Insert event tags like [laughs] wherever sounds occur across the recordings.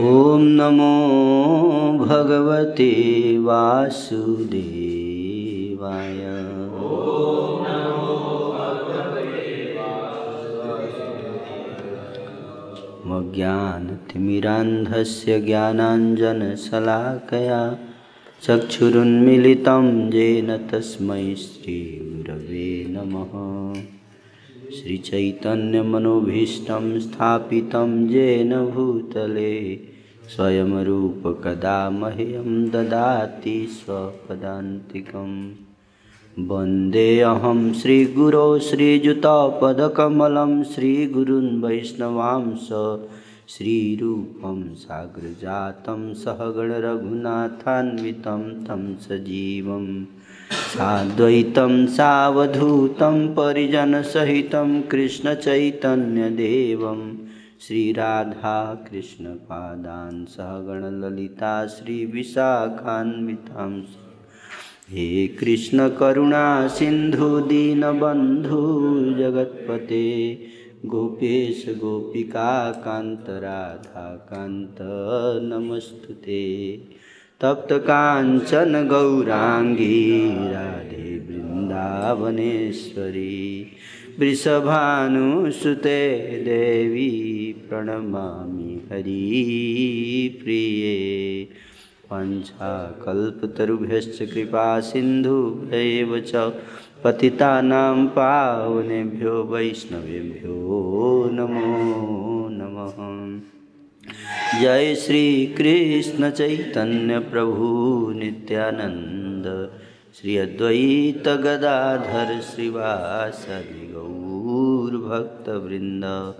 ॐ नमो भगवते वासुदेवाय। मज्ञानतिमिरान्धस्य ज्ञानाञ्जनशलाकया चक्षुरुन्मिलितं येन तस्मै श्रीगुरवे नमः। श्रीचैतन्यमनोभीष्टं स्थापितं येन भूतले स्वयं रूपकदा मह्यं ददाति स्वपदान्तिकम्। वन्देऽहं श्रीगुरो श्रीयुतपदकमलं श्रीगुरून् वैष्णवांस श्रीरूपं साग्रजातं सहगणरघुनाथान्वितं तं सजीवं। साद्वैतं सावधूतं परिजनसहितं कृष्णचैतन्यदेवं श्रीराधाकृष्णपादान् सहगणललिता श्रीविशाखान्वितां हे कृष्ण करुणा सिंधु दीनबंधु जगतपते गोपेश गोपिका कांत राधा कांत नमस्तुते। तप्त कांचन गौरांगी राधे वृंदावनेश्वरी वृषभानुसुते देवी प्रणमामि हरिप्रिये। पञ्चाकल्पतरुभ्यश्च कृपा सिन्धुभ्यैव च पतितानां पावनेभ्यो वैष्णवेभ्यो नमो नमः। जय श्रीकृष्ण चैतन्य प्रभु नित्यानन्द। श्री अद्वैत गदाधर श्रीवासदि गौरभक्तवृन्द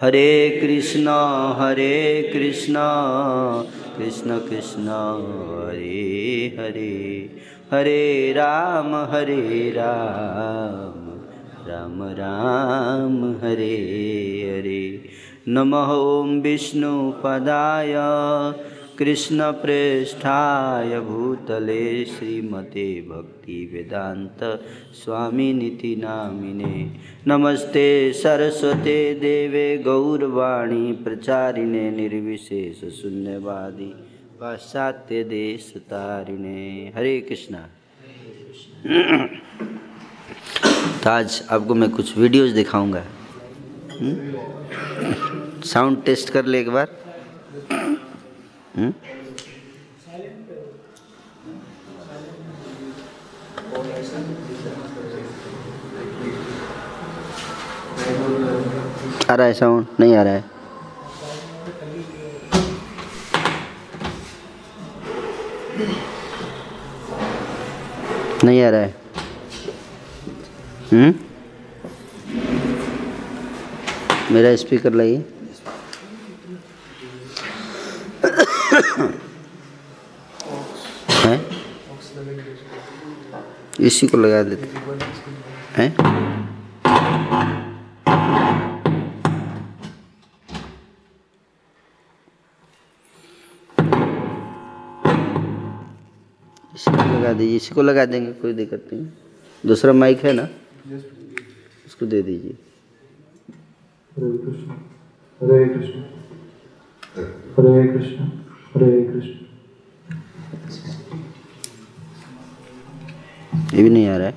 हरे कृष्ण हरे कृष्ण कृष्ण कृष्ण, हरे हरे। हरे राम हरे राम राम राम, हरे हरे। नमः ॐ विष्णुपदाय। कृष्णप्रेष्ठाय भूतले श्रीमते भक्तिवेदान्त स्वामिनिति नामिने नमस्ते सरस्वते देवे गौरवाणी प्रचारिणे निर्विशेषशून्यवादी पाश्चात्य देश तारिणे। हरे कृष्णा। तो आज आपको मैं कुछ वीडियोस दिखाऊँगा। साउंड टेस्ट कर ले एक बार। हुँ? आ रहा है साउंड नहीं आ रहा है। नहीं आ रहा है। हम्म मेरा स्पीकर लाइए। हैं? इसी को लगा देते हैं। इसी को लगा दीजिए, इसी को लगा देंगे, कोई दिक्कत नहीं। दूसरा माइक है ना? उसको दे दीजिए। हरे कृष्ण हरे कृष्ण हरे कृष्ण। हरे कृष्ण ये भी नहीं आ रहा है।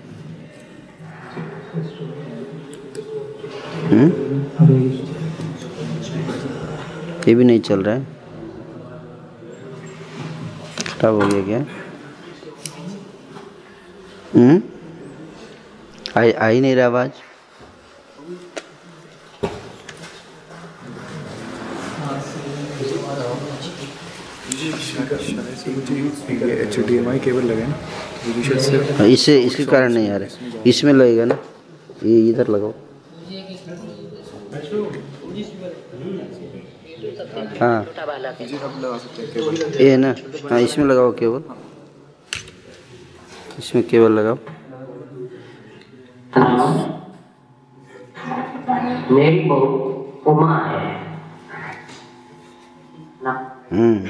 हम्म? ये भी नहीं चल रहा है। खराब हो गया क्या? हम्म? आई आई नहीं रहा आवाज़। H D M I cable लगे ना विशेष से। हाँ, इससे इसके कारण नहीं आ रहा। है इसमें लगेगा ना? ये इधर लगाओ। हाँ। हैं ये है ना? हाँ इसमें लगाओ केबल इसमें केबल लगाओ। मेरी बहू उमा है। ना? हम्म।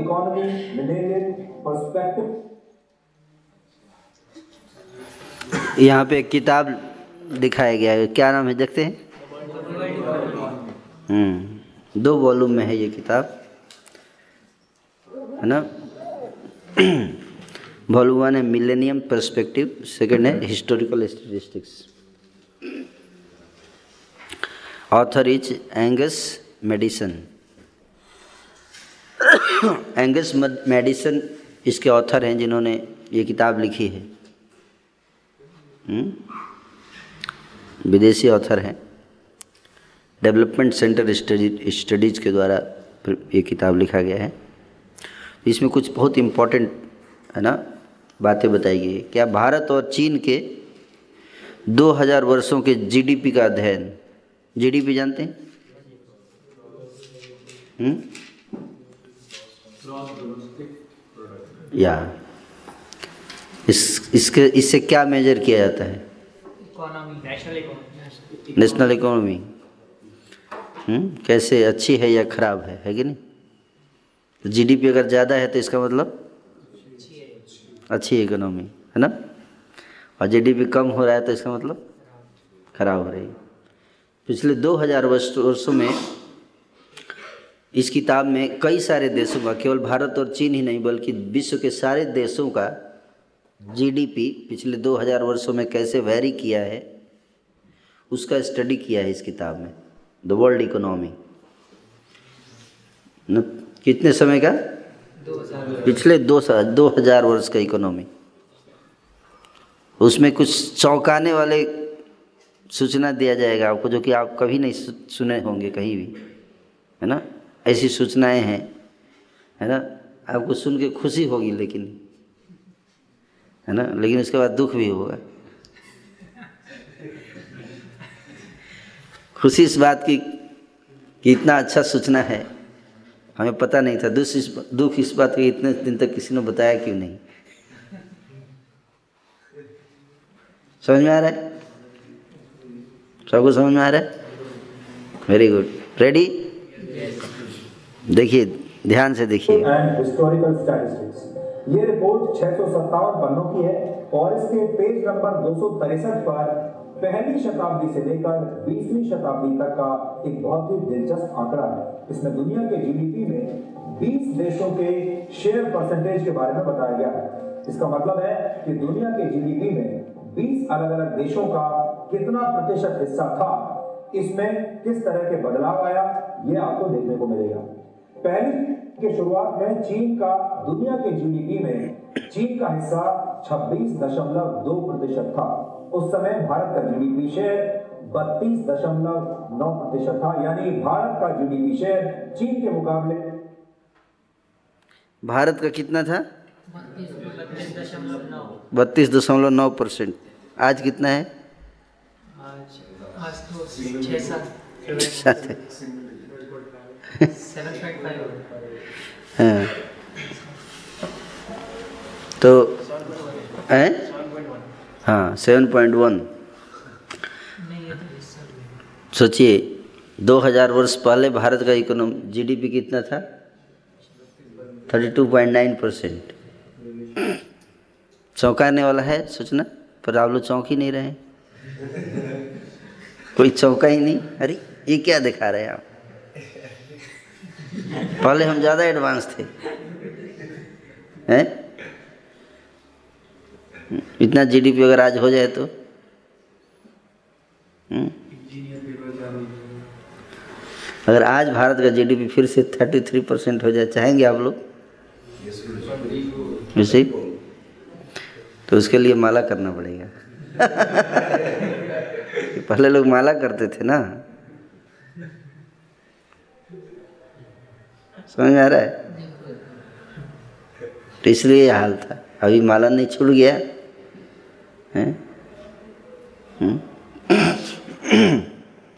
इकोनॉमी मिलेनियम पर्सपेक्टिव यहाँ पे एक किताब दिखाया गया है। क्या नाम है? देखते हैं। हम्म दो वॉल्यूम में है ये किताब। है ना? [clears throat] वॉल्यूम वन है मिलेनियम पर्सपेक्टिव सेकंड है historical statistics author is Angus Maddison Angus Maddison इसके ऑथर हैं जिन्होंने ये किताब लिखी है। हम्म? विदेशी ऑथर हैं। डेवलपमेंट सेंटर स्टडीज़ के द्वारा ये किताब लिखा गया है। इसमें कुछ बहुत इम्पोर्टेंट, है ना, बातें बताई गई है। क्या भारत और चीन के 2000 वर्षों के जीडीपी का अध्ययन, जीडीपी जानते हैं? हम्म? या इस इसके इससे क्या मेजर किया जाता है? National economy hmm? कैसे अच्छी है या खराब है है कि नहीं? तो जीडीपी अगर ज़्यादा है तो इसका मतलब? अच्छी इकोनॉमी है ना? और जीडीपी कम हो रहा है तो इसका मतलब? खराब हो रही है। पिछले 2000 वर्ष वर्षों में इस किताब में कई सारे देशों का, केवल भारत और चीन ही नहीं, बल्कि विश्व के सारे देशों का जीडीपी पिछले 2000 वर्षों में कैसे वैरी किया है, उसका स्टडी किया है इस किताब में द वर्ल्ड इकोनॉमी कितने समय का? पिछले दो सा, दो हज़ार वर्ष का इकोनॉमी उसमें कुछ चौंकाने वाले सूचना दिया जाएगा आपको, जो कि आप कभी नहीं सुने होंगे कहीं भी, है ना? ऐसी सूचनाएँ हैं, है ना? आपको सुन के खुशी होगी लेकिन, है ना? लेकिन उसके बाद दुख भी होगा। खुशी इस बात की कि इतना अच्छा सूचना है, हमें पता नहीं था। दुख इस दुख इस बात की इतने दिन तक किसी ने बताया क्यों नहीं? समझ में आ रहा है? सबको समझ में आ रहा है? वेरी गुड रेडी देखिए, ध्यान से देखिए। ये रिपोर्ट छह पन्नों की है और इसके पेज नंबर दो पर पहली शताब्दी से लेकर 20वीं शताब्दी तक का एक बहुत ही दिलचस्प आंकड़ा है। इसमें दुनिया के जीडीपी में 20 देशों के शेयर परसेंटेज के बारे में बताया गया है। इसका मतलब है कि दुनिया के जीडीपी में 20 अलग अलग देशों का कितना प्रतिशत हिस्सा था, इसमें किस तरह के बदलाव आया, ये आपको देखने को मिलेगा। पहली के शुरुआत में चीन का दुनिया के जीडीपी में चीन का हिस्सा 26.2 प्रतिशत था। उस समय भारत का जीडीपी शेयर 32.9 प्रतिशत था। यानी भारत का जीडीपी शेयर चीन के मुकाबले भारत का कितना था? बत्तीस दशमलव नौ। परसेंट। आज कितना है? आज आज तो है हाँ। तो है? हाँ सेवन पॉइंट वन। सोचिए 2000 वर्ष पहले भारत का इकोनॉमी जीडीपी कितना था? 32.9 परसेंट चौंकाने वाला है सोचना पर आप लोग चौंक ही नहीं रहे कोई चौंका ही नहीं। अरे ये क्या दिखा रहे हैं आप? पहले हम ज़्यादा एडवांस थे। हैं? इतना जीडीपी अगर आज हो जाए तो? हम्म? अगर आज भारत का जीडीपी फिर से थर्टी थ्री परसेंट हो जाए, चाहेंगे आप लोग? वैसे तो उसके लिए माला करना पड़ेगा। [laughs] पहले लोग माला करते थे ना। समझ में आ रहा है? तो इसलिए ये हाल था। अभी माला नहीं छूट गया। है? हम्म?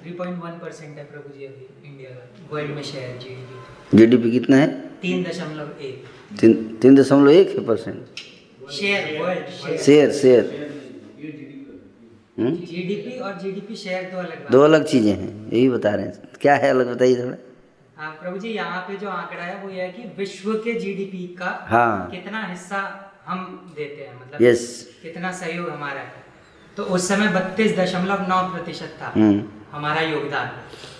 3.1 परसेंट है जी अभी इंडिया का वर्ल्ड में शेयर जीडीपी जीडीपी कितना है? तीन दशमलव एक। तीन तीन दशमलव एक है percent share share share share? GDP और जीडीपी शेयर दो अलग दो अलग चीज़ें हैं यही बता रहे हैं। क्या है अलग बताइए थोड़ा। प्रभु जी यहाँ पे जो आंकड़ा है वो ये है कि विश्व के जीडीपी का हाँ। कितना हिस्सा हम देते हैं मतलब यस कितना सहयोग हमारा है। तो उस समय बत्तीस दशमलव नौ प्रतिशत था हम्म। हमारा योगदान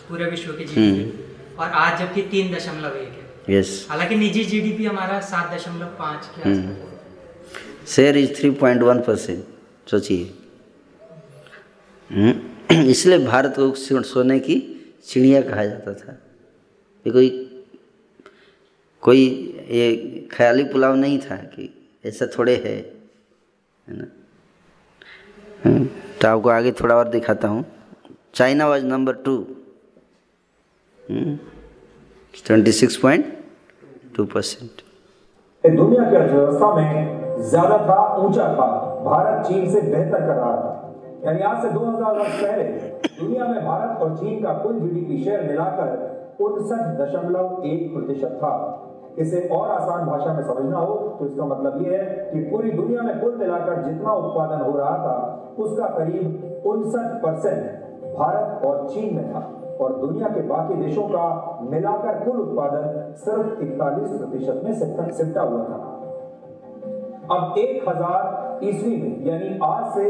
पूरे विश्व के जीडीपी और आज जबकि तीन दशमलव एक है। यस हालाँकि निजी जीडीपी हमारा सात दशमलव पाँच के हम्म। आसपास share is three point one percent सोचिए। हम्म, [clears throat] इसलिए भारत को सोने की चिड़िया कहा जाता था। ये कोई कोई ये ख्याली पुलाव नहीं था कि ऐसा थोड़े है है ना? हम्म, तो आपको आगे थोड़ा और दिखाता हूँ। China was number two twenty six point two percent दुनिया की अर्थव्यवस्था में ज़्यादा था ऊँचा था। भारत चीन से बेहतर कर रहा था यानी आज से 2000 वर्ष पहले दुनिया में भारत और चीन का कुल जीडीपी शेयर मिलाकर उनसठ दशमलव एक प्रतिशत था। इसे और आसान भाषा में समझना हो तो इसका मतलब यह है कि पूरी दुनिया में कुल मिलाकर जितना उत्पादन हो रहा था, उसका करीब उनसठ परसेंट भारत और चीन में था। और दुनिया के बाकी देशों का मिलाकर कुल उत्पादन सिर्फ़ इकतालीस प्रतिशत में सिमटा हुआ था। अब एक हज़ार ईस्वी में, यानी आज से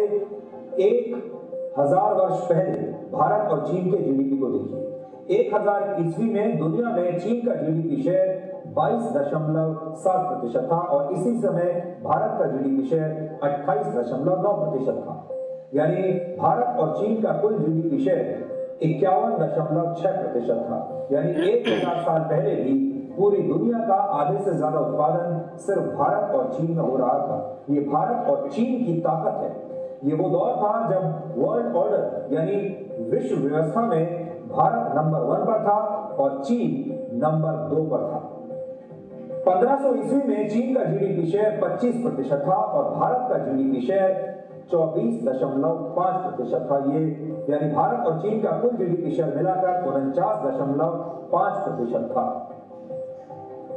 एक हज़ार वर्ष पहले, भारत और चीन के जीडीपी को देखिए। एक हज़ार ईस्वी में दुनिया में चीन का जीडीपी शेयर बाईस दशमलव सात प्रतिशत था और इसी समय भारत का जीडीपी शेयर अट्ठाईस दशमलव नौ प्रतिशत था। यानी भारत और चीन का कुल जीडीपी शेयर इक्यावन दशमलव छह प्रतिशत था। यानी एक हज़ार साल पहले भी पूरी दुनिया का आधे से ज़्यादा उत्पादन सिर्फ़ भारत और चीन में हो रहा था। ये भारत और चीन की ताकत है। ये वो दौर था जब वर्ल्ड ऑर्डर यानी विश्व व्यवस्था में भारत नंबर वन पर था और चीन नंबर दो पर था। 1500 ईस्वी में चीन का जीडीपी शेयर 25 प्रतिशत था और भारत का जीडीपी शेयर चौबीस दशमलव पाँच प्रतिशत था। ये यानी भारत और चीन का कुल जीडीपी शेयर मिलाकर उनचास दशमलव पाँच प्रतिशत था।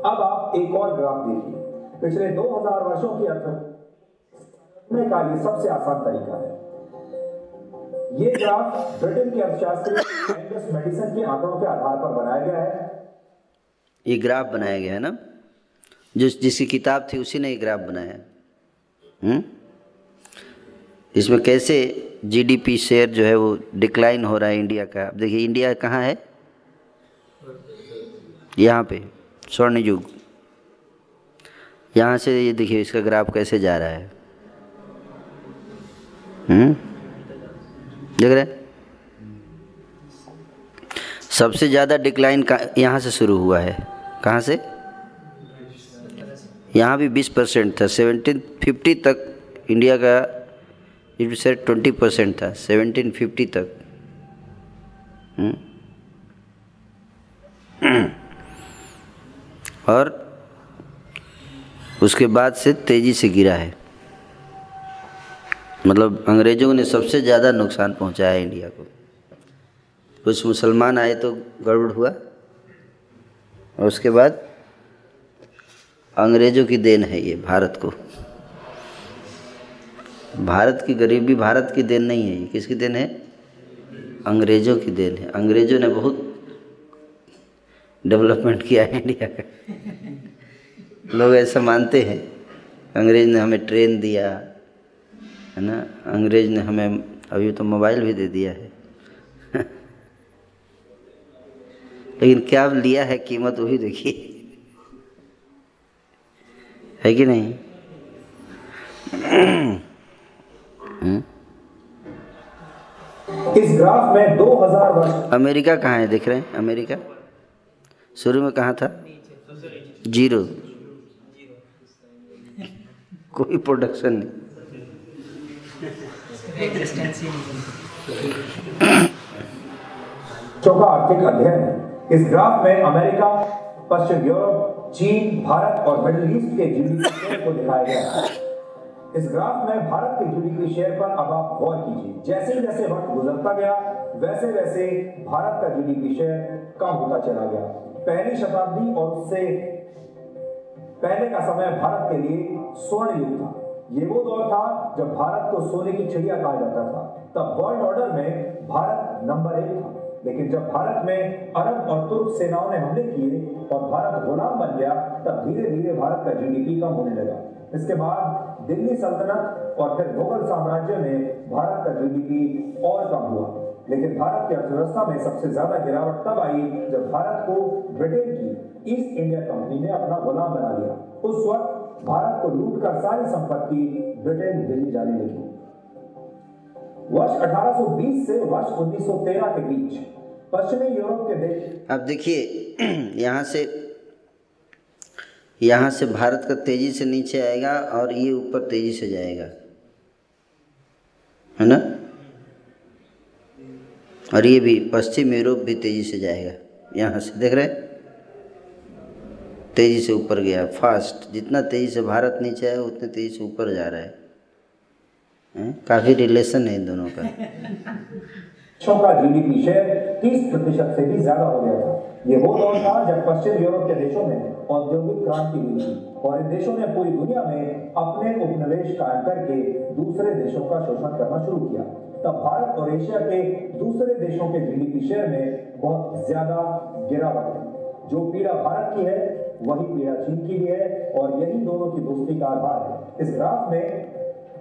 अब आप एक और ग्राफ देखिए। पिछले 2000 वर्षों की अर्थव्यवस्था का ये सबसे आसान तरीका है। ये ग्राफ ब्रिटेन के अर्थशास्त्री मेडिसन के आंकड़ों के आधार पर बनाया गया है। ये ग्राफ बनाया गया है ना? जिस, जिसकी किताब थी उसी ने ये ग्राफ बनाया हम्म? इसमें कैसे जीडीपी शेयर जो है वो डिक्लाइन हो रहा है इंडिया का? अब देखिए इंडिया कहाँ है? यहाँ पे स्वर्ण युग यहाँ से ये देखिए, इसका ग्राफ कैसे जा रहा है? हम्म? देख रहे? सबसे ज़्यादा डिक्लाइन यहाँ से शुरू हुआ है। कहाँ से? यहाँ भी 20 परसेंट था। सेवनटीन फिफ्टी तक इंडिया का सेट ट्वेंटी परसेंट था। सेवनटीन फिफ्टी तक। हम्म? और उसके बाद से तेज़ी से गिरा है। मतलब अंग्रेज़ों ने सबसे ज़्यादा नुकसान पहुँचाया इंडिया को। कुछ मुसलमान आए तो गड़बड़ हुआ। और उसके बाद अंग्रेज़ों की देन है ये भारत को। भारत की गरीबी भारत की देन नहीं है। ये किसकी देन है? अंग्रेज़ों की देन है। अंग्रेज़ों ने बहुत डेवलपमेंट किया है इंडिया का। लोग ऐसा मानते हैं। अंग्रेज़ ने हमें ट्रेन दिया। है ना? अंग्रेज़ ने हमें अभी तो मोबाइल भी दे दिया है। [laughs] लेकिन क्या लिया है कीमत वही देखिए। है कि नहीं? हम्म? इस ग्राफ में 2000 वर्ष। अमेरिका कहाँ है? देख रहे हैं अमेरिका। शुरू में कहाँ था? ज़ीरो। [laughs] कोई प्रोडक्शन नहीं। चौथा आर्थिक अध्ययन। इस ग्राफ में अमेरिका, पश्चिम यूरोप, चीन, भारत और मिडिल ईस्ट के जीडीपी को दिखाया गया है। इस ग्राफ में भारत के जीडीपी शेयर पर अब आप गौर कीजिए। जैसे जैसे वक्त गुजरता गया, वैसे वैसे भारत का जीडीपी शेयर कम होता चला गया। पहली शताब्दी और उससे पहले का समय भारत के लिए स्वर्ण युग था। ये वो दौर था जब भारत को सोने की चिड़िया कहा जाता था। तब वर्ल्ड ऑर्डर में भारत नंबर एक था। लेकिन जब भारत में अरब और तुर्क सेनाओं ने हमले किए और भारत गुलाम बन गया, तब धीरे धीरे भारत का जीडीपी कम होने लगा। इसके बाद दिल्ली सल्तनत और फिर मुगल साम्राज्य में भारत का जीडीपी और कम हुआ। लेकिन भारत की अर्थव्यवस्था में सबसे ज़्यादा गिरावट तब आई जब भारत को ब्रिटेन की ईस्ट इंडिया कंपनी ने अपना गुलाम बना लिया। उस वक्त भारत को लूट कर सारी संपत्ति ब्रिटेन भेजी जाने लगी वर्ष 1820 से वर्ष 1913 के बीच पश्चिमी यूरोप के देश अब देखिए, यहाँ से यहाँ से भारत का तेज़ी से नीचे आएगा और ये ऊपर तेज़ी से जाएगा। है ना? और ये भी पश्चिम यूरोप भी तेज़ी से जाएगा। यहाँ से देख रहे तेज़ी से ऊपर गया फास्ट जितना तेज़ी से भारत नीचे आया, उतने तेज़ी से ऊपर जा रहा है। हैं? काफ़ी रिलेशन है इन दोनों का। का जीडीपी शेयर 30 प्रतिशत से भी ज़्यादा हो गया था। ये वो दौर था जब पश्चिम यूरोप के देशों में औद्योगिक क्रांति हुई थी और इन देशों ने पूरी दुनिया में अपने उपनिवेश कायम करके दूसरे देशों का शोषण करना शुरू किया। तब भारत और एशिया के दूसरे देशों के जीडीपी शेयर में बहुत ज़्यादा गिरावट है। जो पीड़ा भारत की है वही पीड़ा चीन की भी है और यही दोनों की दोस्ती का आधार है। इस ग्राफ में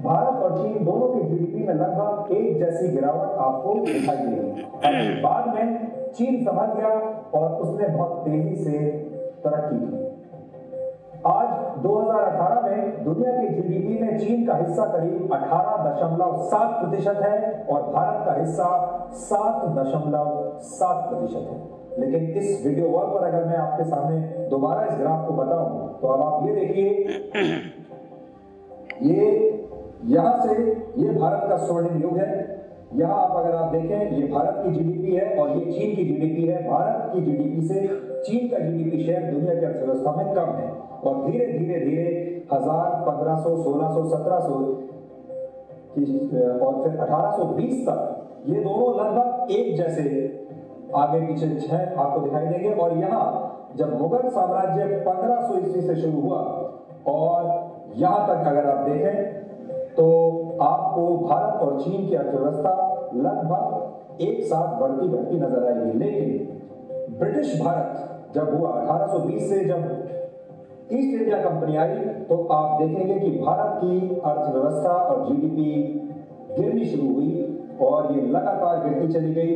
भारत और चीन दोनों के जीडीपी में लगभग एक जैसी गिरावट आपको दिखाई देगी बाद में चीन समझ गया और उसने बहुत तेज़ी से तरक्की की। आज 2018 में दुनिया के जीडीपी में चीन का हिस्सा करीब 18.7 प्रतिशत है और भारत का हिस्सा 7.7 प्रतिशत है। लेकिन इस वीडियो वॉल पर अगर मैं आपके सामने दोबारा इस ग्राफ को बताऊँ तो अब आप ये देखिए, ये यहाँ से ये भारत का स्वर्णिम युग है। यहाँ आप अगर आप देखें, ये भारत की जीडीपी है और ये चीन की जीडीपी है। भारत की जीडीपी से चीन का जीडीपी शेयर दुनिया की अर्थव्यवस्था में कम है और धीरे धीरे धीरे हज़ार पंद्रह सौ, सोलह सौ, सत्रह सौ और फिर अठारह सौ बीस तक, ये दोनों लगभग एक जैसे आगे पीछे छह आपको दिखाई देंगे। और यहाँ जब मुगल साम्राज्य 1500 ईस्वी से शुरू हुआ, और यहाँ तक अगर आप देखें तो आपको भारत और चीन की अर्थव्यवस्था लगभग एक साथ बढ़ती बढ़ती नज़र आएगी। लेकिन ब्रिटिश भारत जब हुआ 1820 से जब ईस्ट इंडिया कंपनी आई तो आप देखेंगे कि भारत की अर्थव्यवस्था और जीडीपी गिरनी शुरू हुई। और ये लगातार गिरती चली गई।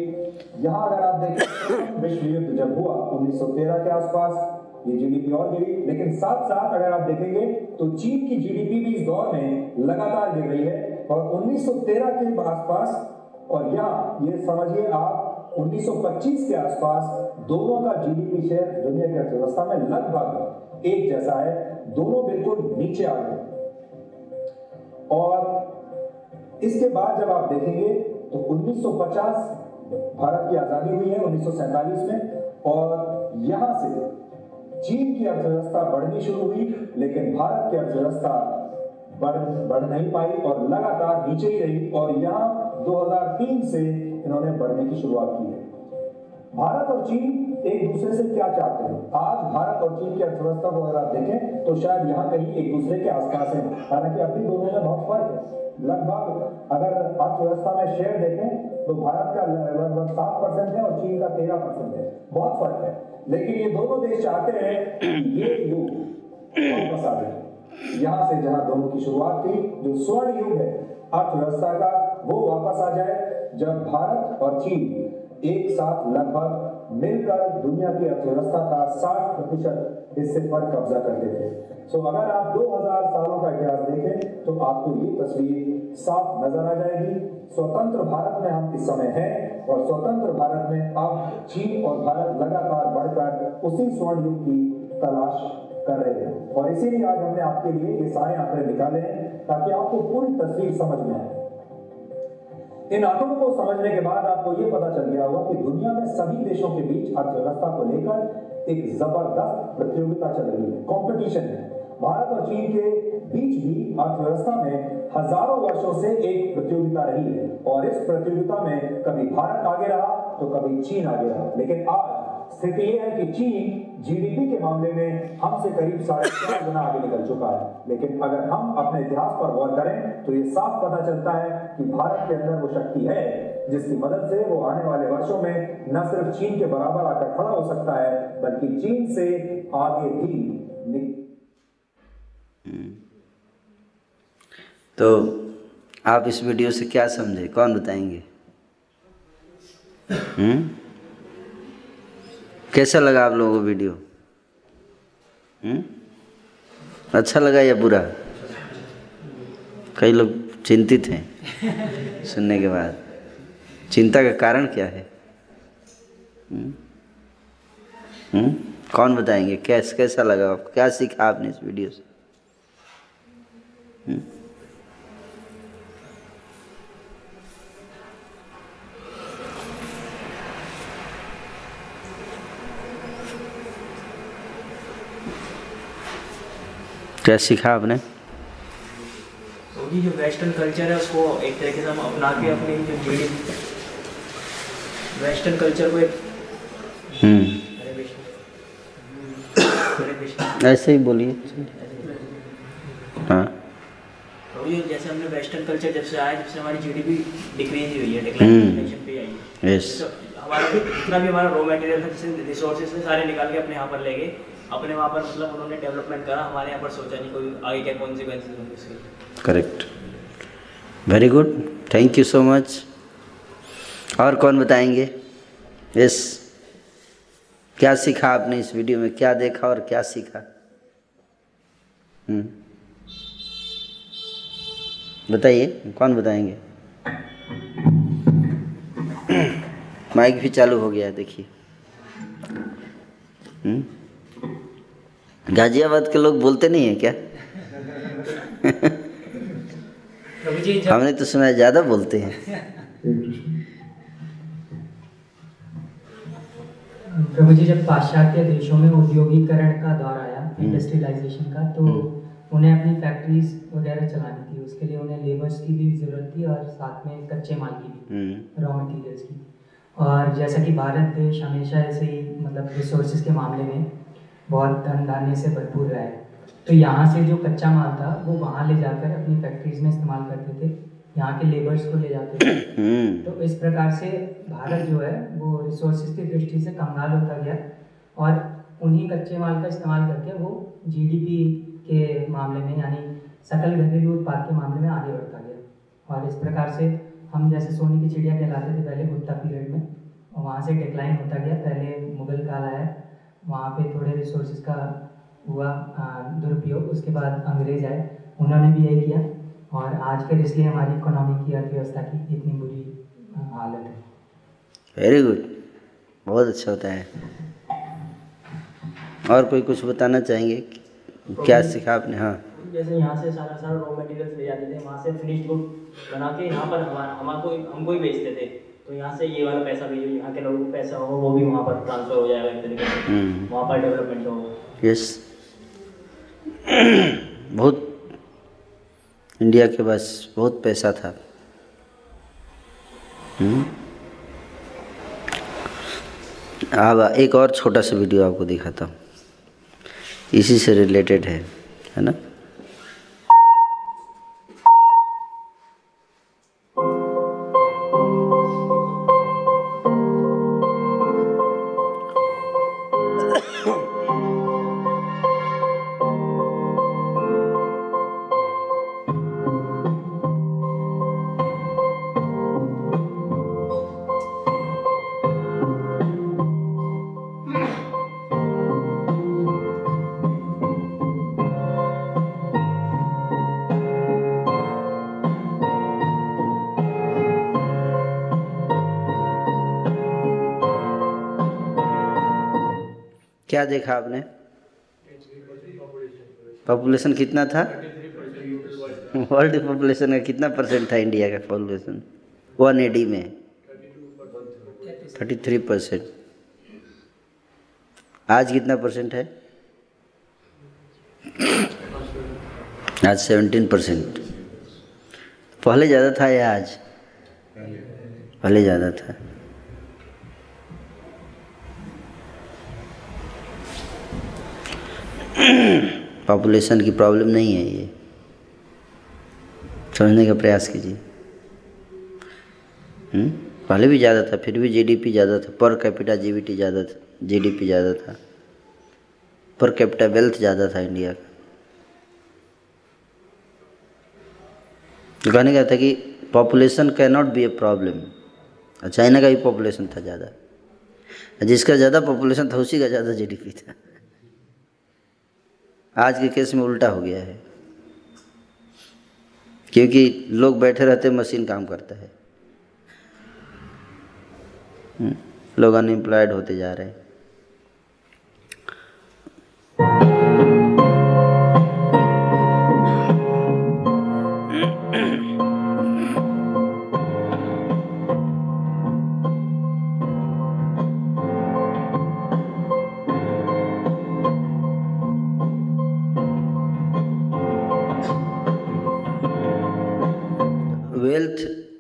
यहाँ अगर आप देखें, विश्व युद्ध जब हुआ 1913 के आसपास ये जीडीपी और गिरी। लेकिन साथ साथ अगर आप देखेंगे तो चीन की जीडीपी भी इस दौर में लगातार गिर रही है। और 1913 के आसपास, और यहाँ, ये समझिए आप 1925 के आसपास दोनों का जीडीपी शेयर दुनिया की अर्थव्यवस्था में लगभग एक जैसा है। दोनों बिल्कुल नीचे आ गए। और इसके बाद जब आप देखेंगे तो 1950 भारत की आज़ादी हुई है, उन्नीस में, और यहाँ से चीन की अर्थव्यवस्था बढ़नी शुरू हुई, लेकिन भारत की अर्थव्यवस्था बढ़ बढ़ नहीं पाई और लगातार नीचे ही रही, और यहाँ 2003 से इन्होंने बढ़ने की शुरुआत की है। भारत और चीन एक दूसरे से क्या चाहते हैं? आज भारत और चीन की अर्थव्यवस्था को अगर आप देखें तो शायद यहाँ कहीं एक दूसरे के आसपास है। हालाँकि अभी दोनों में बहुत फ़र्क है। लगभग अगर अर्थव्यवस्था में शेयर देखें तो भारत का लगभग सात परसेंट है और चीन का तेरह परसेंट है। बहुत फ़र्क है। लेकिन ये दोनों देश चाहते हैं ये युग वापस आ जाए। यहाँ से जहाँ दोनों की शुरुआत थी, जो स्वर्ण युग है, अर्थव्यवस्था का, वो वापस आ जाए, जब भारत और चीन एक साथ लगभग मिलकर दुनिया की अर्थव्यवस्था का 60 प्रतिशत हिस्से पर कब्जा करते थे। सो अगर आप 2000 सालों का इतिहास देखें तो आपको ये तस्वीर साफ़ नज़र आ जाएगी। स्वतंत्र भारत में हम इस समय हैं और स्वतंत्र भारत में अब चीन और भारत लगातार बढ़कर उसी स्वर्ण युग की तलाश कर रहे हैं। और इसीलिए आज हमने आपके लिए ये सारे आंकड़े निकाले हैं ताकि आपको पूरी तस्वीर समझ में आए। इन आंकड़ों को समझने के बाद आपको ये पता चल गया होगा कि दुनिया में सभी देशों के बीच अर्थव्यवस्था को लेकर एक ज़बरदस्त प्रतियोगिता चल रही है कॉम्पिटिशन है। भारत और चीन के बीच भी अर्थव्यवस्था में हज़ारों वर्षों से एक प्रतियोगिता रही है और इस प्रतियोगिता में कभी भारत आगे रहा तो कभी चीन आगे रहा। लेकिन आज स्थिति यह है कि चीन जीडीपी के मामले में हमसे करीब साढ़े चार गुना आगे निकल चुका है। लेकिन अगर हम अपने इतिहास पर गौर करें तो ये साफ़ पता चलता है कि भारत के अंदर वो शक्ति है, जिसकी मदद से वो आने वाले वर्षों में न सिर्फ़ चीन के बराबर आकर खड़ा हो सकता है, बल्कि चीन से आगे भी तो आप इस वीडियो से क्या समझे? कौन बताएँगे? हम्म? कैसा लगा आप लोगों को वीडियो? हम्म? अच्छा लगा या बुरा? कई लोग चिंतित हैं सुनने के बाद। चिंता का कारण क्या है? हम्म? हम्म? कौन बताएँगे? कैस, कैसा लगा आपको क्या सीखा आपने इस वीडियो से? हम्म? क्या सीखा आपने? तो जो वेस्टर्न कल्चर है उसको एक तरीके से हम अपना के अपनी जो वेस्टर्न कल्चर को एक हम्म। ऐसे ही बोलिए। हाँ। तो जैसे हमने वेस्टर्न कल्चर जब से आया जब से हमारी जीडीपी डिक्रीज हुई है हम्म। डिक्लाइन पे आई है। यस तो हमारा जितना भी हमारा रॉ मटेरियल था जैसे रिसोर्सेज सारे निकाल के अपने यहाँ पर ले गए। अपने वहाँ पर मतलब उन्होंने डेवलपमेंट करा, हमारे यहाँ पर सोचा नहीं कोई आगे क्या कॉन्सिक्वेंसेज होंगे उसके। Correct very good thank you so much और कौन बताएँगे? यस क्या सीखा आपने इस वीडियो में? क्या देखा और क्या सीखा? हम्म। बताइए, कौन बताएँगे? [coughs] माइक भी चालू हो गया देखिए। हम्म? गाजियाबाद के लोग बोलते नहीं है क्या? हमने तो सुना है ज़्यादा बोलते हैं। प्रभु जी जब पाश्चात्य देशों में उद्योगीकरण का दौर आया इंडस्ट्रियलाइजेशन का तो उन्हें अपनी फैक्ट्रीज वगैरह चलानी थी। उसके लिए उन्हें लेबर्स की भी ज़रूरत थी और साथ में कच्चे माल की भी हम्म। रॉ मटेरियल्स की। और जैसा कि भारत देश हमेशा ऐसे ही मतलब रिसोर्सेज के मामले में बहुत धन धान्य से भरपूर रहा है। तो यहाँ से जो कच्चा माल था वो वहाँ ले जाकर अपनी फैक्ट्रीज में इस्तेमाल करते थे। यहाँ के लेबर्स को ले जाते थे। [coughs] हम्म। तो इस प्रकार से भारत जो है वो रिसोर्सेज की दृष्टि से कंगाल होता गया और उन्हीं कच्चे माल का इस्तेमाल करके वो जीडीपी के मामले में यानी सकल घरेलू उत्पाद के मामले में आगे बढ़ता गया। और इस प्रकार से हम जैसे सोने की चिड़िया कहलाते थे पहले गुप्ता पीरियड में और वहाँ से डिक्लाइन होता गया। पहले मुगल काल आया वहाँ पे थोड़े रिसोर्सेज का हुआ दुरुपयोग उसके बाद अंग्रेज़ आए। उन्होंने भी यही किया और आज फिर इसलिए हमारी इकोनॉमी की अर्थव्यवस्था की इतनी बुरी हालत है। वेरी गुड बहुत अच्छा होता है और कोई कुछ बताना चाहेंगे? क्या सीखा आपने? हाँ। जैसे यहाँ से सारा सारा रॉ मटेरियल्स ले जाते थे वहाँ से फिनिश्ड गुड बना के यहाँ पर हमारा हमको हमको ही बेचते थे। तो यहाँ से ये वाला पैसा भी जो यहाँ के लोगों को पैसा हो वो भी वहाँ पर ट्रांसफ़र हो जाएगा एक तरीके से। हम्म। वहाँ पर डेवलपमेंट होगा यस बहुत इंडिया के पास बहुत पैसा था। हम्म। अब एक और छोटा सा वीडियो आपको दिखाता हूँ। इसी से रिलेटेड है है ना? देखा आपने? पॉपुलेशन कितना था? वर्ल्ड पॉपुलेशन का कितना परसेंट था इंडिया का पॉपुलेशन वन एडी में। थर्टी थ्री परसेंट आज कितना परसेंट है? आज सेवनटीन परसेंट पहले ज़्यादा था या आज? पहले ज़्यादा था। पॉपुलेशन की प्रॉब्लम नहीं है ये। समझने का प्रयास कीजिए। हम्म? पहले भी ज़्यादा था, फिर भी जीडीपी ज़्यादा था पर कैपिटा जीबीटी ज़्यादा था जीडीपी ज़्यादा था। पर कैपिटा वेल्थ ज़्यादा था इंडिया का। तो कहने का था कि population can not be a problem China का भी पॉपुलेशन था ज़्यादा। जिसका ज़्यादा पॉपुलेशन था, उसी का ज़्यादा जीडीपी था। आज के केस में उल्टा हो गया है। क्योंकि लोग बैठे रहते मशीन काम करता है। हम्म, लोग अनएम्प्लॉयड होते जा रहे हैं।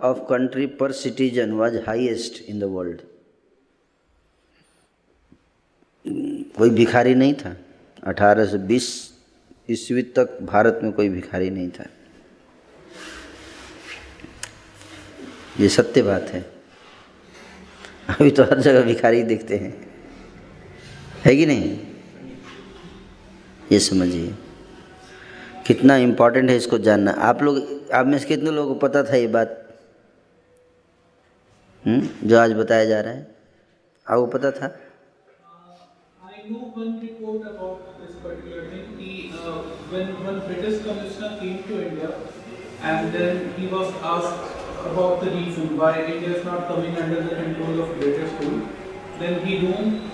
Of country per citizen was highest in the world. कोई भिखारी नहीं था। 1820 ईस्वी तक भारत में कोई भिखारी नहीं था। ये सत्य बात है। अभी तो हर जगह भिखारी दिखते हैं। है कि नहीं? ये समझिए। कितना इम्पोर्टेंट है इसको जानना। आप लोग, आप में से कितने लोगों को पता था ये बात? जो आज बताया जा रहा है आपको पता था uh, and then he was asked about the reason why India is not coming under the control of British rule, then he roamed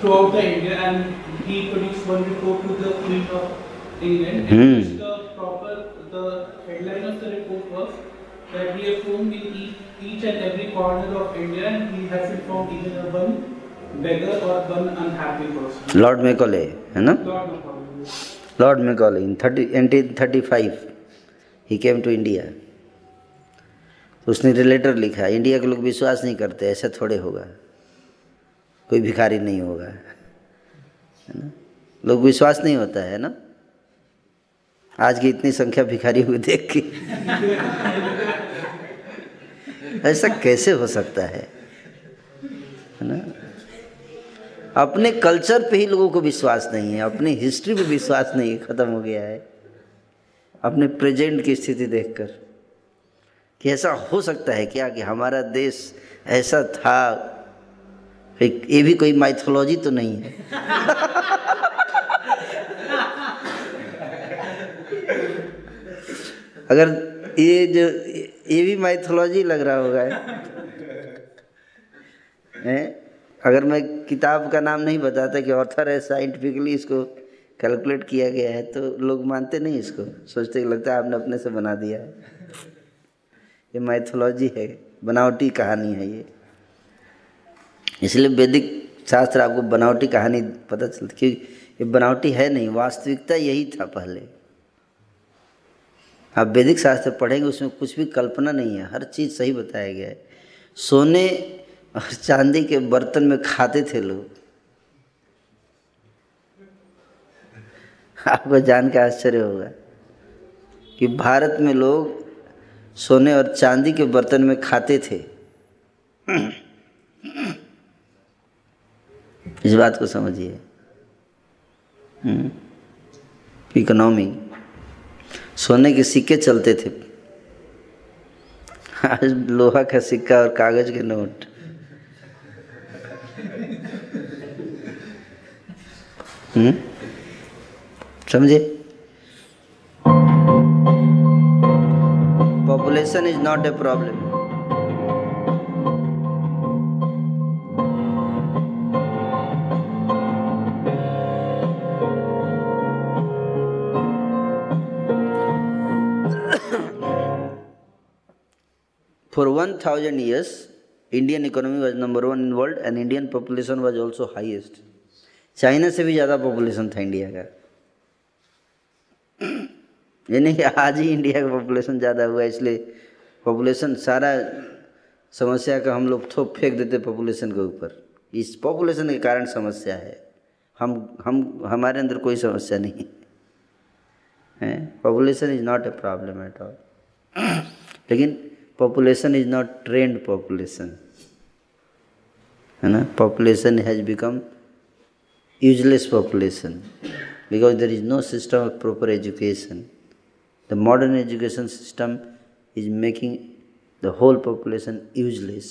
throughout the India and he produced one report to the Queen of England, Hmm. which the proper the headline of the report was that he has roamed in each, each and every corner of India and he hasn't found even a one beggar or one unhappy person. Lord Macaulay है ना? Lord in thirty eighteen thirty five he came to India तो उसने रिलेटर लिखा India के लोग विश्वास नहीं करते ऐसा थोड़े होगा। कोई भिखारी नहीं होगा है ना? लोग विश्वास नहीं होता है ना? आज की इतनी संख्या भिखारी हुई देख के। [laughs] ऐसा कैसे हो सकता है? है ना? अपने कल्चर पे ही लोगों को विश्वास नहीं है, अपनी हिस्ट्री पे विश्वास नहीं है, ख़त्म हो गया है। अपने प्रेजेंट की स्थिति देखकर कि ऐसा हो सकता है क्या कि हमारा देश ऐसा था? ये भी कोई माइथोलॉजी तो नहीं है। [laughs] अगर ये जो ये भी माइथोलॉजी लग रहा होगा। हैं? अगर मैं किताब का नाम नहीं बताता कि ऑथर है साइंटिफिकली इसको कैलकुलेट किया गया है तो लोग मानते नहीं इसको। सोचते लगता है आपने अपने से बना दिया। है ये माइथोलॉजी है, बनावटी कहानी है ये। इसलिए वैदिक शास्त्र आपको बनावटी कहानी पता चलती, क्योंकि ये बनावटी है नहीं, वास्तविकता यही था पहले। आप वैदिक शास्त्र पढ़ेंगे, उसमें कुछ भी कल्पना नहीं है, हर चीज़ सही बताया गया है। सोने और चांदी के बर्तन में खाते थे लोग। आपको जान के आश्चर्य होगा कि भारत में लोग सोने और चांदी के बर्तन में खाते थे। इस बात को समझिए। इकोनॉमी सोने के सिक्के चलते थे। आज लोहा का सिक्का और कागज़ के नोट। हम्म? समझे? Population is not a problem For 1000 years, Indian economy was number one in world and Indian population was also highest. China से भी ज़्यादा पॉपुलेशन था इंडिया का। ये नहीं कि आज ही इंडिया का पॉपुलेशन ज़्यादा हुआ इसलिए पॉपुलेशन सारा समस्या का हम लोग थोप फेंक देते पॉपुलेशन के ऊपर। इस पॉपुलेशन के कारण समस्या है। हम हम हमारे अंदर कोई समस्या नहीं। है? Population is not a problem at all लेकिन population is not trained population है ना? Population has become useless population because there is no system of proper education the modern education system is making the whole population useless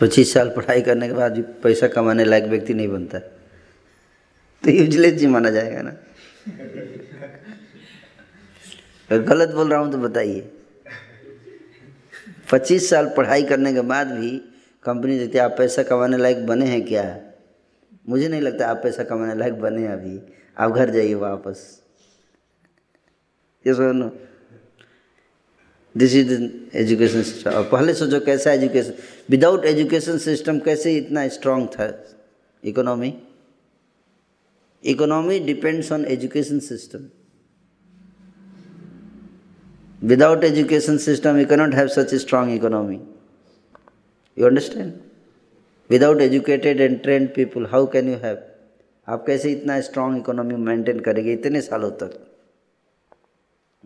पच्चीस साल पढ़ाई करने के बाद भी पैसा कमाने लायक व्यक्ति नहीं बनता। तो यूजलेस जी माना जाएगा ना। गलत बोल रहा हूँ तो बताइए। पच्चीस साल पढ़ाई करने के बाद भी कंपनी है, आप पैसा कमाने लायक बने हैं क्या? मुझे नहीं लगता आप पैसा कमाने लायक बने हैं अभी। आप घर जाइए वापस। ये सुनो। दिस इज़ एजुकेशन सिस्टम और पहले सोचो कैसा एजुकेशन विदाउट एजुकेशन सिस्टम कैसे इतना स्ट्रांग था? Economy economy depends on education system without education system, you cannot have such a strong economy. You understand? Without educated and trained people, how can you have? आप कैसे इतना strong economy maintain करेंगे? इतने सालों तक।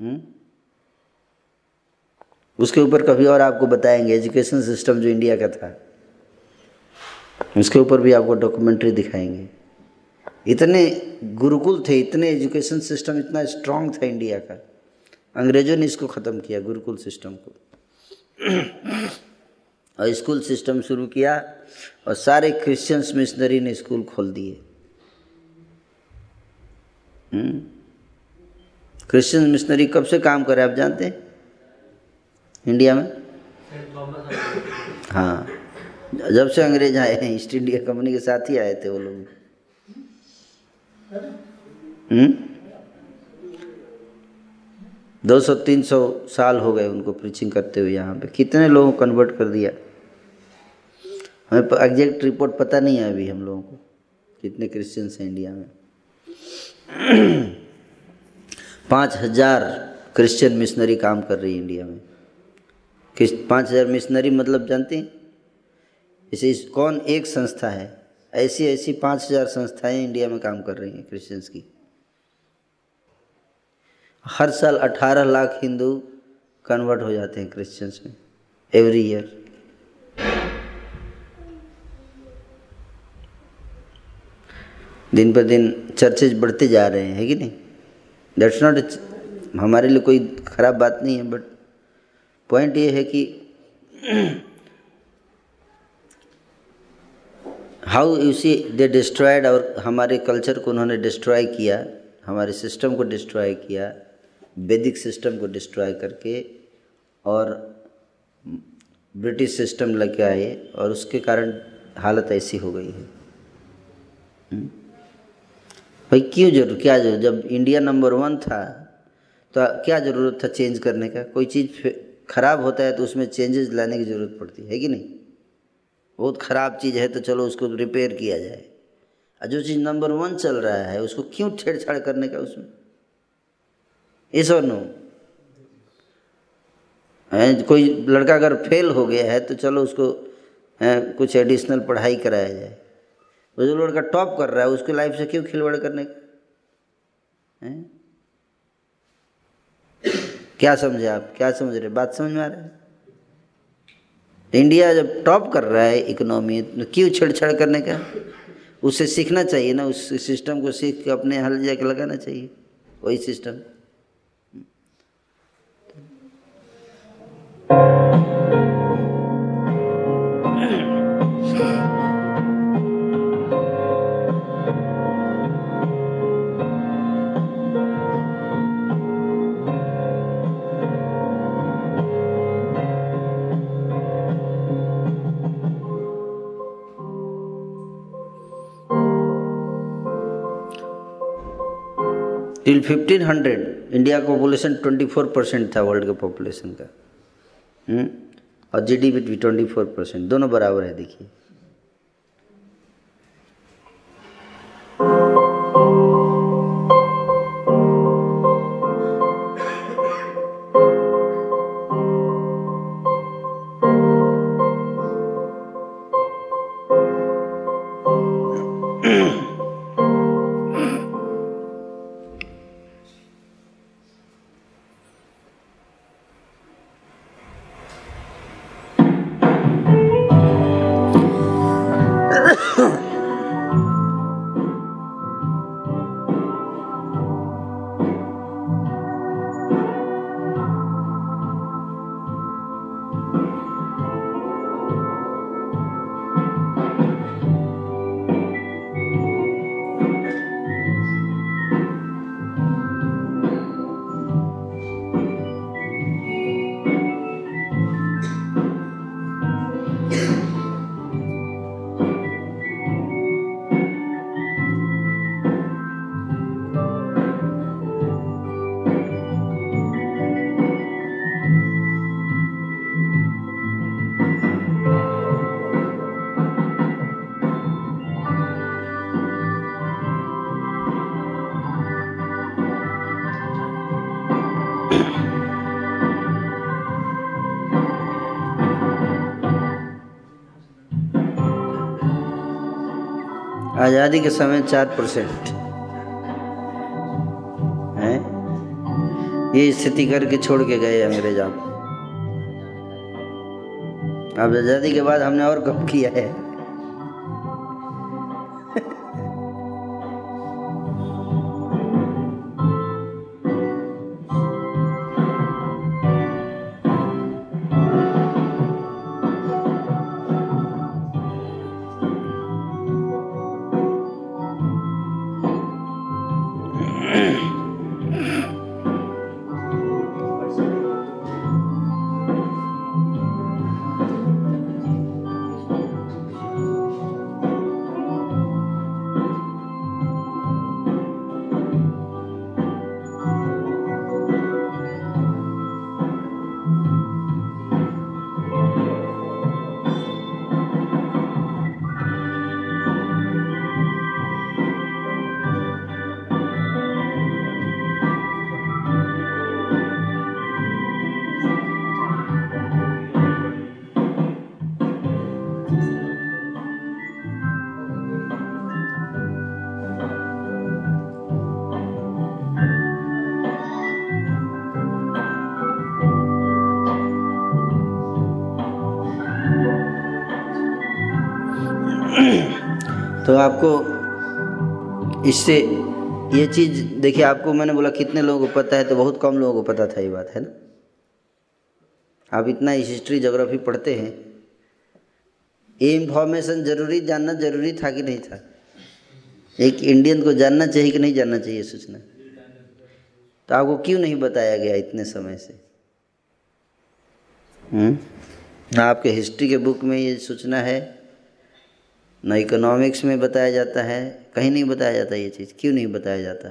हुँ? उसके ऊपर कभी और आपको बताएँगे। एजुकेशन सिस्टम जो इंडिया का था। उसके ऊपर भी आपको डॉक्यूमेंट्री दिखाएँगे। इतने गुरुकुल थे, इतने एजुकेशन सिस्टम इतना स्ट्रांग था इंडिया का। अंग्रेज़ों ने इसको ख़त्म किया, गुरुकुल सिस्टम को। और स्कूल सिस्टम शुरू किया और सारे क्रिश्चियंस मिशनरी ने स्कूल खोल दिए। क्रिश्चियन मिशनरी कब से काम करे, आप जानते हैं? इंडिया में? हाँ। जब से अंग्रेज़ आए हैं, ईस्ट इंडिया कंपनी के साथ ही आए थे वो लोग। दो सौ, तीन सौ साल हो गए उनको प्रीचिंग करते हुए यहाँ पे। कितने लोगों को कन्वर्ट कर दिया? हमें एग्जैक्ट रिपोर्ट पता नहीं है अभी हम लोगों को, कितने क्रिश्चियंस हैं इंडिया में। [clears throat] पाँच हज़ार क्रिश्चियन मिशनरी काम कर रही है इंडिया में। किस पाँच हज़ार मिशनरी मतलब जानते हैं? इसे इस कौन एक संस्था है? ऐसी ऐसी पाँच हज़ार संस्थाएँ इंडिया में काम कर रही हैं क्रिश्चियंस की। हर साल अठारह लाख हिंदू कन्वर्ट हो जाते हैं क्रिश्चियंस में एवरी ईयर दिन पर दिन चर्चेज बढ़ते जा रहे हैं, है कि नहीं? दैट्स नॉट हमारे लिए कोई ख़राब बात नहीं है बट पॉइंट ये है कि how you see they destroyed और हमारे कल्चर को उन्होंने डिस्ट्रॉय किया, हमारे सिस्टम को डिस्ट्रॉय किया वैदिक सिस्टम को डिस्ट्रॉय करके और ब्रिटिश सिस्टम लेके आए और उसके कारण हालत ऐसी हो गई है। भाई, क्यों ज़रूर, क्या ज़रूर, जब इंडिया नंबर वन था तो क्या ज़रूरत था चेंज करने का? कोई चीज़ ख़राब होता है तो उसमें चेंजेस लाने की ज़रूरत पड़ती है कि नहीं? बहुत ख़राब चीज़ है तो चलो उसको रिपेयर किया जाए। और जो चीज़ नंबर वन चल रहा है, उसको क्यों छेड़छाड़ करने का उसमें? इस और नो कोई लड़का अगर फेल हो गया है तो चलो उसको है, कुछ एडिशनल पढ़ाई कराया जाए। वो जो लड़का टॉप कर रहा है उसकी लाइफ से क्यों खिलवाड़ करने का? है? क्या समझे आप? क्या समझ रहे? बात समझ में आ रहा है? इंडिया जब टॉप कर रहा है इकोनॉमी तो क्यों छेड़छाड़ करने का? उससे सीखना चाहिए ना उस सिस्टम को सीख के अपने हल जाके लगाना चाहिए वही सिस्टम till 1500 इंडिया का पॉपुलेशन ट्वेंटी फोर परसेंट था वर्ल्ड के पॉपुलेशन का। हम्म? जी डी भी ट्वेंटी फोर परसेंट दोनों बराबर है देखिए आज़ादी के समय चार परसेंट। है? ये स्थिति करके छोड़ के गए अंग्रेज़ आप अब आज़ादी के बाद हमने और कब किया है? आपको इससे ये चीज़, देखिए आपको मैंने बोला कितने लोगों को पता है तो बहुत कम लोगों को पता था ये बात, है ना? आप इतना हिस्ट्री जोग्राफी पढ़ते हैं, ये इन्फॉर्मेशन ज़रूरी, जानना ज़रूरी था कि नहीं था? एक इंडियन को जानना चाहिए कि नहीं जानना चाहिए सूचना? तो आपको क्यों नहीं बताया गया इतने समय से? हम्म? ना आपके हिस्ट्री के बुक में ये सूचना है। न इकोनॉमिक्स में बताया जाता है, कहीं नहीं बताया जाता ये चीज़। क्यों नहीं बताया जाता?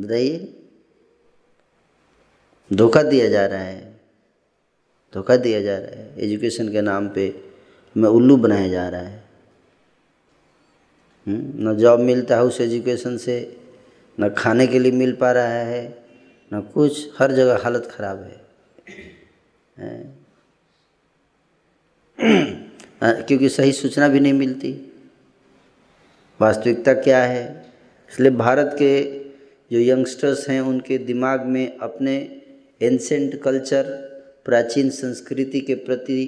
बताइए। धोखा दिया जा रहा है। धोखा दिया जा रहा है। एजुकेशन के नाम पे मैं उल्लू बनाया जा रहा है। न जॉब मिलता है उस एजुकेशन से, न खाने के लिए मिल पा रहा है, न कुछ, हर जगह हालत ख़राब है? क्योंकि सही सूचना भी नहीं मिलती। वास्तविकता क्या है? इसलिए भारत के जो यंगस्टर्स हैं, उनके दिमाग में अपने एंसेंट कल्चर, प्राचीन संस्कृति के प्रति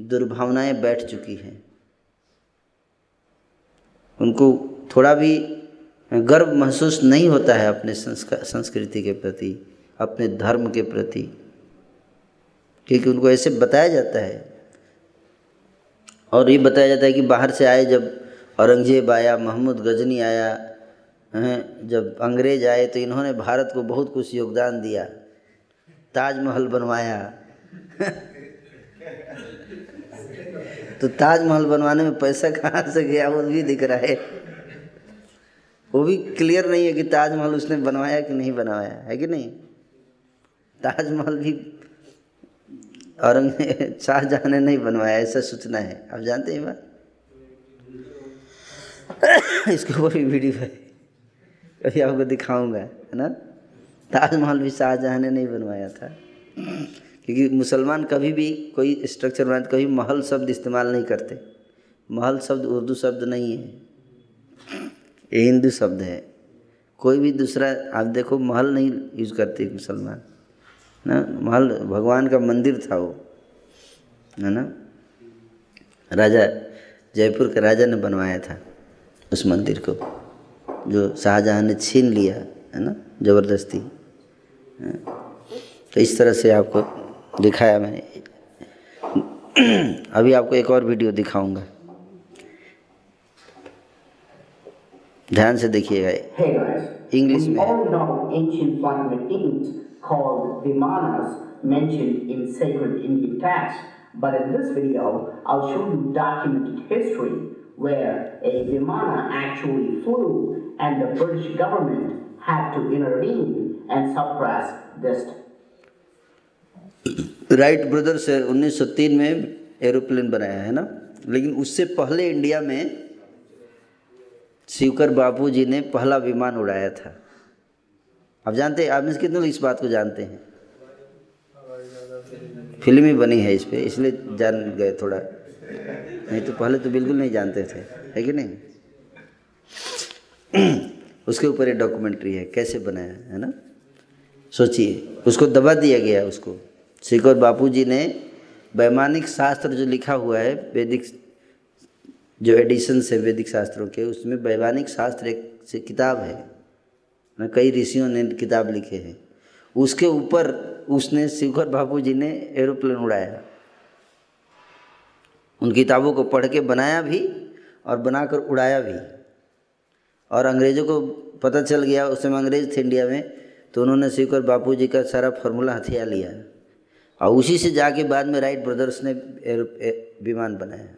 दुर्भावनाएँ बैठ चुकी हैं। उनको थोड़ा भी गर्व महसूस नहीं होता है अपने संस्कृति के प्रति, अपने धर्म के प्रति, क्योंकि उनको ऐसे बताया जाता है और ये बताया जाता है कि बाहर से आए जब औरंगज़ेब आया, महमूद गजनी आया, हैं, जब अंग्रेज़ आए तो इन्होंने भारत को बहुत कुछ योगदान दिया, ताजमहल बनवाया। [laughs] तो ताजमहल बनवाने में पैसा कहाँ से गया, वो भी दिख रहा है। वो भी क्लियर नहीं है कि ताजमहल उसने बनवाया कि नहीं बनवाया, है कि नहीं? ताजमहल भी औरंगज़ेब शाहजहां ने नहीं बनवाया, ऐसा सूचना है। आप जानते हैं बात? [coughs] इसके ऊपर भी वीडियो है। कभी आपको दिखाऊँगा, है ना? ताजमहल भी शाहजहां ने नहीं बनवाया था। क्योंकि मुसलमान कभी भी कोई स्ट्रक्चर बनाते, कभी महल शब्द इस्तेमाल नहीं करते। महल शब्द उर्दू शब्द नहीं है। ये हिंदू शब्द है। कोई भी दूसरा, आप देखो, महल नहीं यूज़ करते मुसलमान। ना महल भगवान का मंदिर था वो है ना? राजा जयपुर के राजा ने बनवाया था उस मंदिर को जो शाहजहां ने छीन लिया है ना? ज़बरदस्ती तो इस तरह से आपको दिखाया मैंने [clears throat] अभी आपको एक और वीडियो दिखाऊँगा। ध्यान से देखिएगा। We में है। called Vimanas mentioned in sacred Indian texts, but in this video, I'll show you documented history where a Vimana actually flew and the British government had to intervene and suppress this Wright Brothers 1903 में aeroplane बनाया है ना लेकिन उससे पहले India में शिवकर बापू जी ने पहला विमान उड़ाया था आप जानते हैं, आप में से कितने लोग इस बात को जानते हैं? फ़िल्म ही बनी है इस पर इसलिए जान गए थोड़ा। नहीं तो पहले तो बिल्कुल नहीं जानते थे, है कि नहीं? [clears throat] उसके ऊपर ये डॉक्यूमेंट्री है, कैसे बनाया, है ना? सोचिए, उसको दबा दिया गया उसको। शेखर बापू जी ने वैमानिक शास्त्र जो लिखा हुआ है, वैदिक जो एडिशन है वैदिक शास्त्रों के, उसमें वैमानिक शास्त्र एक से किताब है। ना कई ऋषियों ने किताब लिखे हैं। उसके ऊपर उसने शिवकर बापू जी ने एरोप्लेन उड़ाया। उन किताबों को पढ़ के बनाया भी और बनाकर उड़ाया भी। और अंग्रेज़ों को पता चल गया, उस समय अंग्रेज़ थे इंडिया में तो उन्होंने शिवकर बापू जी का सारा फार्मूला हथियार लिया। और उसी से जाके बाद में राइट ब्रदर्स ने विमान बनाया।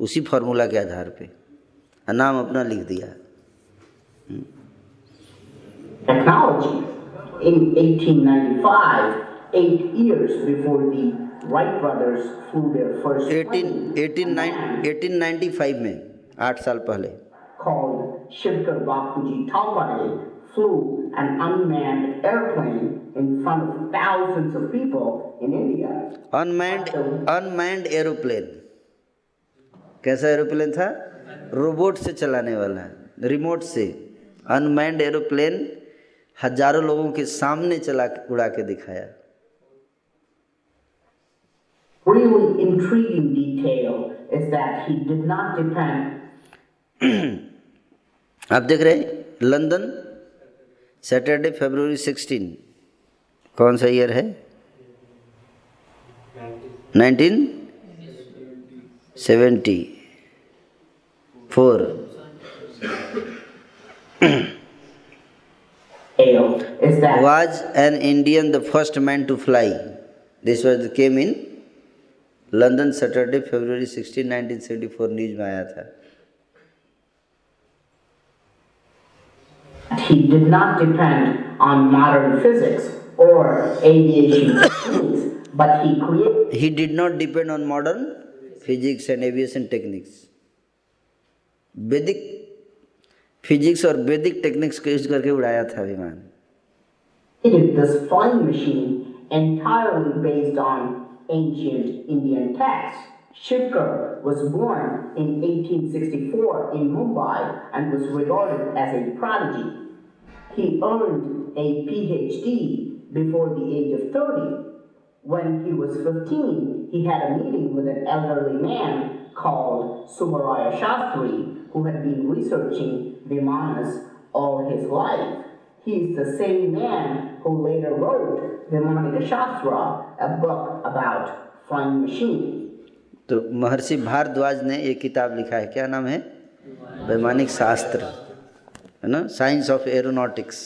उसी फार्मूला के आधार पे। नाम अपना लिख दिया। Technology. In 1895, eight years before the Wright brothers flew their first 18 plane, 18 1895 में आठ साल पहले called Shivkar Bapuji Talwade flew an unmanned airplane in front of thousands of people in India. Unmanned unmanned aeroplane कैसा aeroplane था robot से चलाने वाला remote से अनमैंड एरोप्लेन हज़ारों लोगों के सामने चला उड़ा के दिखाया। Really intriguing detail is that he did not depend [clears throat] आप देख रहे हैं लंदन सैटरडे फरवरी 16 कौन सा ईयर है? 1974 [clears throat] is that was an Indian the first man to fly. This was came in London Saturday February 16 1974 news में आया था he did not depend on modern physics or aviation [coughs] techniques, but he created he did not depend on modern physics and aviation techniques वैदिक physics और वैदिक techniques को use करके उड़ाया था विमान this flying machine entirely based on ancient Indian texts. Shivkar was born in 1864 in Mumbai and was regarded as a prodigy. He earned a PhD before the age of 30. When he was 15, he had a meeting with an elderly man called Subaraya Shastri, who had been researching Vimanas all his life. He is the same man who later wrote Vimanika Shastra, a book about flying machines. तो महर्षि भारद्वाज ने एक किताब लिखा है क्या नाम है वैमानिक शास्त्र है ना science of aeronautics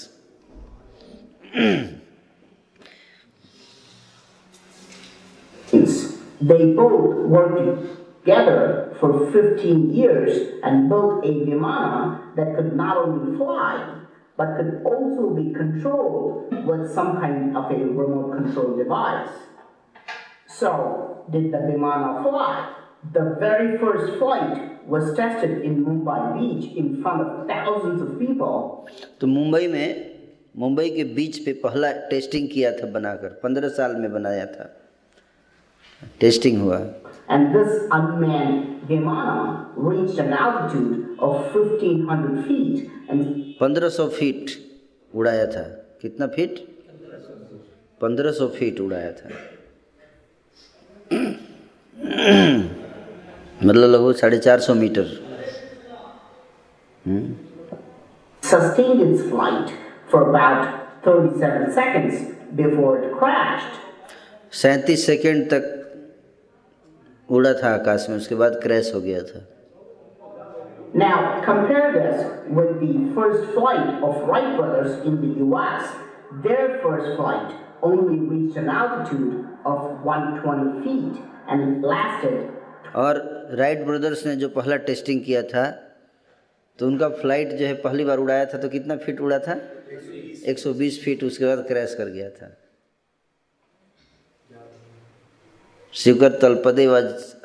They both worked together for 15 years and built a Vimana that could not only fly, but could also be controlled with some kind of a remote control device. So, did the Vimana fly? The very first flight was tested in Mumbai beach in front of thousands of people. तो मुंबई में मुंबई के बीच पे पहला testing किया था बनाकर पंद्रह साल में बनाया था टेस्टिंग हुआ And this unmanned Vimana reached an altitude of 1500 feet and पंद्रह सौ फीट उड़ाया था कितना फीट पंद्रह सौ फीट उड़ाया था मतलब लगभग साढ़े चार सौ metre sustained its flight for about 37 seconds before it crashed. सैंतीस सेकेंड तक उड़ा था आकाश में उसके बाद क्रैश हो गया था Now, compare this with the first flight of Wright brothers in the US. Their first flight only reached an altitude of 120 feet and it lasted और राइट ब्रदर्स ने जो पहला टेस्टिंग किया था तो उनका फ़्लाइट जो है पहली बार उड़ाया था तो कितना फीट उड़ा था 120 फीट उसके बाद क्रैश कर गया था Sugar Talpade was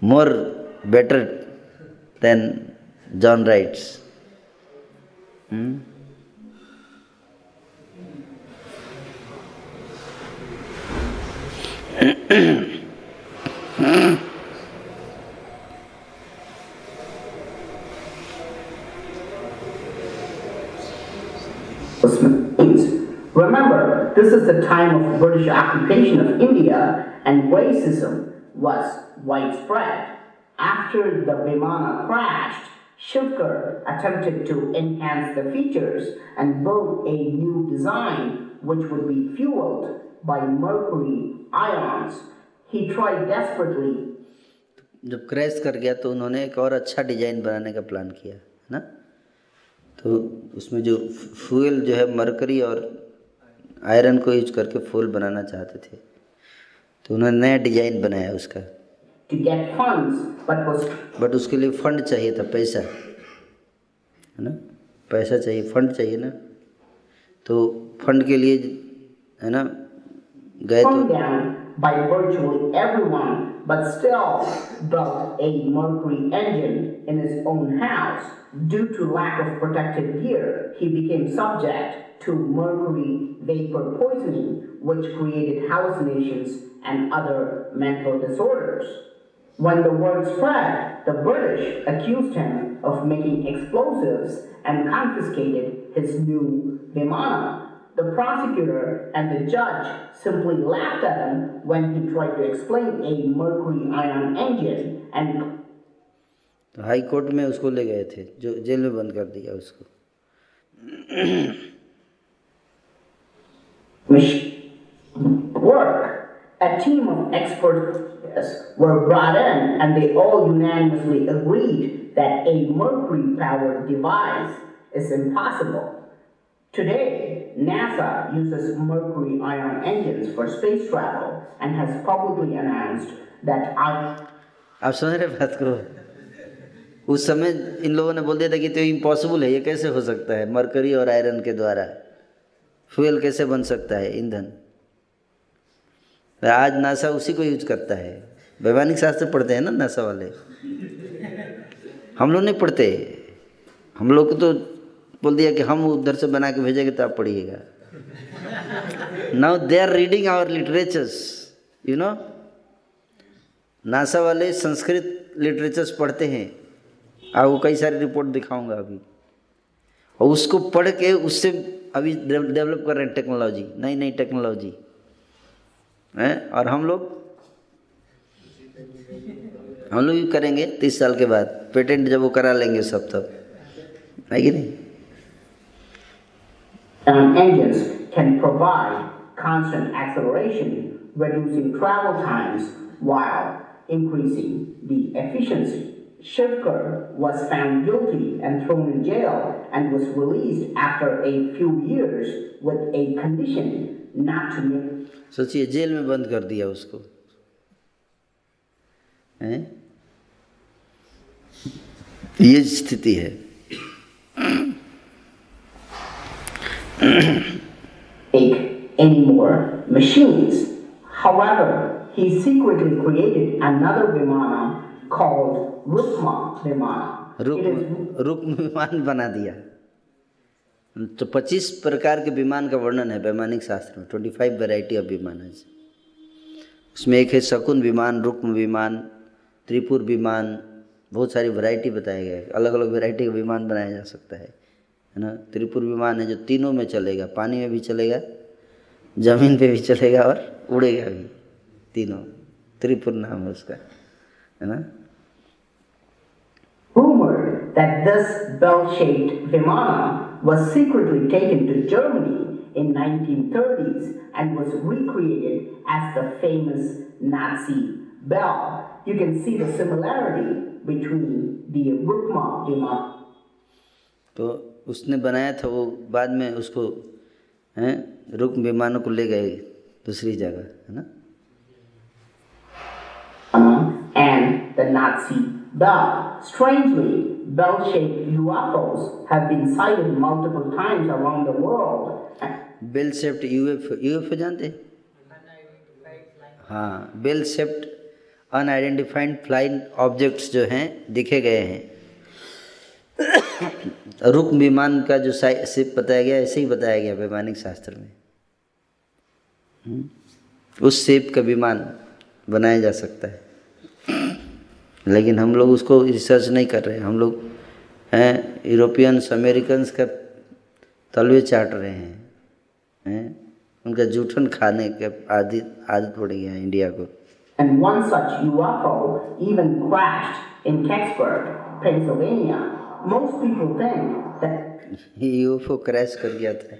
more better than John Wrights. Hmm? [clears throat] hmm? this is the time of British occupation of India and racism was widespread. After the Vimana crashed, Shivkar attempted to enhance the features and build a new design which would be fueled by mercury ions. He tried desperately जब crash कर गया तो उन्होंने एक और अच्छा design बनाने का प्लान किया है ना तो उसमें जो फ्यूल जो है मरकरी और आयरन को यूज़ करके फूल बनाना चाहते थे। तो उन्होंने नया डिज़ाइन बनाया उसका। बट उसके लिए फंड चाहिए था पैसा। है ना? पैसा चाहिए फंड चाहिए ना? तो फंड के लिए है ना? गए तो but still built a mercury engine in his own house. Due to lack of protective gear, he became subject to mercury vapor poisoning, which created hallucinations and other mental disorders. When the word spread, the British accused him of making explosives and confiscated his new Vimana. The prosecutor and the judge simply laughed at him when he tried to explain a mercury ion engine and तो high court में उसको ले गए थे जो jail में बंद कर दिया उसको machine work. A team of experts were brought in and they all unanimously agreed that a mercury powered device is impossible. Today, NASA uses mercury ion engines for space travel and has publicly announced that I आप समझ रहे बात को? उस समय इन लोगों ने बोल दिया था कि तो इम्पॉसिबल है ये कैसे हो सकता है? मरकरी और आयरन के द्वारा। फ्यूल कैसे बन सकता है? ईंधन। आज नासा उसी को यूज़ करता है। वैमानिक शास्त्र पढ़ते हैं ना नासा वाले? हम लोग नहीं पढ़ते। हम लोग को तो बोल दिया कि हम उधर से बना के भेजेंगे तो आप पढ़िएगा। Now they are reading our literatures you know NASA वाले संस्कृत लिटरेचर्स पढ़ते हैं। आपको कई सारी रिपोर्ट दिखाऊँगा अभी। और उसको पढ़ के उससे अभी डेवलप कर रहे हैं टेक्नोलॉजी नई नई टेक्नोलॉजी हैं? और हम लोग? हम लोग भी करेंगे तीस साल के बाद। पेटेंट जब वो करा लेंगे सब तब। है कि नहीं? um, engines can provide constant acceleration, reducing travel times while increasing the efficiency. Shivkar was found guilty and thrown in jail and was released after a few years with a condition not to make सोचिए jail में बंद कर दिया उसको हैं ये स्थिति है [coughs] make any more machines. However, he secretly created another Vimana called Rukma Vimana. is रुक विमान बना दिया तो 25 प्रकार के विमान का वर्णन है वैमानिक शास्त्र में। 25 वैरायटी ऑफ़ विमान है उसमें एक है शकुन विमान रुक्म विमान त्रिपुर विमान बहुत सारी वैरायटी बताया गया है। अलग अलग वैरायटी का विमान बनाया जा सकता है। है ना त्रिपुर विमान है जो तीनों में चलेगा पानी में भी चलेगा ज़मीन पे भी चलेगा और उड़ेगा भी तीनों त्रिपुर नाम है उसका है ना that this bell-shaped Vimana was secretly taken to Germany in 1930s and was recreated as the famous Nazi bell. You can see the similarity between the Rukma Vimana तो उसने बनाया था वो बाद में उसको हैं रुक विमानों को ले गए दूसरी जगह है ना and the Nazi bell. Strangely, bell-shaped UFOs have been sighted multiple times around the world. Bell shaped UFO UFO जानते हैं हाँ bell shaped unidentified flying objects जो हैं दिखे गए हैं [coughs] रुक विमान का जो सिप बताया गया ऐसे ही बताया गया वैमानिक शास्त्र में। हम्म, उस शेप का विमान बनाया जा सकता है। [coughs] लेकिन हम लोग उसको रिसर्च नहीं कर रहे। हम लोग हैं यूरोपियंस अमेरिकन्स का तलवे चाट रहे हैं। हैं? उनका जूठन खाने के आदत आदत पड़ गया इंडिया को. Most people think that UFO crash कर गया था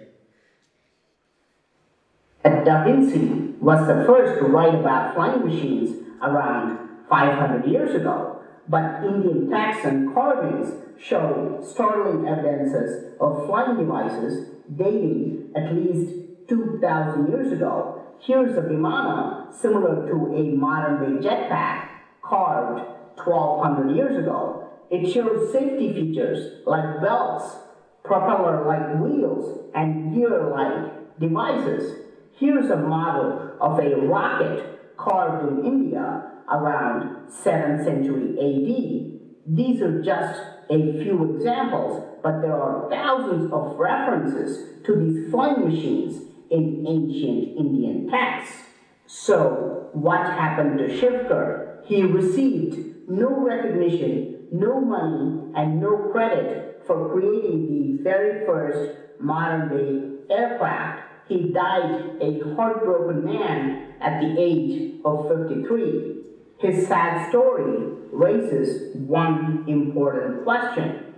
that Da Vinci was the first to write about flying machines around 500 years ago. But Indian texts and carvings show startling evidences of flying devices dating at least 2,000 years ago. Here's a Vimana similar to a modern day jetpack carved 1,200 years ago. it shows safety features like belts, propeller like wheels, and gear like devices. Here's a model of a rocket carved in India around 7th century AD. These are just a few examples, but there are thousands of references to these flying machines in ancient Indian texts. So, what happened to Shivkar? He received no recognition, no money, and no credit for creating the very first modern day aircraft. He died a heartbroken man at the age of 53. His sad story raises one important question.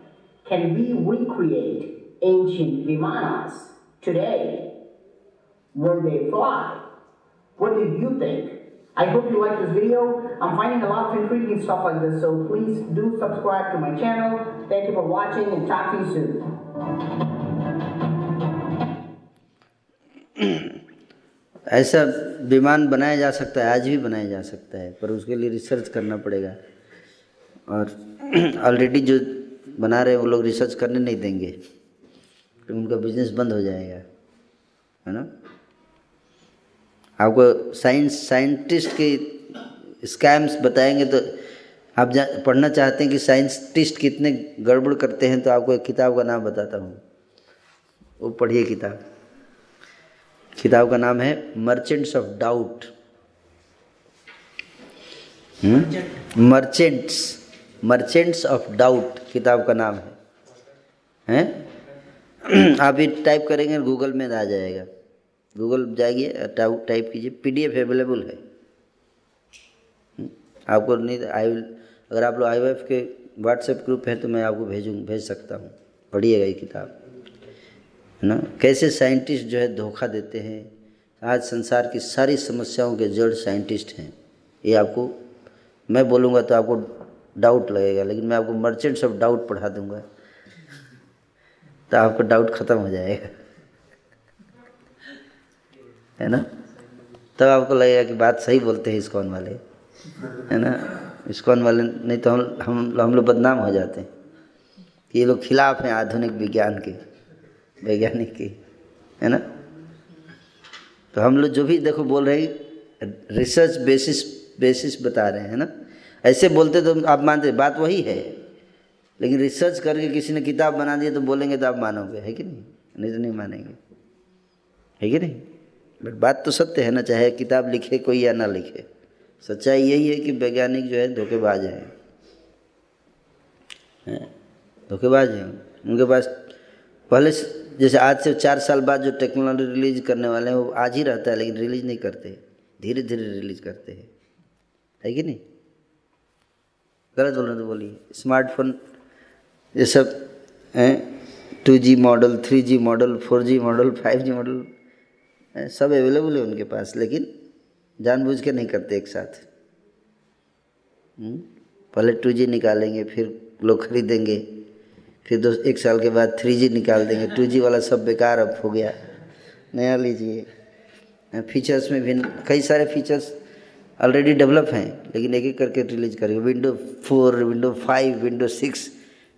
Can we recreate ancient Vimanas today? Will they fly? What do you think? I hope you like this video. I'm finding a lot of intriguing stuff like this, so please do subscribe to my channel. Thank you for watching and talk to you soon. ऐसा विमान बनाया जा सकता है आज भी बनाया जा सकता है पर उसके लिए रिसर्च करना पड़ेगा और ऑलरेडी जो बना रहे हैं वो लोग रिसर्च करने नहीं देंगे तो उनका बिज़नेस बंद हो जाएगा है ना आपको साइंस साइंटिस्ट के स्कैम्स बताएँगे तो आप जा, पढ़ना चाहते हैं कि साइंटिस्ट कितने गड़बड़ करते हैं तो आपको एक किताब का नाम बताता हूँ। वो पढ़िए किताब। किताब का नाम है Merchants of Doubt Merchants Merchants of Doubt किताब का नाम है। हैं? [clears throat] आप ये टाइप करेंगे गूगल में आ जाएगा। गूगल जाइए टाइप कीजिए पीडीएफ अवेलेबल है। हम्म, आपको नहीं आई अगर आप लोग आई के व्हाट्सएप ग्रुप है तो मैं आपको भेजूँ भेज सकता हूँ। पढ़िएगा ये किताब। है ना? कैसे साइंटिस्ट जो है धोखा देते हैं? आज संसार की सारी समस्याओं के जड़ साइंटिस्ट हैं। ये आपको मैं बोलूँगा तो आपको डाउट लगेगा लेकिन मैं आपको मर्चेंट्स ऑफ़ डाउट पढ़ा दूँगा। तो आपका डाउट ख़त्म हो जाएगा। है ना? तब आपको लगेगा कि बात सही बोलते हैं इस्कॉन वाले, है ना? इस्कॉन वाले, नहीं तो हम हम हम लोग बदनाम हो जाते हैं। कि ये लोग खिलाफ हैं आधुनिक विज्ञान के, वैज्ञानिक के, है ना? तो हम लोग जो भी देखो बोल रहे हैं रिसर्च बेसिस बेसिस बता रहे हैं ना? ऐसे बोलते तो आप मानते बात वही है। लेकिन रिसर्च करके किसी ने किताब बना दी तो बोलेंगे तो आप मानोगे, है कि नहीं? नहीं तो नहीं मानेंगे। है कि नहीं? बट बात तो सत्य है ना, चाहे किताब लिखे कोई या ना लिखे। सच्चाई यही है कि वैज्ञानिक जो है धोखेबाज हैं? धोखेबाज हैं। उनके पास पहले जैसे आज से चार साल बाद जो टेक्नोलॉजी रिलीज़ करने वाले हैं, वो आज ही रहता है, लेकिन रिलीज़ नहीं करते। धीरे धीरे रिलीज़ करते हैं। है कि नहीं? गलत बोल रहे तो बोलिए। स्मार्टफ़ोन, ये सब two G model, three G model, four G model, five G model सब अवेलेबल है उनके पास, लेकिन जानबूझ के नहीं करते एक साथ। हम्म? पहले टू जी निकालेंगे, फिर लोग खरीदेंगे, फिर दो, एक साल के बाद थ्री जी निकाल देंगे। टू जी वाला सब बेकार अब हो गया। नया लीजिए। फीचर्स में भी कई सारे फीचर्स ऑलरेडी डेवलप हैं, लेकिन एक एक करके रिलीज़ करेंगे। Window four window five window six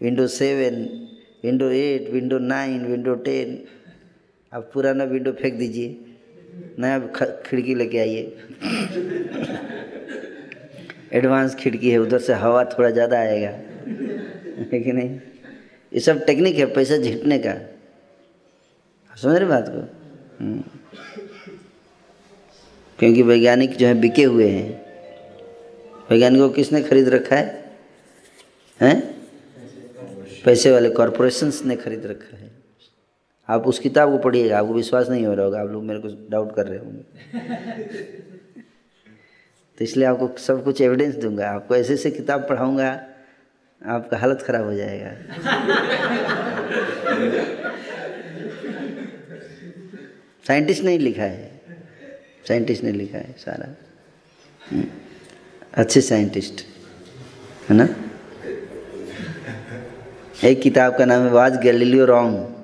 window seven window eight window nine window ten अब पुराना विंडो फेंक दीजिए। नया खिड़की लेके आइए। एडवांस खिड़की है, उधर से हवा थोड़ा ज़्यादा आएगा। है कि नहीं? ये सब टेक्निक है, पैसा झीटने का। समझ रहे बात को? हम्म। क्योंकि वैज्ञानिक जो है, बिके हुए हैं। वैज्ञानिकों को किसने खरीद रखा है? हैं? पैसे वाले कॉरपोरेशंस ने खरीद रखा है। आप उस किताब को पढ़िएगा आपको विश्वास नहीं हो रहा होगा आप लोग मेरे को डाउट कर रहे होंगे। तो इसलिए आपको सब कुछ एविडेंस दूँगा आपको ऐसे ऐसे किताब पढ़ाऊँगा आपका हालत खराब हो जाएगा। साइंटिस्ट नहीं लिखा है साइंटिस्ट ने लिखा है सारा। हम्म, अच्छे साइंटिस्ट है ना? एक किताब का नाम है was Galileo wrong.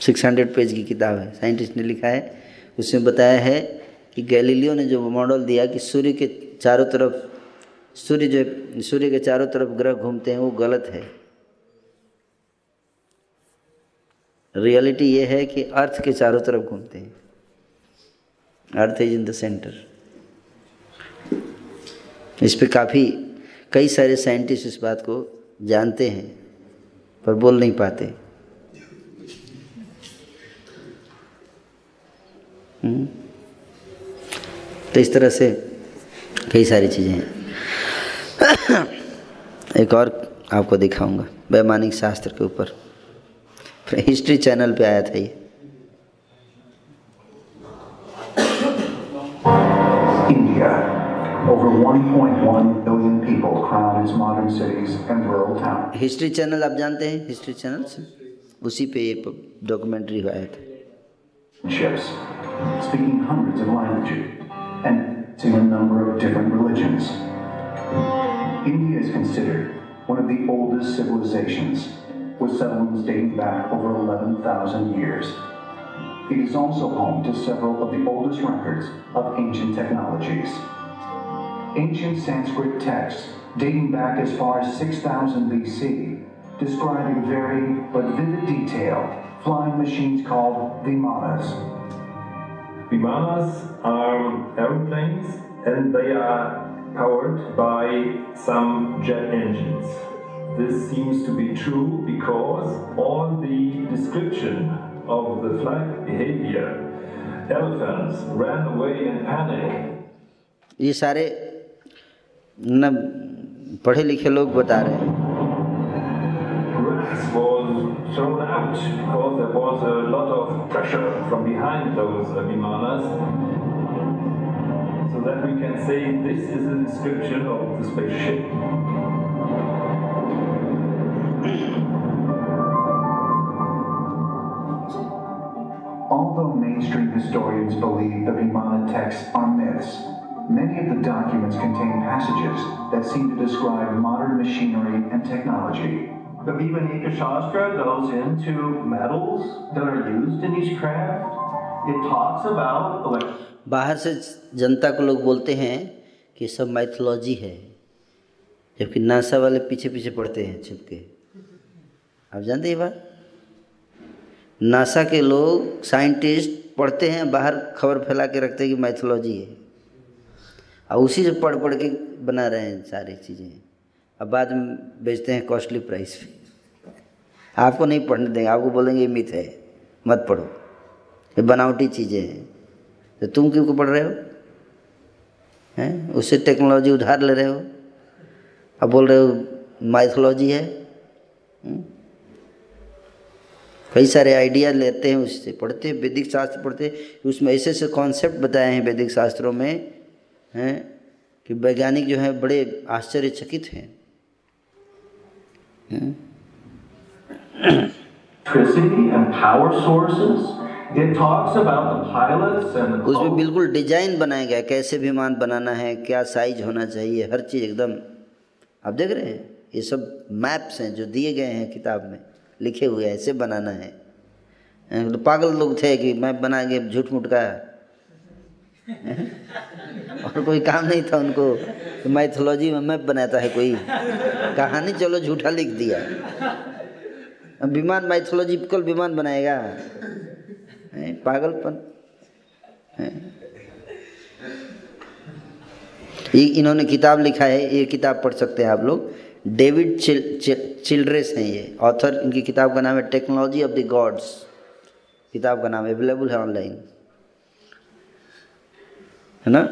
Six hundred page की किताब है। साइंटिस्ट ने लिखा है। उसमें बताया है कि गैलीलियो ने जो मॉडल दिया कि सूर्य के चारों तरफ़, सूर्य जो, सूर्य के चारों तरफ़ ग्रह घूमते हैं, वो गलत है। रियलिटी ये है कि अर्थ के चारों तरफ़ घूमते हैं। Earth is in the centre. इस पे काफ़ी, कई सारे साइंटिस्ट इस बात को जानते हैं, पर बोल नहीं पाते। तो इस तरह से कई सारी चीज़ें हैं। [coughs] एक और आपको दिखाऊँगा वैमानिक शास्त्र के ऊपर। फिर [laughs] हिस्ट्री चैनल पे आया था ये। India. Over 1.1 billion people crowd its modern cities and rural towns. History Channel आप जानते हैं? हिस्ट्री चैनल से? उसी पे ये डॉक्यूमेंट्री आया था। Speaking hundreds of languages and to a number of different religions. India is considered one of the oldest civilizations, with settlements dating back over 11,000 years. It is also home to several of the oldest records of ancient technologies. Ancient Sanskrit texts dating back as far as 6000 BC describe in varied but vivid detail flying machines called vimanas. Vimanas are aeroplanes and they are powered by some jet engines. This seems to be true because all the description of the flight behavior, elephants ran away in panic ये सारे न पढ़े लिखे लोग बता रहे हैं Thrown out because there was a lot of pressure from behind those uh, vimanas. So that we can say this is a description of the spaceship. Although mainstream historians believe the Vimana texts are myths, many of the documents contain passages that seem to describe modern machinery and technology. The Vimanika Shastra goes into metals that are used in each craft. It talks about बाहर से जनता को लोग बोलते हैं कि सब mythology है, जबकि नासा वाले पीछे पीछे पढ़ते हैं छिपके आप जानते हैं बात? नासा के लोग साइंटिस्ट पढ़ते हैं, बाहर खबर फैला के रखते हैं कि माइथोलॉजी है। और उसी से पढ़ पढ़ के बना रहे हैं सारी चीज़ें। अब बाद में बेचते हैं कॉस्टली प्राइस पे आपको नहीं पढ़ने देंगे, आपको बोलेंगे, ये मिथ है, मत पढ़ो। ये बनावटी चीज़ें हैं। तो तुम क्यों को पढ़ रहे हो? हैं? उससे टेक्नोलॉजी उधार ले रहे हो। अब बोल रहे हो माइथोलॉजी है। कई सारे आइडिया लेते हैं उससे। पढ़ते हैं, वैदिक शास्त्र पढ़ते हैं। उसमें ऐसे ऐसे कॉन्सेप्ट बताए हैं वैदिक शास्त्रों में, हैं, कि वैज्ञानिक जो है बड़े आश्चर्यचकित हैं Electricity and power sources. It talks about the pilots and उसमें बिल्कुल डिज़ाइन बनाया गया कैसे विमान बनाना है क्या साइज़ होना चाहिए हर चीज़ एकदम। आप देख रहे हैं? ये सब मैप्स हैं जो दिए गए हैं किताब में लिखे हुए ऐसे बनाना है। तो पागल लोग थे कि मैप बना के झूठ मूठ का और कोई काम नहीं था उनको। तो मैथोलॉजी में मैप बनाता है कोई। कहानी चलो झूठा लिख दिया। विमान माइथोलॉजिकल विमान बनाएगा। पागलपन। ये इन्होंने किताब लिखा है ये किताब पढ़ सकते हैं आप लोग। डेविड चिल, चिल, चिल्ड्रेस हैं ये। ऑथर इनकी किताब का नाम है टेक्नोलॉजी ऑफ़ द गॉड्स। किताब का नाम अवेलेबल है ऑनलाइन। है ना?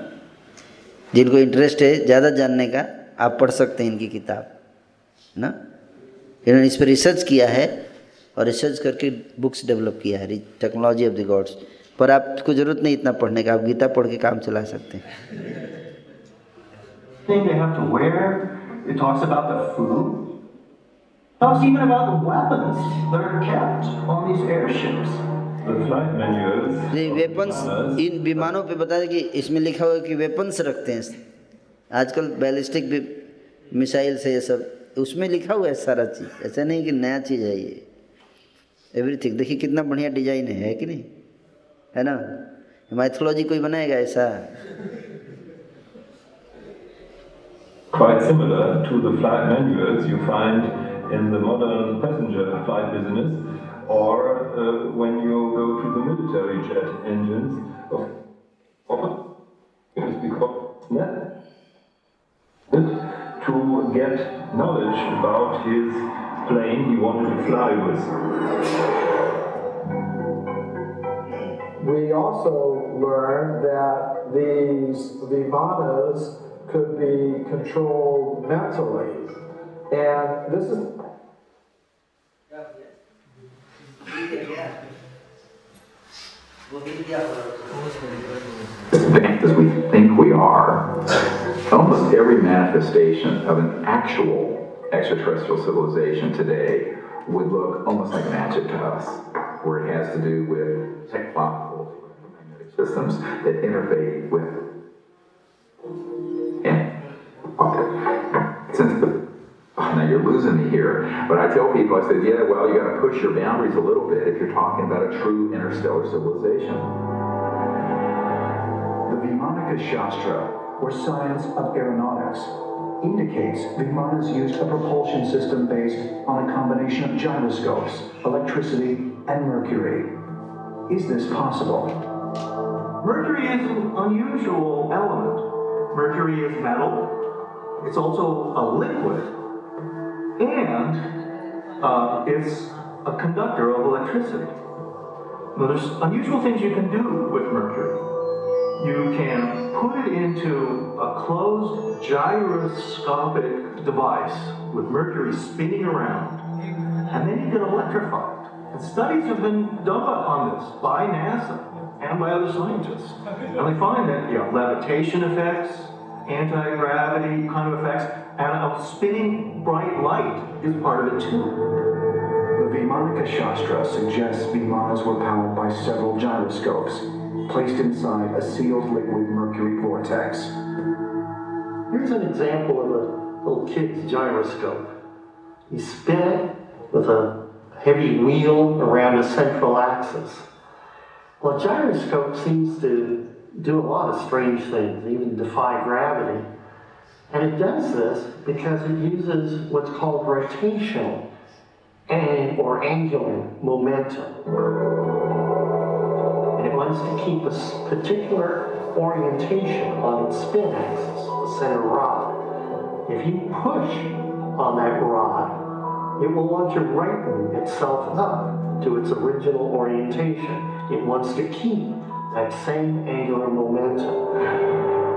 जिनको इंटरेस्ट है, ज़्यादा जानने का, आप पढ़ सकते हैं इनकी किताब, है ना? इन्होंने इस पर रिसर्च किया है और रिसर्च करके बुक्स डेवलप किया है टेक्नोलॉजी ऑफ़ द गॉड्स पर आपको ज़रूरत नहीं इतना पढ़ने का, आप गीता पढ़ के काम चला सकते हैं। Talks even about the weapons that are kept on these airships. The flight manuals. ये वेपन्स इन विमानों पे बता दें कि इसमें लिखा हुआ है कि वेपन्स रखते हैं। आजकल बैलिस्टिक भी मिसाइल से ये सब। उसमें लिखा हुआ है सारा चीज़। ऐसा नहीं कि नया चीज़ है ये। एवरीथिंग देखिए कितना बढ़िया डिज़ाइन है, है कि नहीं? है ना? माइथोलॉजी कोई बनाएगा ऐसा? Quite similar to the flight manuals you find in the modern passenger flight business. Or uh, when you go to the military jet engines of, because to get knowledge about his plane he wanted to fly with. We also learned that these vimanas could be controlled mentally. And this is as advanced as we think we are, almost every manifestation of an actual extraterrestrial civilization today would look almost like magic to us, where it has to do with technological systems that interface with and since the oh, now you're losing me here, but I tell people, I said, yeah, well, you got to push your boundaries a little bit if you're talking about a true interstellar civilization. The Vimanika Shastra, or science of aeronautics, indicates Vimanas used a propulsion system based on a combination of gyroscopes, electricity, and mercury. Is this possible? Mercury is an unusual element. Mercury is metal. It's also a liquid. And uh, it's a conductor of electricity. Now, there's unusual things you can do with mercury. You can put it into a closed gyroscopic device with mercury spinning around, and then you can electrify it. And studies have been done on this by NASA and by other scientists. And they find that you know, levitation effects, anti-gravity kind of effects, and a spinning bright light is part of it too. The Vimanika Shastra suggests Vimanas were powered by several gyroscopes, placed inside a sealed liquid mercury vortex. Here's an example of a little kid's gyroscope. You spin it with a heavy wheel around a central axis. Well, a gyroscope seems to do a lot of strange things, even defy gravity. And it does this because it uses what's called rotational and or angular momentum. And it wants to keep a particular orientation on its spin axis, the center rod. If you push on that rod, it will want to righten itself up to its original orientation. It wants to keep that same angular momentum.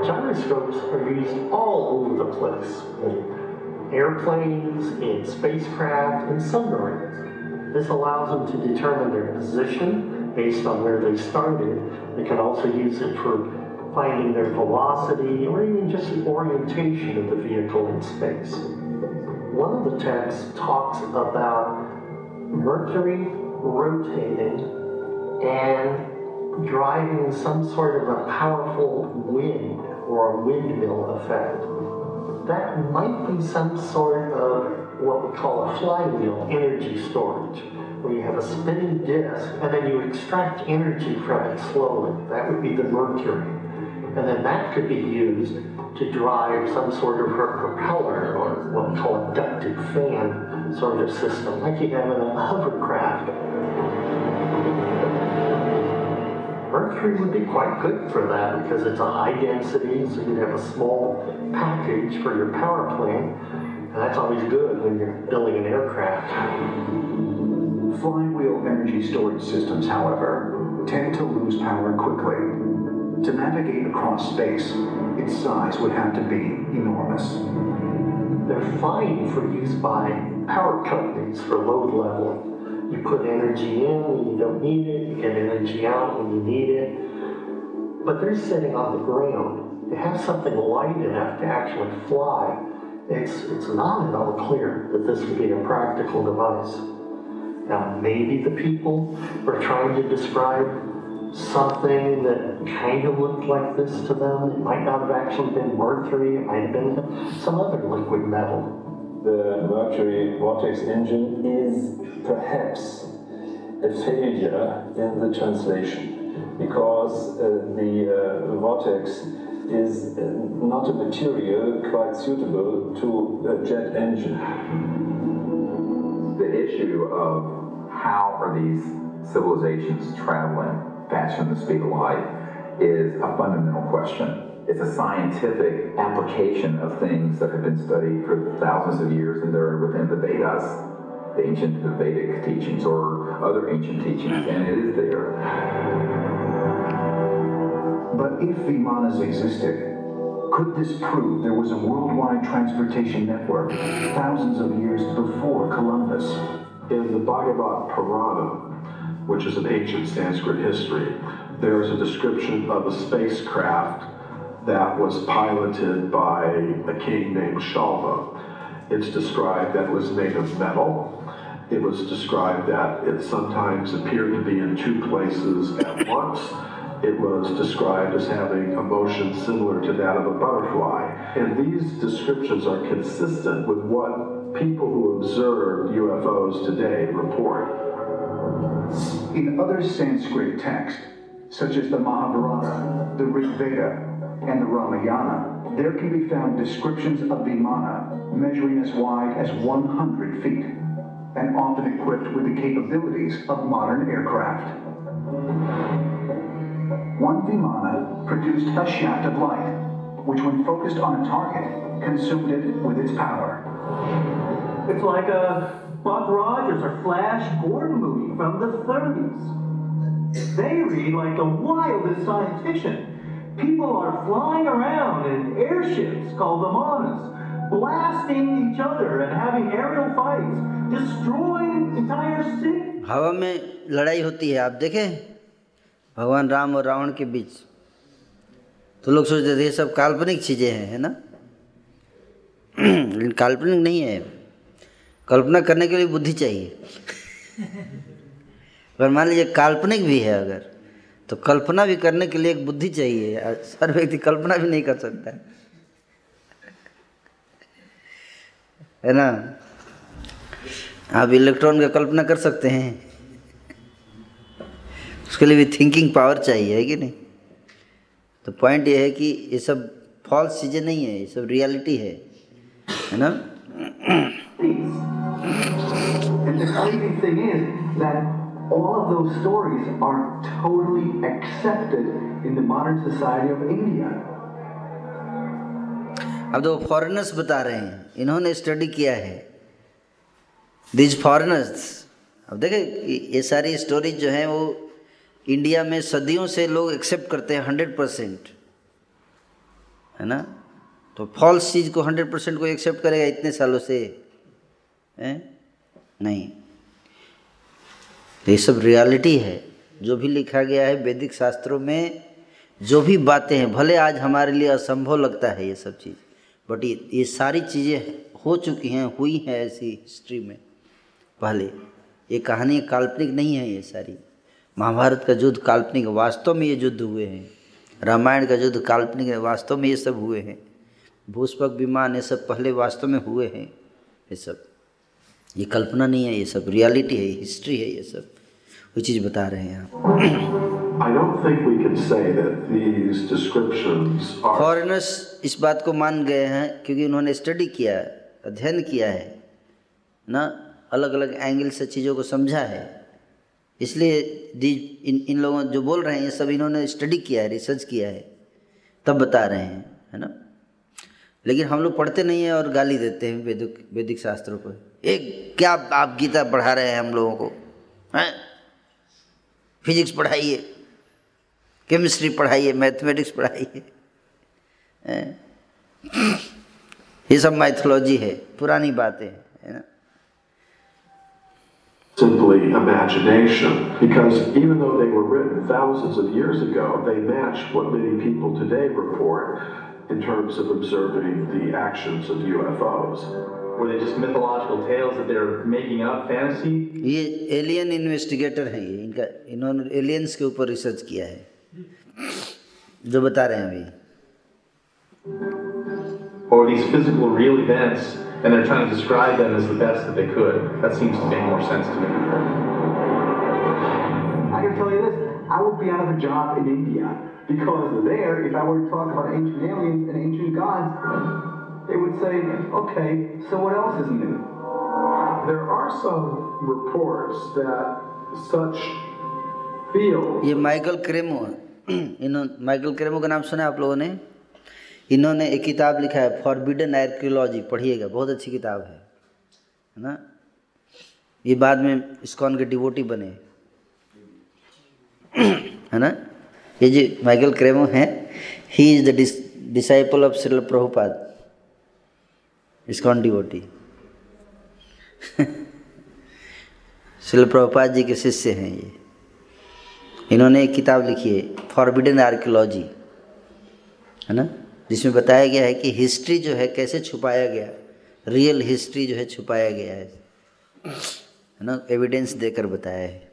Gyroscopes are used all over the place. In airplanes, in spacecraft, in submarines. This allows them to determine their position based on where they started. They can also use it for finding their velocity or even just the orientation of the vehicle in space. One of the texts talks about Mercury rotating and driving some sort of a powerful wind or a windmill effect. That might be some sort of what we call a flywheel energy storage, where you have a spinning disk and then you extract energy from it slowly. That would be the mercury. And then that could be used to drive some sort of propeller or what we call a ducted fan sort of system, like you have in a hovercraft. Mercury would be quite good for that because it's a high density, so you'd have a small package for your power plant. And that's always good when you're building an aircraft. Flywheel energy storage systems, however, tend to lose power quickly. To navigate across space, its size would have to be enormous. They're fine for use by power companies for load leveling. You put energy in when you don't need it, you get energy out when you need it. But they're sitting on the ground. They have something light enough to actually fly. It's, it's not at all clear that this would be a practical device. Now, maybe the people were trying to describe something that kind of looked like this to them. It might not have actually been mercury, it might have been some other liquid metal. The Mercury vortex engine is perhaps a failure in the translation because uh, the uh, vortex is uh, not a material quite suitable to a jet engine. The issue of how are these civilizations traveling faster than the speed of light is a fundamental question. It's a scientific application of things that have been studied for thousands of years and they're within the Vedas, the ancient Vedic teachings or other ancient teachings, and it is there. But if Vimanas existed, could this prove there was a worldwide transportation network thousands of years before Columbus? In the Bhagavad Purana, which is an ancient Sanskrit history, there is a description of a spacecraft that was piloted by a king named Shalva. It's described that it was made of metal. It was described that it sometimes appeared to be in two places at once. It was described as having a motion similar to that of a butterfly. And these descriptions are consistent with what people who observe UFOs today report. In other Sanskrit texts, such as the Mahabharata, the Rig Veda, and the Ramayana, there can be found descriptions of Vimana measuring as wide as 100 feet and often equipped with the capabilities of modern aircraft. One Vimana produced a shaft of light, which when focused on a target, consumed it with its power. It's like a Buck Rogers or Flash Gordon movie from the 30s. They read like the wildest science fiction. People are flying around in airships called Vimanas, blasting each other and having aerial fights, destroying entire cities. हवा में लड़ाई होती है आप देखें भगवान राम और रावण के बीच तो लोग सोचते थे ये सब काल्पनिक चीज़ें हैं है ना लेकिन काल्पनिक नहीं है कल्पना करने के लिए बुद्धि चाहिए अगर मान लीजिए काल्पनिक भी है अगर तो कल्पना भी करने के लिए एक बुद्धि चाहिए। हर व्यक्ति कल्पना भी नहीं कर सकता है। ना? आप इलेक्ट्रॉन का कल्पना कर सकते हैं। उसके लिए भी थिंकिंग पावर चाहिए, है कि नहीं? तो पॉइंट ये है कि ये सब फॉल्स चीज़ें नहीं है, ये सब रियलिटी है। है ना? All of those stories are totally accepted in the modern society of India. अब तो फॉरेनर्स बता रहे हैं, इन्होंने स्टडी किया है। दिज फॉरेनर्स अब देखे, ये सारी स्टोरीज जो हैं वो इंडिया में सदियों से लोग एक्सेप्ट करते हैं हंड्रेड परसेंट है ना? तो फॉल्स चीज़ को हंड्रेड परसेंट कोई एक्सेप्ट करेगा इतने सालों से, है? नहीं। ये सब रियलिटी है। जो भी लिखा गया है वैदिक शास्त्रों में, जो भी बातें हैं, भले आज हमारे लिए असंभव लगता है ये सब चीज़ बट ये ये सारी चीज़ें हो चुकी हैं, हुई हैं ऐसी हिस्ट्री में। पहले, ये कहानी काल्पनिक नहीं है ये सारी। महाभारत का युद्ध काल्पनिक वास्तव में ये युद्ध हुए हैं। रामायण का युद्ध काल्पनिक वास्तव में ये सब हुए हैं। भूस्पक विमान ये सब पहले वास्तव में हुए हैं, ये सब। ये कल्पना नहीं है ये सब रियलिटी है हिस्ट्री है ये सब। वो चीज़ बता रहे हैं आप। I don't think we can say that these descriptions are. Foreigners इस बात को मान गए हैं क्योंकि उन्होंने स्टडी किया है अध्ययन किया है ना? अलग अलग एंगल से चीज़ों को समझा है। इसलिए इन इन लोगों जो बोल रहे हैं ये सब इन्होंने स्टडी किया है रिसर्च किया है तब बता रहे हैं है ना? लेकिन हम लोग पढ़ते नहीं हैं और गाली देते हैं वैदिक वैदिक शास्त्रों पर एक क्या आप गीता पढ़ा रहे हैं हम लोगों को हैं फिजिक्स पढ़ाइए केमिस्ट्री पढ़ाइए मैथमेटिक्स पढ़ाइए ये सब माइथोलॉजी है पुरानी बातें है ना simply imagination because even though they were written thousands of years ago, they match what many people today report in terms of observing the actions of UFOs. Were they just mythological tales that they're making up, fantasy? ये alien investigator हैं ये इनका इन्होंने aliens के ऊपर research किया है जो बता रहे हैं अभी Or these physical real events and they're trying to describe them as the best that they could. That seems to make more sense to me. I can tell you this, I would be out of a job in India because there, if I were to talk about ancient aliens and ancient gods, they would say, okay, so what else is new? There are some reports that such fields. ये Michael Cremo इन्होंने Michael Cremo का नाम सुना है आप लोगों ने इन्होंने एक किताब लिखा है फॉरबिडन आर्कियोलॉजी पढ़िएगा बहुत अच्छी किताब है है ना ये बाद में इस्कॉन के डिवोटी बने है ना ये जो माइकल क्रेमो हैं he is the disciple of Srila Prabhupada ISKCON devotee Srila Prabhupada ji के शिष्य हैं ये इन्होंने एक किताब लिखी है फॉरबिडन आर्कियोलॉजी है ना जिसमें बताया गया है कि हिस्ट्री जो है कैसे छुपाया गया रियल हिस्ट्री जो है छुपाया गया है है ना एविडेंस देकर बताया है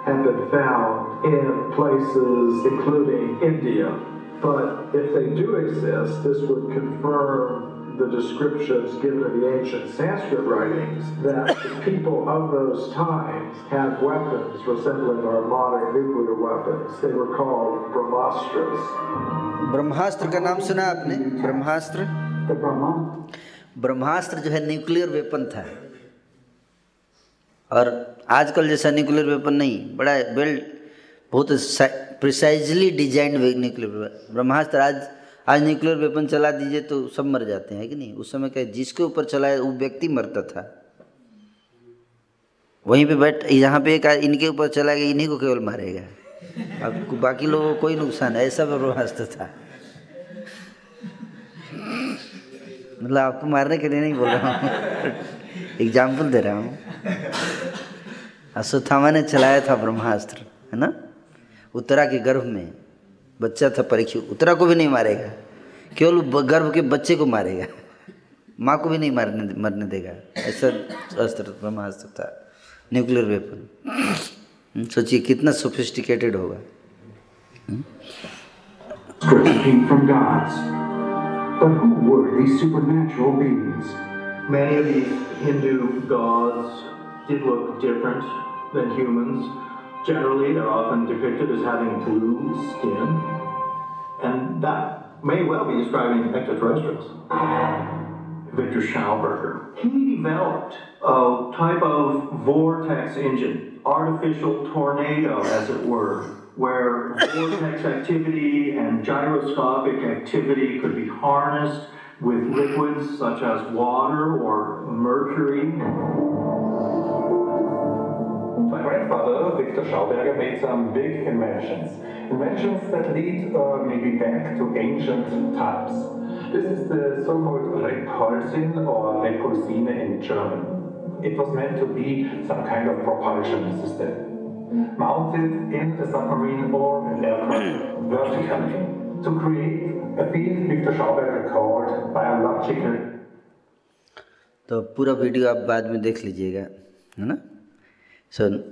Used sand of glass have been found in places including India. But if they do exist, this would confirm the descriptions given in the ancient Sanskrit writings that the people of those times had weapons resembling our modern nuclear weapons. They were called brahmastras. ब्रह्मास्त्र का नाम सुना आपने ब्रह्मास्त्र ब्रह्मास्त्र जो है nuclear weapon था और आजकल जैसा न्यूक्लियर वेपन नहीं, बड़ा वेल बहुत प्रिसाइजली डिजाइंड न्यूक्लियर ब्रह्मास्त्र आज आज न्यूक्लियर वेपन चला दीजिए तो सब मर जाते हैं कि नहीं? उस समय क्या जिसके ऊपर चलाए वो व्यक्ति मरता था। वहीं पे बैठ, यहाँ पे इनके ऊपर चला गया, इन्हीं को केवल मारेगा। अब बाकी लोगों को कोई नुकसान है ऐसा ब्रह्मास्त्र था। मतलब आपको मारने के लिए नहीं बोल रहा हूँ। [laughs] एग्ज़ाम्पल दे रहा हूँ। अश्वत्थामा ने चलाया था ब्रह्मास्त्र है ना? उत्तरा के गर्भ में। बच्चा था परीक्षित। उत्तरा को भी नहीं मारेगा। केवल गर्भ के बच्चे को मारेगा। माँ को भी नहीं मारने मरने देगा। ऐसा अस्त्र ब्रह्मास्त्र था। न्यूक्लियर वेपन सोचिए कितना सोफिस्टिकेटेड होगा। from gods. But who were these supernatural beings? Many of these Hindu gods did look different than humans. Generally, they're often depicted as having blue skin. And that may well be describing extraterrestrials. Victor Schauberger. He developed a type of vortex engine, artificial tornado, as it were, where vortex activity and gyroscopic activity could be harnessed with liquids such as water or mercury. My grandfather, Victor Schauberger, made some big inventions. Inventions that lead uh, maybe back to ancient times. This is the so-called Repulsin or Repulsine in German. It was meant to be some kind of propulsion system, mounted in a submarine or an aircraft [clears throat] vertically to create a field Victor Schauberger called biological तो पूरा video आप बाद में देख लीजिएगा है ना सो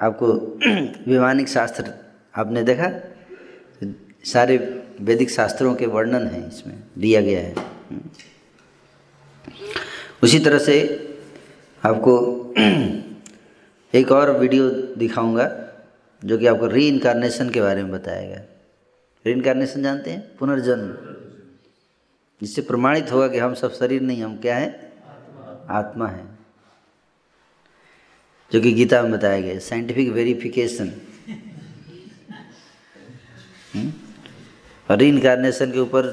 आपको वैमानिक शास्त्र, आपने देखा? सारे वैदिक शास्त्रों के वर्णन हैं इसमें, दिया गया है। उसी तरह से आपको [clears throat] एक और वीडियो दिखाऊँगा, जो कि आपको री इनकारनेशन के बारे में बताएगा। री इनकारनेशन जानते हैं? पुनर्जन्म। जिससे प्रमाणित होगा कि हम सब शरीर नहीं, हम क्या हैं? आत्मा है। जो कि गीता में बताया गया साइंटिफिक वेरिफिकेशन और री इनकारनेशन के ऊपर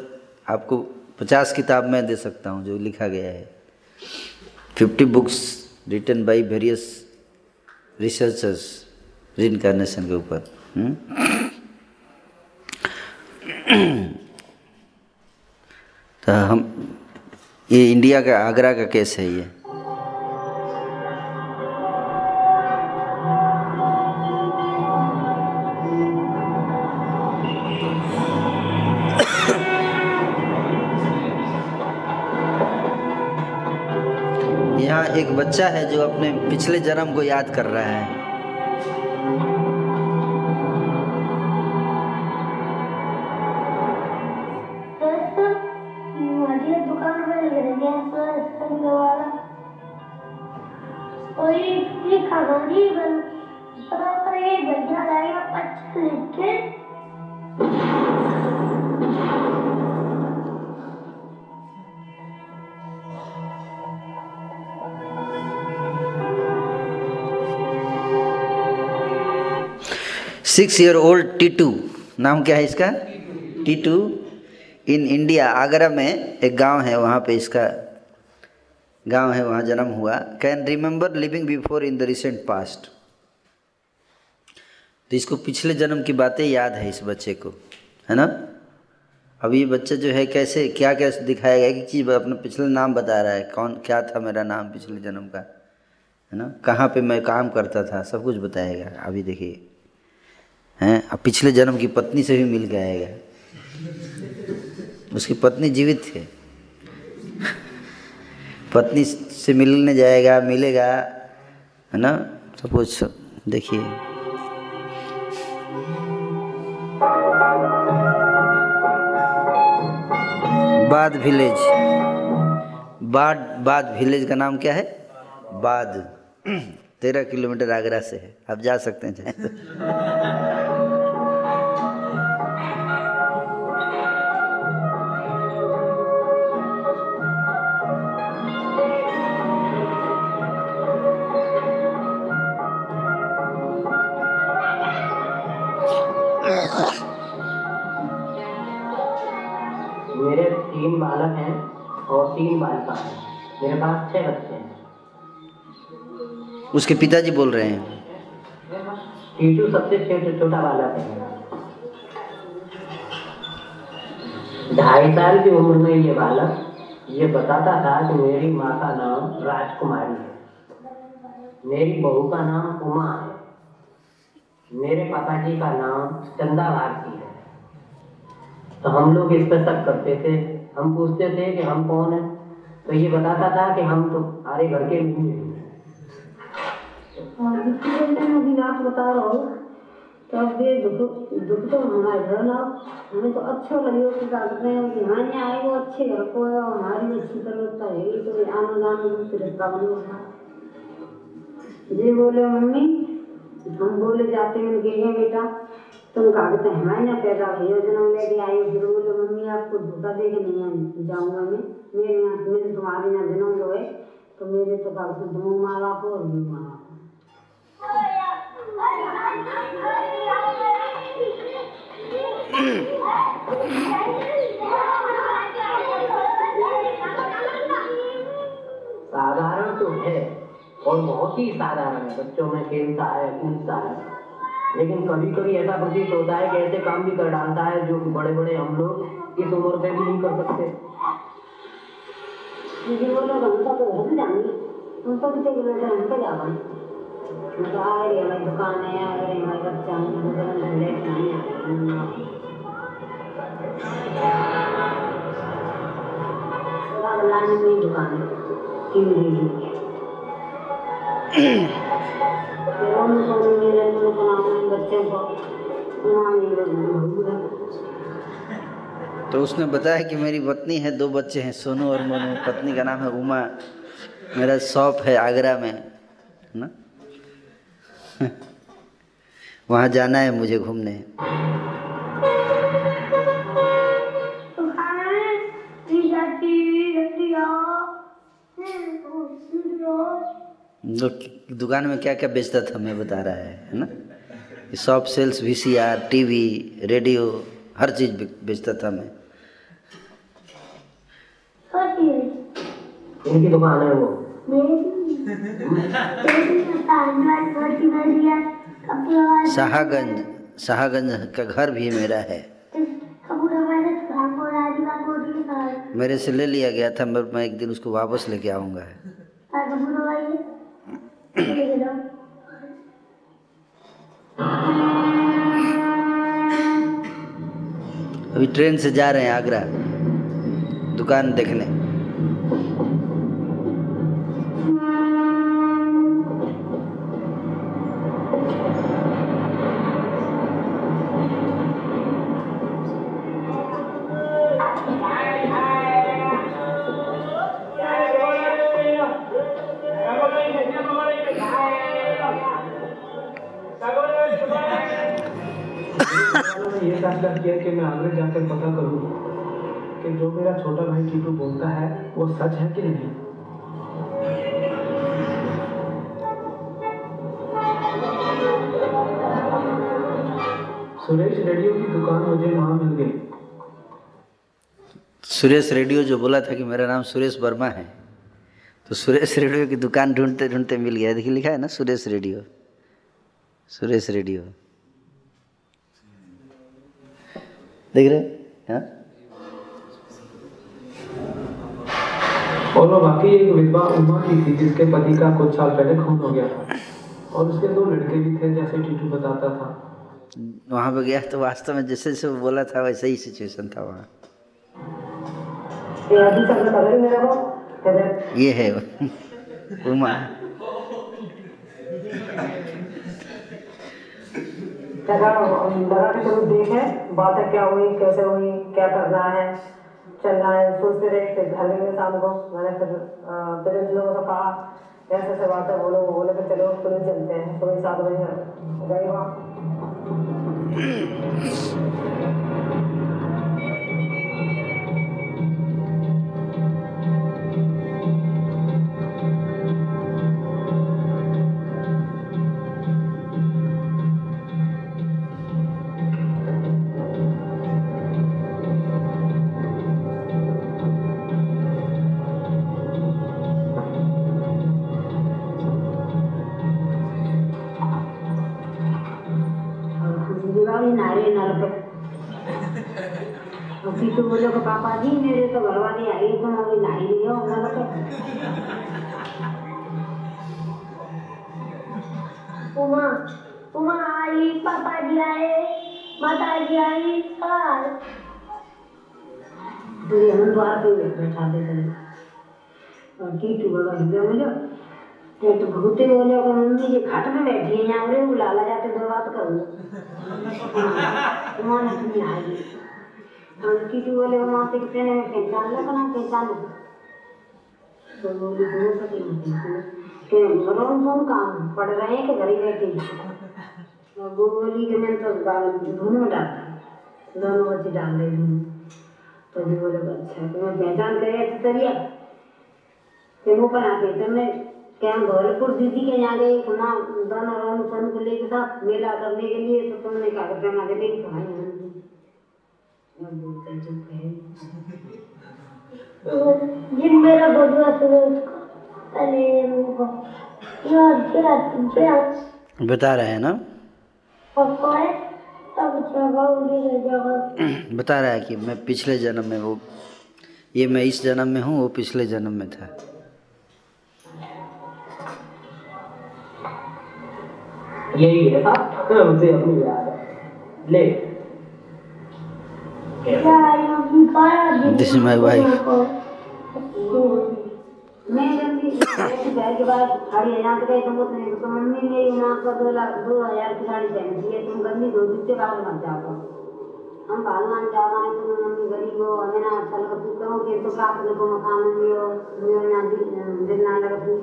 आपको पचास किताब मैं दे सकता हूँ, जो लिखा गया है। Fifty books written by various researchers reincarnation के ऊपर। तो हम, ये इंडिया का, आगरा का केस है ये। एक बच्चा है जो अपने पिछले जन्म को याद कर रहा है। सिक्स ईयर ओल्ड टीटू नाम क्या है इसका? टीटू इन इंडिया आगरा में एक गाँव है वहाँ पे इसका गाँव है, वहाँ जन्म हुआ। Can remember living before in the recent past तो इसको पिछले जन्म की बातें याद है इस बच्चे को, है ना? अब ये बच्चा जो है कैसे क्या क्या दिखाएगा? कि चीज़ अपना पिछले नाम बता रहा है। कौन, क्या था मेरा नाम पिछले जन्म का? है ना? कहाँ पे मैं काम करता था? सब कुछ बताएगा। अभी देखिए। हैं? अब पिछले जन्म की पत्नी से भी मिल के आएगा। उसकी पत्नी जीवित थे पत्नी से मिलने जाएगा, मिलेगा, है ना? सब कुछ देखिए। बाद विलेज बाद बाद विलेज का नाम क्या है? बाद। [clears throat] तेरह किलोमीटर आगरा से है। आप जा सकते हैं। मेरे पास छह बच्चे हैं उसके पिताजी बोल रहे हैं। टीटू सबसे छोटा छोटा बालक है। ढाई साल की उम्र में ये बालक ये बताता था कि मेरी माँ का नाम राजकुमारी है। मेरी बहू का नाम उमा है। मेरे पापा जी का नाम चंदा भारती है। तो हम लोग इस पर शक करते थे। हम पूछते थे कि हम कौन है? तो ये बताता था कि हम तो सारे घर के नहीं हैं। दिन अभी बात रहा हूँ तो अब ये दुख दुख तो हमारे घर ना, हमें तो अच्छा लगे कि क्या कहते हैं कि हाँ यहाँ आए, वो अच्छे घर को है और हमारी भी अच्छी तरह है ये तो आना जाना रिश्ता बन गया। जी बोले, मम्मी, हम बोले जाते हैं उनके हैं बेटा। तुम कागज़ हमारे ना, पैदा भैया जन्म लेके आई फिर बोले, मम्मी आपको धोखा दे के नहीं जाऊँगा मैं। मेरे यहाँ मेरे तुम्हारे यहाँ जन्म लो है तो मेरे तो कागज़ दो माँ बाप और भी माँ बाप साधारण तो है, और बहुत ही साधारण है। बच्चों में खेलता है, कूदता है। लेकिन कभी कभी ऐसा प्रतीत होता है कि ऐसे काम भी कर डालता है जो बड़े बड़े हम लोग इस उम्र पे भी नहीं कर सकते। तो तो मैं दुकान है मेरे को बच्चों को तो उसने बताया कि मेरी पत्नी है, दो बच्चे हैं, सोनू और मोनू। पत्नी का नाम है उमा। मेरा शॉप है आगरा में ना? वहाँ जाना है मुझे घूमने। दुकान में क्या क्या बेचता था मैं बता रहा है है ना? Shop sells V C R T V radio हर चीज़ बेचता था मैं। इनकी दुकान है वो। शाहगंज शाहगंज का घर भी मेरा है। मेरे से ले लिया गया था मैं मैं एक दिन उसको वापस लेके आऊँगा। अभी ट्रेन से जा रहे हैं आगरा दुकान देखने। फैसला किया कि मैं आगरा जाकर पता करूँ कि जो मेरा छोटा भाई टीटू बोलता है, वो सच है कि नहीं? सुरेश रेडियो की दुकान मुझे वहाँ मिल गई। सुरेश रेडियो जो बोला था कि मेरा नाम सुरेश वर्मा है तो सुरेश रेडियो की दुकान ढूंढते ढूंढते मिल गया। देखिए, लिखा है ना सुरेश रेडियो। सुरेश रेडियो। देख रहे हैं? हाँ? और वो बाकी एक विधवा उमा की थी जिसके पति का कुछ साल पहले खून हो गया था। और उसके दो लड़के भी थे जैसे टीटू बताता था। वहाँ पे गया तो वास्तव में जैसे जैसे वो बोला था वैसे ही सिचुएशन था वहाँ। ये है [laughs] उमा। लगा लगा कि चलो देखे, बातें क्या हुई, कैसे हुई, क्या करना है, चलना है, सोचते रहे, फिर घर गए शाम को, मैंने फिर पेरेंट्स लोगों से कहा, ऐसे ऐसे बात बोलो वो बोले कि चलो पुलिस चलते हैं, सुबह सात बजे गए वहाँ को जी मेरे तो घर वाली आई तो अभी नहाई रही हो नल पे उमा उमा आई पापा जी आए माता जी आई और तो ये हम द्वार पे बैठा देते हैं और कीटू बोला भैया बोलो ये तो भूते बोले को मम्मी जी घाट में बैठी है यहाँ रे बुलाला जाके दो बात करूँ माने तुम्हें आ कीटू बोले वहाँ से ट्रेन में पहचान लो कना पहचान लो तो बोली दो पति के मरों कौन काम, पढ़ रहे हैं कि घर ही बैठे हैं? वो बोली कि मैं तो दोनों डालता दोनों बच्चे डाल रही दोनों तो जी बोले अच्छा तो मैं पहचान करे तरिया फिर वो पर आके तो मैं क्या हम धौलपुर दीदी के यहाँ गए वहाँ दोनों राम सन को लेके साथ मेला करने के लिए तो तुमने बना के बोलते चुप है जिन मेरा बदला सुनो उसको अरे वो यार क्या क्या बता रहे हैं ना पापा है तब जगह उड़ी रह जाएगा बता रहा है कि मैं पिछले जन्म में वो ये मैं इस जन्म में हूँ वो पिछले जन्म में था यही है साहब मुझे अपनी याद है ले क्या ये पाया This is my wife. मैं घर के बाद साड़ी हज़ार गए तुम उतने तो मम्मी मेरी वहाँ का दो लाख दो हज़ार की साड़ी पहनती है तुम गंदी धोती से बाहर मत जाओ हम भगवान जावा है तुम मम्मी गरीब हो हमें ना अच्छा लगा तू कहोगे तो प्राप्त को मकान दियो दियो ना दिल ना लगा तू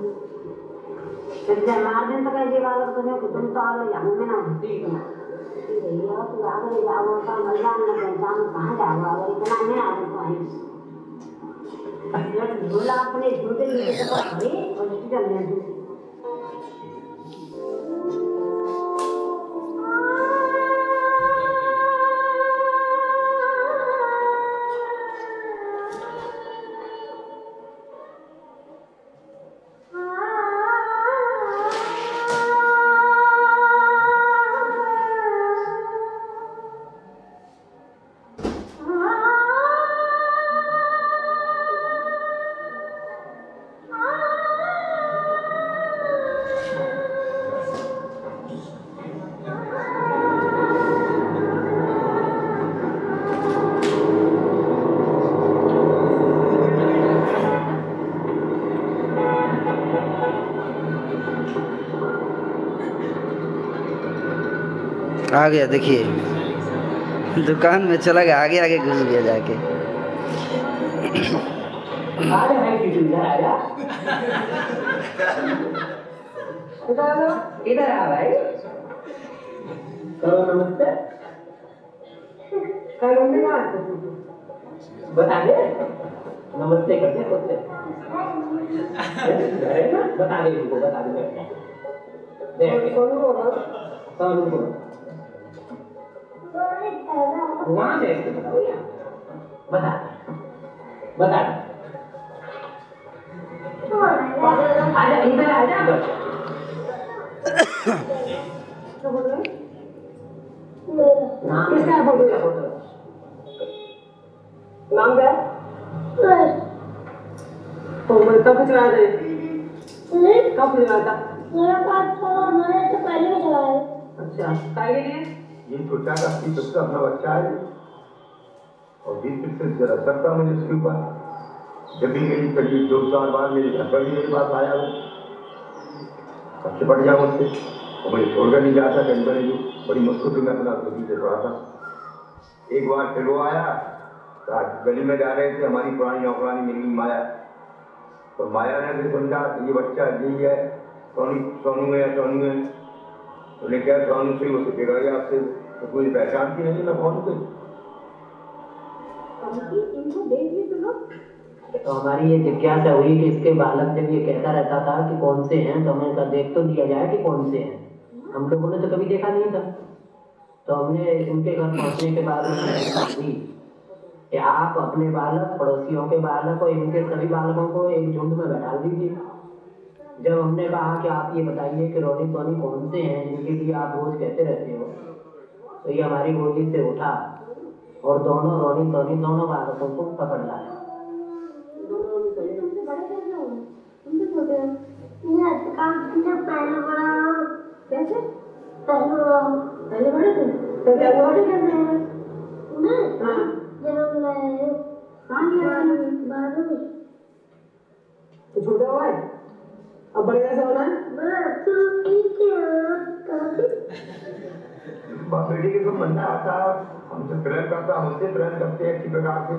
फिर जब मार दिन तक ऐसे बालक तो तुम तो आ गए जाओ ना ठीक है तू आगे जाओ का मल्लान ना पहचान कहाँ जाओ अगर इतना मैं आ तो आई झोला अपने झूठे तो और चलने दो आ गया देखिए दुकान में चला गया आगे आगे घुस गया जाके इधर आ भाई नमस्ते नमस्ते बता दे नमस्ते करते होते बता दे बता दे वहाँ देख के बताओ यार बता। बता। आजा इधर आजा। नाम किसका फ़ोटो का फ़ोटो नाम क्या? तो मैं कब चलाया था कब चलाया था मेरा पास था मैंने तो पहले भी चलाया अच्छा काय के लिए? ये छोटा का अपनी सबका अपना बच्चा है और फिर से जरा सकता मुझे उसके ऊपर, जब भी मेरी करीब दो साल बाद मेरे घर पर भी मेरे पास आया वो सबसे बढ़ गया मुझसे, और मुझे छोड़कर नहीं जाता, कहीं पर भी बड़ी मुश्किल में अपना खुद से पड़ा था। एक बार फिर वो आया तो गली में जा रहे थे, हमारी पुरानी नौकरानी मिली माया। तो माया ने भी समझा कि ये बच्चा यही है, सोनी, सोनू है सोनू है? उन्हें क्या सोनू से वो कि आपसे तो कोई पहचानती नहीं ना कौन भी तो तो हमारी ये जिज्ञासा हुई कि इसके बालक जब ये कहता रहता था कि कौन से हैं तो हमें कहा देख तो दिया जाए कि कौन से हैं। हम लोगों ने तो कभी देखा नहीं था। तो हमने उनके घर पहुँचने के बाद हुई कि आप अपने बालक पड़ोसियों के बालक और इनके सभी बालकों को एक झुंड में बैठा दीजिए। जब हमने कहा कि आप ये बताइए कि रोनी सोनी कौन से हैं जिनके लिए आप रोज कहते रहते हो तो ये हमारी गोदी से उठा और दोनों रोनी सोनी दोनों बालकों को पकड़ लाया। पहले बड़ा बड़ा बड़े थे तो क्या हुआ कैसे मैं हाँ जन्म ले कहाँ गया था? बारहवीं तो छोटा हुआ है? अब बड़े कैसे होना है? बड़ा तू ठीक है बाप बेटी के तो बंदा आता है हमसे प्रेम करता हमसे प्रेम करते हैं अच्छी प्रकार से।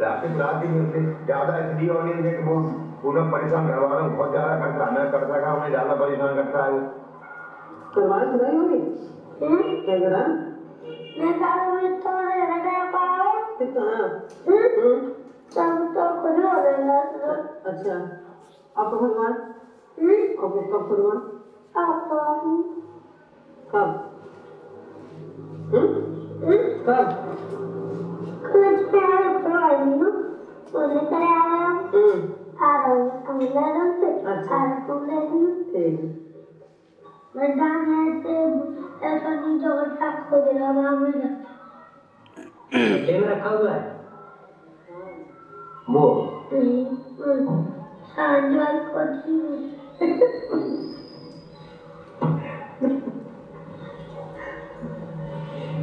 रात रात ही उनसे ज़्यादा इसलिए ऑडियंस है कि वो पूरा परेशान घर वालों बहुत ज़्यादा करता है मैं कर सका उन्हें ज़्यादा परेशान करता है वो। सुनाई होगी मैं सारा में तो पाओ तो खुद हो अच्छा। आपका भगवान कब भगवान आपको कब? कब कुछ प्यार पढ़ाई ना बोले करे आ रहा हूँ आ रहा हूँ हम ले रहे थे आ रहा तुम ले रही ठीक मैं डाल रहे थे ऐसा नहीं जो बच्चा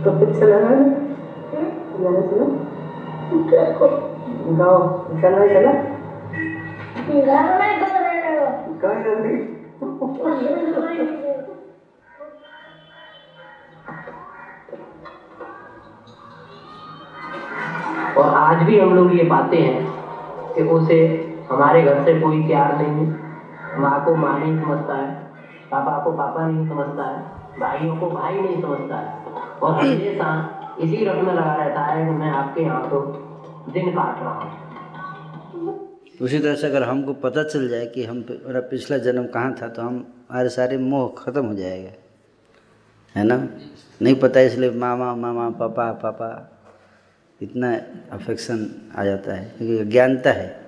चला गाओ चला और आज भी हम लोग ये पाते हैं कि उसे हमारे घर से कोई प्यार नहीं है। माँ को माँ नहीं समझता है, पापा को पापा नहीं समझता है, भाइयों को भाई नहीं समझता है। और हमेशा इसी रट में लगा रहता है कि मैं आपके यहाँ तो दिन काट रहा हूँ। उसी तरह से अगर हमको पता चल जाए कि हम मेरा पिछला जन्म कहाँ था तो हम हमारे सारे मोह खत्म हो जाएगा। है ना? नहीं पता इसलिए मामा मामा, पापा पापा, इतना अफेक्शन आ जाता है। क्योंकि ज्ञानता है।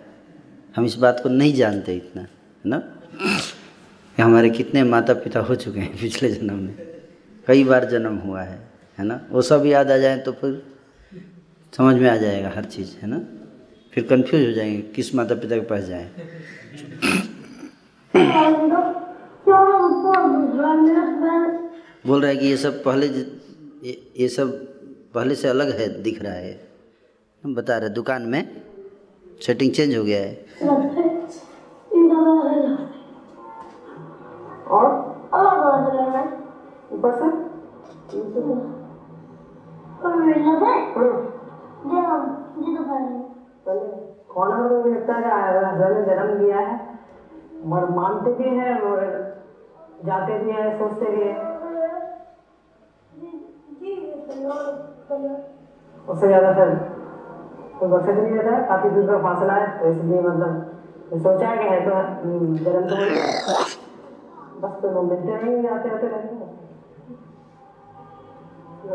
हम इस बात को नहीं जानते इतना, है ना? हमारे कितने माता पिता हो चुके हैं पिछले जन्म में। कई बार जन्म हुआ है। है ना? वो सब याद आ जाए तो फिर समझ में आ जाएगा हर चीज़ है ना? फिर कंफ्यूज हो जाएँगे किस माता पिता के पास जाएँ। बोल रहा है कि ये सब पहले ये, सब पहले से अलग है दिख रहा है। बता रहे दुकान में सेटिंग चेंज हो गया है। और अलग अलग जन्म लिया है और मानते भी हैं और जाते भी हैं सोचते भी हैं उससे ज़्यादा फिर कोई बखत नहीं रहता है काफ़ी दूर का फासला है तो इसलिए मतलब सोचा है कि है तो जन्म तो बस तो मिलते रहेंगे जाते आते रहेंगे हम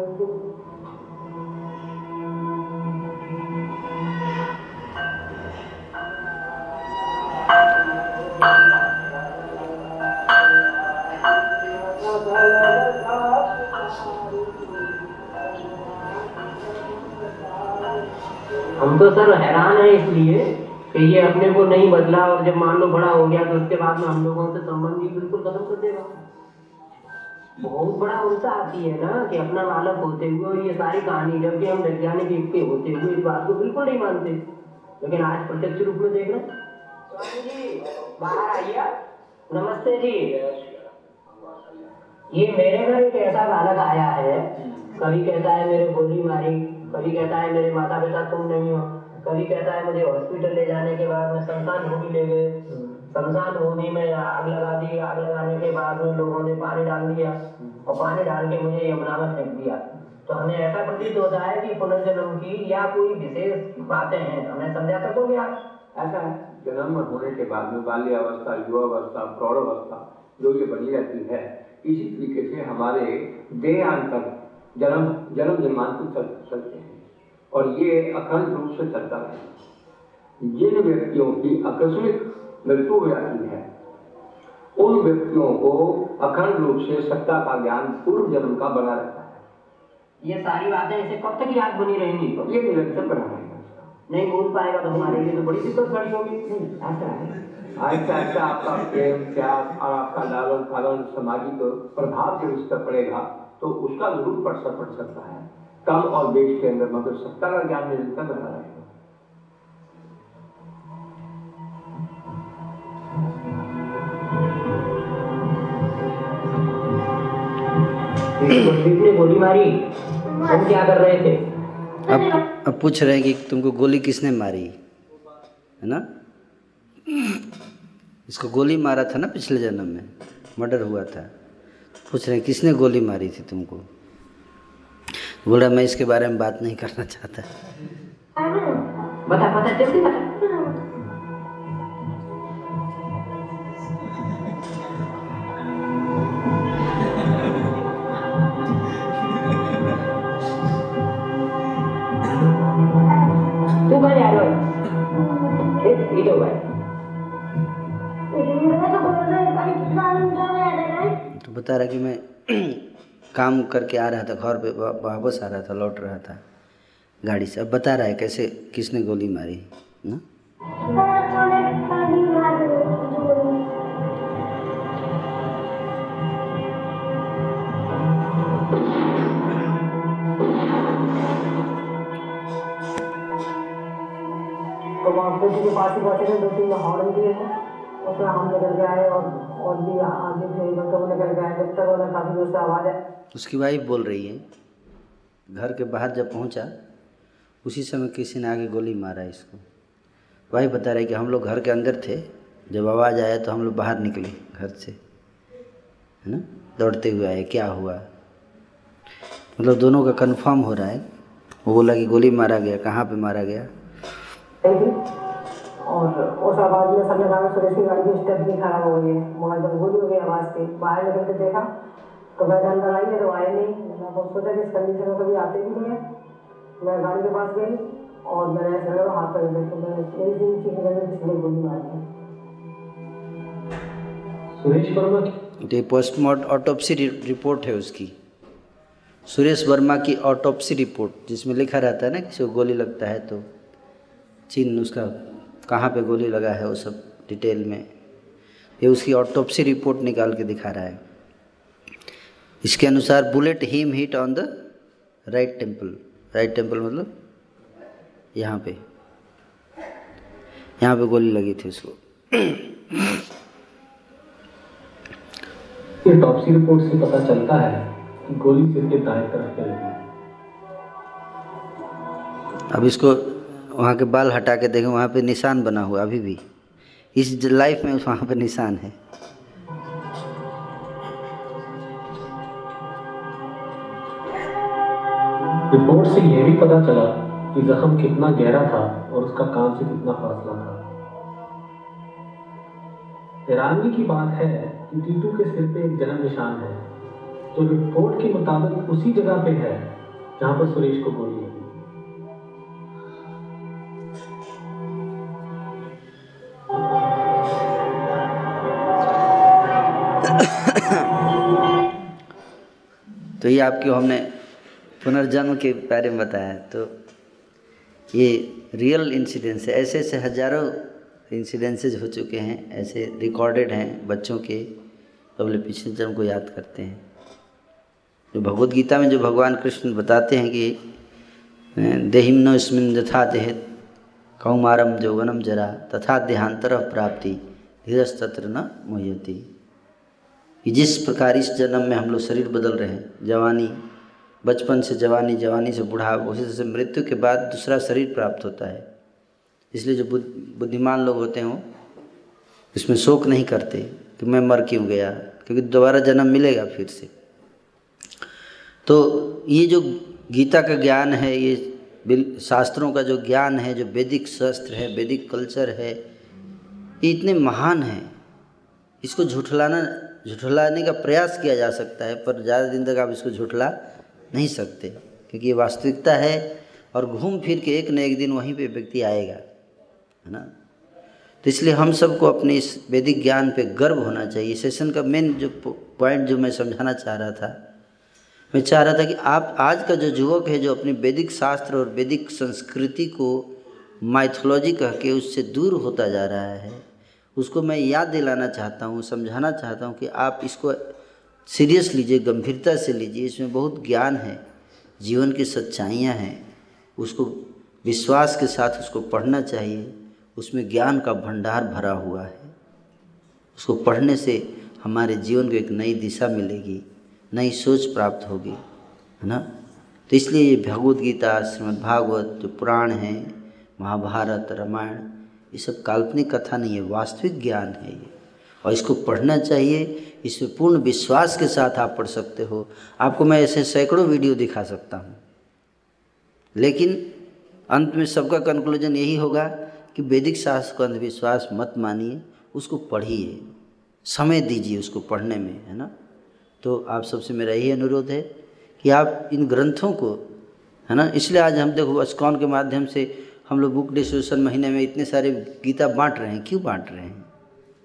तो सर हैरान है इसलिए कि ये अपने को नहीं बदला और जब मान लो बड़ा हो गया तो उसके बाद में हम लोगों से संबंध ही बिल्कुल खत्म कर देगा। बहुत बड़ा उल्टा आती है ना कि अपना बालक होते हुए और ये सारी कहानी जबकि हम वैज्ञानिक युग के होते हुए इस बात को बिल्कुल नहीं मानते। लेकिन आज प्रत्यक्ष रूप में देख रहे बाहर आइए नमस्ते जी। ये मेरे घर एक ऐसा बालक आया है। कभी कहता है मेरे गोली मारी, कभी कहता है मेरे माता पिता तुम नहीं हो, कभी कहता है मुझे हॉस्पिटल ले जाने के बाद में शमशान भूमि ले गए। शमशान भूमि में आग लगा दी, आग लगाने के बाद में लोगों ने पानी डाल दिया और पानी डाल के मुझे यमुना में फेंक दिया। तो हमें ऐसा प्रतीत होता है कि पुनर्जन्म की या कोई विशेष बातें हैं। हमें समझा सकोगे आप? ऐसा है। जन्म होने के बाद में बाल्यावस्था, युवावस्था, प्रौढ़ावस्था, जो ये बनी रहती है, इसी तरीके से हमारे देहांतर जन्म जन्म जन्मांतर चल, चलते हैं। और ये अखंड रूप से चलता है। जिन व्यक्तियों की आकस्मिक मृत्यु हो जाती है। उन व्यक्तियों को अखंड रूप से सत्ता का ज्ञान पूर्व जन्म का बना रहता है। ये सारी बातें ऐसे कब तक याद बनी रहेंगी? ये निरंतर बना रहेगा। नहीं भूल पाएगा तो हमारे लिए तो बड़ी दिक्कत खड़ी होगी। ऐसा है। ऐसा ऐसा आपका प्रेम प्यार और आपका लालन पालन सामाजिक प्रभाव जब इस पर पड़ेगा तो उसका ज़रूर पड़ सक पड़ सकता है। कम और देश के अंदर मगर सत्ता का ज्ञान निरंतर बना रहेगा। कुलदीप ने गोली मारी? क्या कर रहे थे? अब अब पूछ रहे हैं कि तुमको गोली किसने मारी? है ना? इसको गोली मारा था ना पिछले जन्म में? मर्डर हुआ था। पूछ रहे हैं किसने गोली मारी थी तुमको? बोला मैं इसके बारे में बात नहीं करना चाहता। बता बता जल्दी बता। बता रहा कि मैं [clears throat] काम करके आ रहा था, घर पे वापस आ रहा था, लौट रहा था गाड़ी से। अब बता रहा है कैसे, किसने गोली मारी, ना? तो के पास ही पहुँचे दो तीन हॉर्न दिए थे उसमें हम निकल आए और और भी आगे निकल के आए जब तक उन्हें काफ़ी दूर से आवाज़ आई उसकी वाइफ बोल रही है घर के बाहर जब पहुँचा उसी समय किसी ने आगे गोली मारा इसको। वाइफ बता रही कि हम लोग घर के अंदर थे जब आवाज़ आया तो हम लोग बाहर निकले घर से है ना? दौड़ते हुए आए क्या हुआ? मतलब दोनों का कंफर्म हो रहा है। वो बोला कि गोली मारा गया कहाँ पे मारा गया? और उस आवाज़ में सबने कहा सुरेश की गाड़ी की स्टेप भी खराब हो गई है। मगर जब गोली हो गई आवाज़ थी बाहर निकल के देखा तो मैं अंदर आई है तो आए नहीं। मैं बहुत सोचा कि इस कंडीशन में कभी आते भी नहीं है। मैं गाड़ी के पास गई और मैंने ऐसा लगा हाथ पर देखी मैंने मेरी ज़िंदगी की नज़र किसी ने गोली मारी है सुरेश वर्मा तो ये पोस्टमार्ट ऑटोप्सी रिपोर्ट है उसकी। सुरेश वर्मा की ऑटोप्सी रिपोर्ट जिसमें लिखा रहता है ना किसी को गोली लगता है तो चिन्ह उसका कहाँ पे गोली लगा है वो सब डिटेल में। ये उसकी ऑटोप्सी रिपोर्ट निकाल के दिखा रहा है। इसके अनुसार bullet him hit on the right temple. Right temple मतलब यहाँ पे। यहाँ पे गोली लगी थी उसको। ये रिपोर्ट से पता चलता है कि गोली सिर के दाएँ तरफ़ पे लगी अब इसको वहाँ के बाल हटा के देखें, वहाँ पे निशान बना हुआ अभी भी। इस लाइफ में वहाँ पे निशान है। रिपोर्ट से यह भी पता चला कि जख्म कितना गहरा था और उसका कान से कितना फासला था। हैरानगी की बात है कि टीटू के सिर पे एक जन्म निशान है। जो रिपोर्ट के मुताबिक उसी जगह पे है जहाँ पर सुरेश को गोली तो ये आपको हमने पुनर्जन्म के बारे में बताया। तो ये रियल इंसिडेंस है। ऐसे ऐसे हज़ारों इंसिडेंसेज हो चुके हैं। ऐसे रिकॉर्डेड हैं बच्चों के। तो अपने पिछले जन्म को याद करते हैं। जो भगवत गीता में जो भगवान कृष्ण बताते हैं कि देहिम्नो स्मिन यथा देह कौमारम जौवनम जरा, तथा देहांतर प्राप्ति, धीरस्तत्र न मुह्यति। कि जिस प्रकार इस जन्म में हम लोग शरीर बदल रहे हैं, जवानी, बचपन से जवानी जवानी से बुढ़ाप, उसी से मृत्यु के बाद दूसरा शरीर प्राप्त होता है। इसलिए जो बुद्ध, बुद्धिमान लोग होते हैं इसमें शोक नहीं करते कि मैं मर क्यों गया, क्योंकि दोबारा जन्म मिलेगा फिर से। तो ये जो गीता का ज्ञान है, ये शास्त्रों का जो ज्ञान है, जो वैदिक शास्त्र है, वैदिक कल्चर है, ये इतने महान हैं। इसको झुठलाना झुठलाने का प्रयास किया जा सकता है, पर ज़्यादा दिन तक आप इसको झुठला नहीं सकते, क्योंकि ये वास्तविकता है और घूम फिर के एक न एक दिन वहीं पे व्यक्ति आएगा, है ना? तो इसलिए हम सबको अपने इस वैदिक ज्ञान पे गर्व होना चाहिए। सेशन का मेन जो पॉइंट जो मैं समझाना चाह रहा था, मैं चाह रहा था कि आप, आज का जो युवक है जो अपनी वैदिक शास्त्र और वैदिक संस्कृति को माइथोलॉजी कह के उससे दूर होता जा रहा है उसको मैं याद दिलाना चाहता हूँ, समझाना चाहता हूँ कि आप इसको सीरियस लीजिए, गंभीरता से लीजिए। इसमें बहुत ज्ञान है, जीवन की सच्चाइयाँ हैं। उसको विश्वास के साथ उसको पढ़ना चाहिए। उसमें ज्ञान का भंडार भरा हुआ है। उसको पढ़ने से हमारे जीवन को एक नई दिशा मिलेगी, नई सोच प्राप्त होगी, है ना? तो इसलिए ये भगवद गीता श्रीमद् भागवत जो पुराण हैं, महाभारत, रामायण ये सब काल्पनिक कथा नहीं है, वास्तविक ज्ञान है ये। और इसको पढ़ना चाहिए, इसमें पूर्ण विश्वास के साथ आप पढ़ सकते हो। आपको मैं ऐसे सैकड़ों वीडियो दिखा सकता हूँ। लेकिन अंत में सबका कंक्लूजन यही होगा कि वैदिक शास्त्र को अंधविश्वास मत मानिए, उसको पढ़िए। समय दीजिए उसको पढ़ने में, है ना? तो आप सबसे मेरा यही अनुरोध है कि आप इन ग्रंथों को, है ना? इसलिए आज हम देखो अस्कॉन के माध्यम से हम लोग बुक डिस्ट्रीब्यूशन महीने में इतने सारे गीता बांट रहे हैं, क्यों बांट रहे हैं?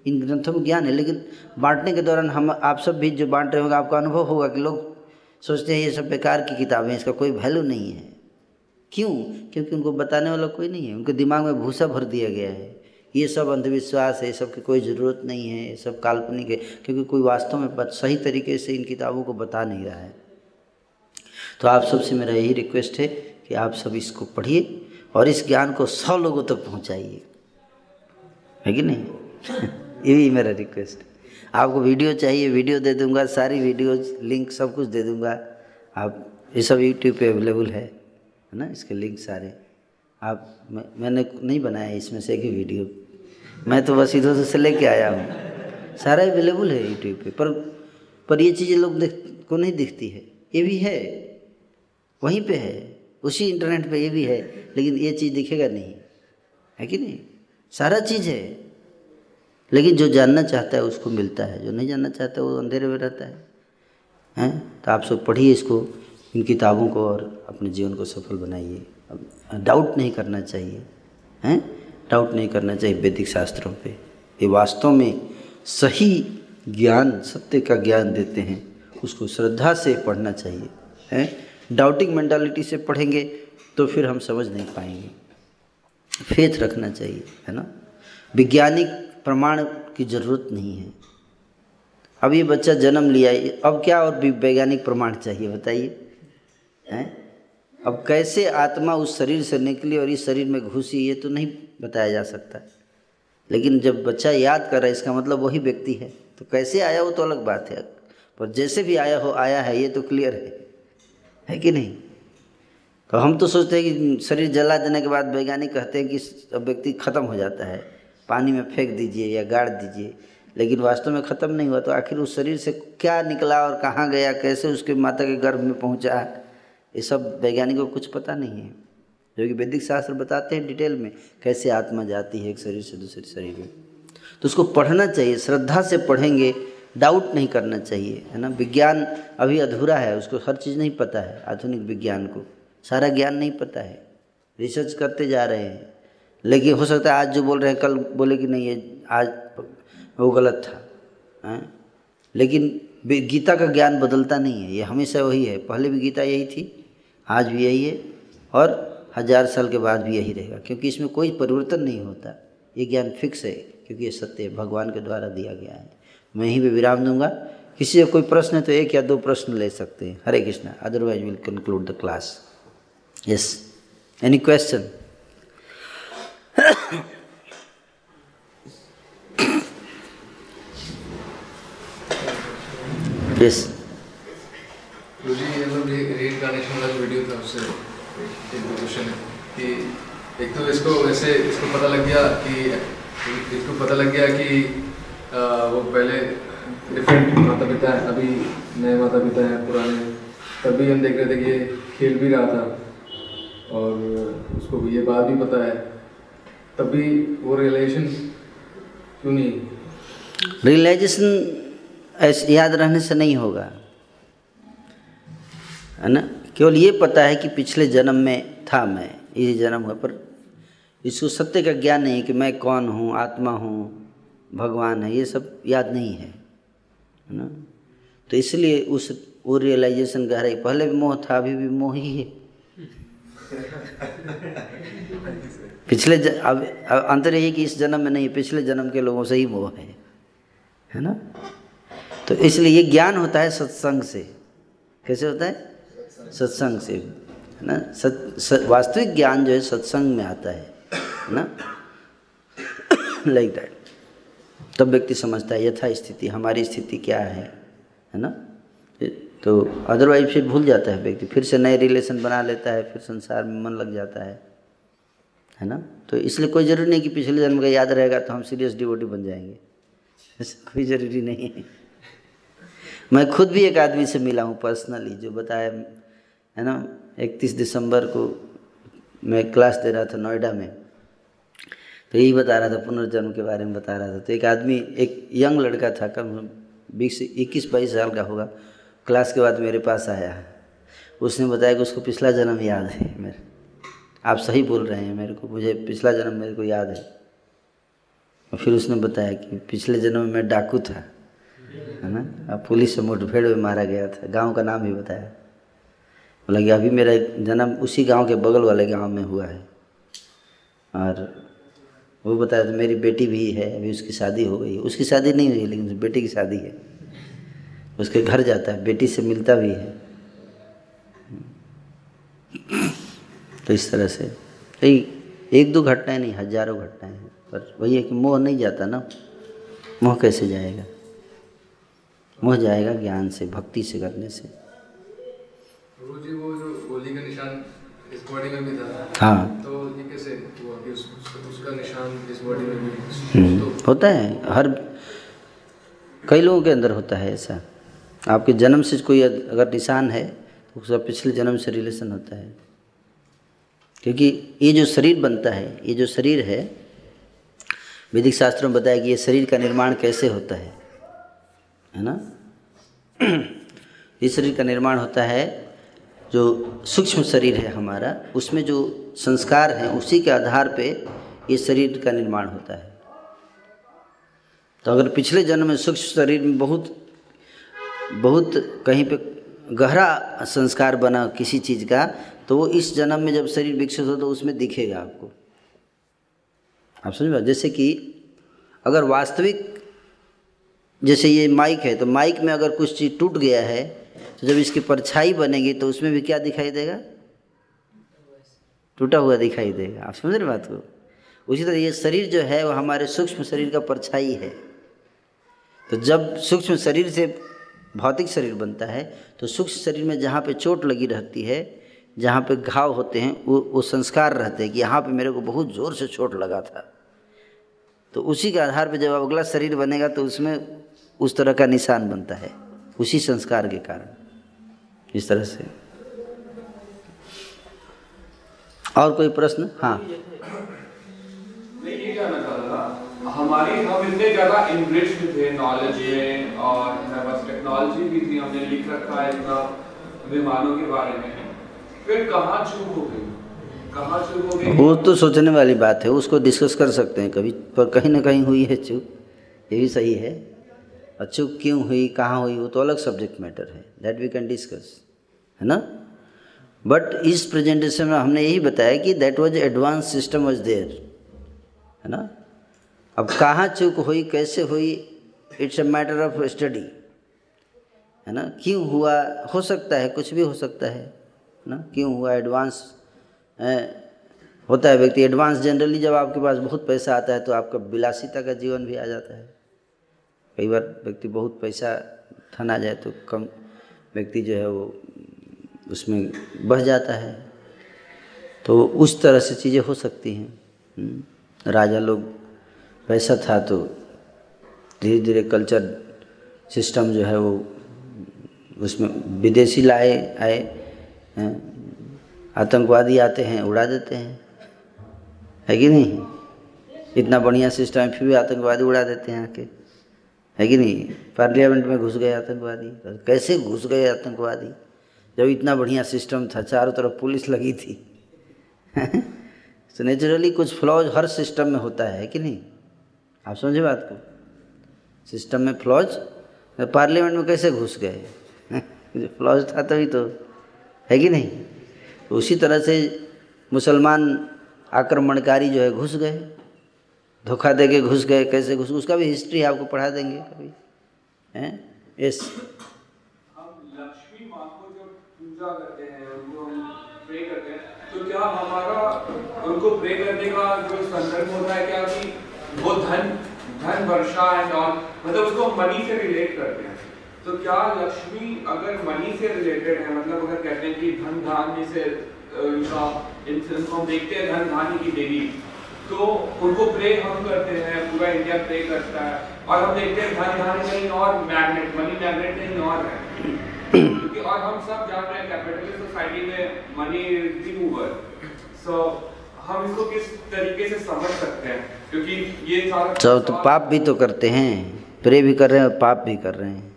इन ग्रंथों में ज्ञान है, लेकिन बांटने के दौरान हम, आप सब भी जो बांट रहे होंगे, आपका अनुभव होगा कि लोग सोचते हैं ये सब बेकार की किताबें हैं, इसका कोई वैल्यू नहीं है। क्यों? क्योंकि उनको बताने वाला कोई नहीं है। उनके दिमाग में भूसा भर दिया गया है। ये सब अंधविश्वास है सब की कोई ज़रूरत नहीं है, ये सब काल्पनिक है, क्योंकि कोई वास्तव में सही तरीके से इन किताबों को बता नहीं रहा है। तो आप सबसे मेरा यही रिक्वेस्ट है कि आप सब इसको पढ़िए। और इस ज्ञान को सौ लोगों तक पहुंचाइए। है कि नहीं? [laughs] ये भी मेरा रिक्वेस्ट है आपको वीडियो चाहिए वीडियो दे दूँगा सारी वीडियो लिंक सब कुछ दे दूँगा। आप ये सब यूट्यूब पे अवेलेबल है है ना? इसके लिंक सारे। आप मैं, मैंने नहीं बनाया इसमें से एक वीडियो मैं तो बस इधर से लेके आया हूँ। सारा अवेलेबल है यूट्यूब पे पर पर ये चीज़ें लोग देख को नहीं दिखती है। ये भी है वहीं पे है। उसी इंटरनेट पे ये भी है, लेकिन ये चीज़ दिखेगा नहीं। है कि नहीं? सारा चीज़ है। लेकिन जो जानना चाहता है उसको मिलता है, जो नहीं जानना चाहता है वो अंधेरे में रहता है। हैं? तो आप सब पढ़िए इसको, इन किताबों को और अपने जीवन को सफल बनाइए। डाउट नहीं करना चाहिए। हैं? डाउट नहीं करना चाहिए वैदिक शास्त्रों पे। ये वास्तव में सही ज्ञान, सत्य का ज्ञान देते हैं। उसको श्रद्धा से पढ़ना चाहिए। हैं? डाउटिंग मेंटालिटी से पढ़ेंगे तो फिर हम समझ नहीं पाएँगे। फेथ रखना चाहिए, है ना? वैज्ञानिक प्रमाण की ज़रूरत नहीं है। अब ये बच्चा जन्म लिया अब क्या और वैज्ञानिक प्रमाण चाहिए, बताइए? हैं? अब कैसे आत्मा उस शरीर से निकली और इस शरीर में घुसी, ये तो नहीं बताया जा सकता। लेकिन जब बच्चा याद कर रहा है, इसका मतलब वही व्यक्ति है तो कैसे आया वो तो अलग बात है। पर जैसे भी आया हो, आया है, ये तो क्लियर है। है कि नहीं? तो हम तो सोचते हैं कि शरीर जला देने के बाद वैज्ञानिक कहते हैं कि व्यक्ति खत्म हो जाता है। पानी में फेंक दीजिए या गाड़ दीजिए, लेकिन वास्तव में ख़त्म नहीं हुआ। तो आखिर उस शरीर से क्या निकला और कहाँ गया? कैसे उसके माता के गर्भ में पहुँचा? ये सब वैज्ञानिकों को कुछ पता नहीं है। जो कि वैदिक शास्त्र बताते हैं डिटेल में कैसे आत्मा जाती है एक शरीर से दूसरे शरीर में। तो उसको पढ़ना चाहिए, श्रद्धा से पढ़ेंगे। डाउट नहीं करना चाहिए, है ना? विज्ञान अभी अधूरा है, उसको हर चीज़ नहीं पता है, आधुनिक विज्ञान को। सारा ज्ञान नहीं पता है। रिसर्च करते जा रहे हैं। लेकिन हो सकता है आज जो बोल रहे हैं, कल बोले कि नहीं, ये आज वो गलत था, है? लेकिन गीता का ज्ञान बदलता नहीं है, ये हमेशा वही है। पहले भी गीता यही थी, आज भी यही है, और हज़ार साल के बाद भी यही रहेगा, क्योंकि इसमें कोई परिवर्तन नहीं होता। ये ज्ञान फिक्स है, क्योंकि ये सत्य भगवान के द्वारा दिया गया है। मैं यहीं पे विराम दूँगा। किसी का कोई प्रश्न है तो एक या दो प्रश्न ले सकते हैं। Hare Krishna otherwise will conclude the class yes any question yes एक है तो इसको वैसे इसको पता लग गया कि, इसको पता लग गया कि वो पहले डिफरेंट माता पिता है, अभी नए माता पिता हैं, पुराने। तब भी हम देख रहे थे कि ये खेल भी रहा था और उसको भी ये बात भी पता है। तब भी वो रियलाइजेशन क्यों नहीं? रियलाइजेशन ऐसे, याद रहने से नहीं होगा। है ना? केवल ये पता है कि पिछले जन्म में था मैं इसी जन्म हुआ पर। इसको सत्य का ज्ञान नहीं कि मैं कौन हूँ, आत्मा हूँ। भगवान है ये सब याद नहीं है है ना? तो इसलिए उस वो रियलाइजेशन गहराई पहले भी मोह था अभी भी मोह ही है। [laughs] पिछले ज, अब, अब अंतर यही कि इस जन्म में नहीं पिछले जन्म के लोगों से ही मोह है है ना? तो इसलिए ये ज्ञान होता है सत्संग से। कैसे होता है? सत्संग से है ना? सत वास्तविक ज्ञान जो है सत्संग में आता है ना? [coughs] लाइक दैट तब व्यक्ति समझता है, यथा स्थिति, हमारी स्थिति क्या है? है ना? तो अदरवाइज़ फिर भूल जाता है व्यक्ति, फिर से नए रिलेशन बना लेता है, फिर संसार में मन लग जाता है। है ना? तो इसलिए कोई ज़रूरी नहीं कि पिछले जन्म का याद रहेगा तो हम सीरियस डिवोटी बन जाएँगे। ऐसा कोई ज़रूरी नहीं है। मैं खुद भी एक आदमी से मिला हूँ पर्सनली जो बताया, है ना? इकतीस दिसंबर को मैं क्लास दे रहा था नोएडा में। तो यही बता रहा था, पुनर्जन्म के बारे में बता रहा था। तो एक आदमी, एक यंग लड़का था, कम बीस इक्कीस, बाईस साल का होगा। क्लास के बाद मेरे पास आया। उसने बताया कि उसको पिछला जन्म याद है मेरे। आप सही बोल रहे हैं, मेरे को, मुझे पिछला जन्म मेरे को याद है। और फिर उसने बताया कि पिछले जन्म में मैं डाकू था, है ना? अब पुलिस से मुठभेड़ में मारा गया था। गाँव का नाम भी बताया। बोला कि अभी मेरा जन्म उसी गाँव के बगल वाले गाँव में हुआ है। और वो बताया तो मेरी बेटी भी है अभी उसकी शादी हो गई है। उसकी शादी नहीं हुई है लेकिन बेटी की शादी है। उसके घर जाता है बेटी से मिलता भी है। तो इस तरह से कई एक दो घटनाएँ नहीं हज़ारों घटनाएँ हैं। पर वही है कि मोह नहीं जाता ना। मोह कैसे जाएगा? मोह जाएगा ज्ञान से भक्ति से करने से। वो जो गोली का निशान इस बॉडी में भी था हाँ तो ये कैसे हुआ कि उस, उस, उसका निशान इस बॉडी में भी हम्म, तो होता है हर कई लोगों के अंदर होता है ऐसा। आपके जन्म से कोई अगर निशान है तो उसका पिछले जन्म से रिलेशन होता है। क्योंकि ये जो शरीर बनता है ये जो शरीर है वैदिक शास्त्रों में बताया कि ये शरीर का निर्माण कैसे होता है है ना? इस शरीर का निर्माण होता है जो सूक्ष्म शरीर है हमारा उसमें जो संस्कार हैं उसी के आधार पे ये शरीर का निर्माण होता है। तो अगर पिछले जन्म में सूक्ष्म शरीर में बहुत बहुत कहीं पे गहरा संस्कार बना किसी चीज़ का तो वो इस जन्म में जब शरीर विकसित हो तो उसमें दिखेगा आपको। आप समझ पाए जैसे कि अगर वास्तविक, जैसे ये माइक है तो माइक में अगर कुछ चीज़ टूट गया है तो जब इसकी परछाई बनेगी तो उसमें भी क्या दिखाई देगा? टूटा हुआ दिखाई देगा। आप समझ रहे बात को? उसी तरह ये शरीर जो है, वो हमारे सूक्ष्म शरीर का परछाई है। तो जब सूक्ष्म शरीर से भौतिक शरीर बनता है तो सूक्ष्म शरीर में जहाँ पे चोट लगी रहती है, जहाँ पे घाव होते हैं, वो वो संस्कार रहते हैं कि यहाँ पे मेरे को बहुत ज़ोर से चोट लगा था। तो उसी के आधार पे जब अगला शरीर बनेगा तो उसमें उस तरह का निशान बनता है, उसी संस्कार के कारण, इस तरह से। और कोई प्रश्न? हाँ। ये कहना चाह रहा हमारी हम इतने ज़्यादा इनरिच्ड थे नॉलेज में और हमारे पास टेक्नोलॉजी भी थी, हमने लिख रखा है इतना विमानों के बारे में। फिर कहाँ चूक हो गई? वो तो सोचने वाली बात है, उसको डिस्कस कर सकते हैं कभी, पर कहीं ना कहीं हुई है चूक। ये भी सही है। और चूक क्यों हुई, कहाँ हुई, वो तो अलग सब्जेक्ट मैटर है दैट वी कैन डिस्कस है ना? बट इस प्रेजेंटेशन में हमने यही बताया कि that was advance system was there है ना? अब कहाँ चूक हुई, कैसे हुई? It's a matter of study है ना? क्यों हुआ? हो सकता है, कुछ भी हो सकता है ना? क्यों हुआ? एडवांस होता है व्यक्ति एडवांस जनरली जब आपके पास बहुत पैसा आता है तो आपका विलासिता का जीवन भी आ जाता है। कई बार व्यक्ति बहुत पैसा थन आ जाए तो कम व्यक्ति जो है वो उसमें बह जाता है। तो उस तरह से चीज़ें हो सकती हैं। राजा लोग पैसा था तो धीरे धीरे कल्चर सिस्टम जो है वो उसमें विदेशी लाए, आए आतंकवादी आते हैं, उड़ा देते हैं। है कि नहीं? इतना बढ़िया सिस्टम है, फिर भी आतंकवादी उड़ा देते हैं आके। है कि नहीं? पार्लियामेंट में घुस गए आतंकवादी। कैसे घुस गए आतंकवादी? जब इतना बढ़िया सिस्टम था, चारों तरफ़ पुलिस लगी थी। [laughs] तो नेचुरली कुछ फ्लॉज हर सिस्टम में होता है कि नहीं? आप समझे बात को? सिस्टम में फ्लॉज पार्लियामेंट में कैसे घुस गए? [laughs] फ्लॉज था तभी तो। है कि नहीं? उसी तरह से मुसलमान आक्रमणकारी जो है घुस गए। धोखा दे के घुस गए, कैसे घुस उसका भी हिस्ट्री आपको पढ़ा देंगे कभी। हैं? यस हम लक्ष्मी माँ को जब पूजा करते हैं उनको हम प्रे करते हैं तो क्या हमारा उनको प्रे करने का जो संदर्भ होता है क्या कि वो धन धन वर्षा एंड ऑल मतलब उसको मनी से रिलेट करते हैं। तो क्या लक्ष्मी अगर मनी से रिलेटेड है मतलब अगर कहते हैं कि धन धान्य से इनका इंसिडेंस हम देखते हैं धन धान्य की देवी तो उनको प्रे हम करते हैं पूरा इंडिया प्रे करता है और हम देखते हैं धन धन कहीं और मैग्नेट मनी मैग्नेट कहीं और है। [clears throat] क्योंकि और हम सब जान रहे हैं कैपिटलिस्ट सोसाइटी में money is the mover so हम इसको किस तरीके से समझ सकते हैं? क्योंकि ये सारा तो, तो पाप भी तो करते हैं प्रे भी कर रहे हैं और पाप भी कर रहे हैं।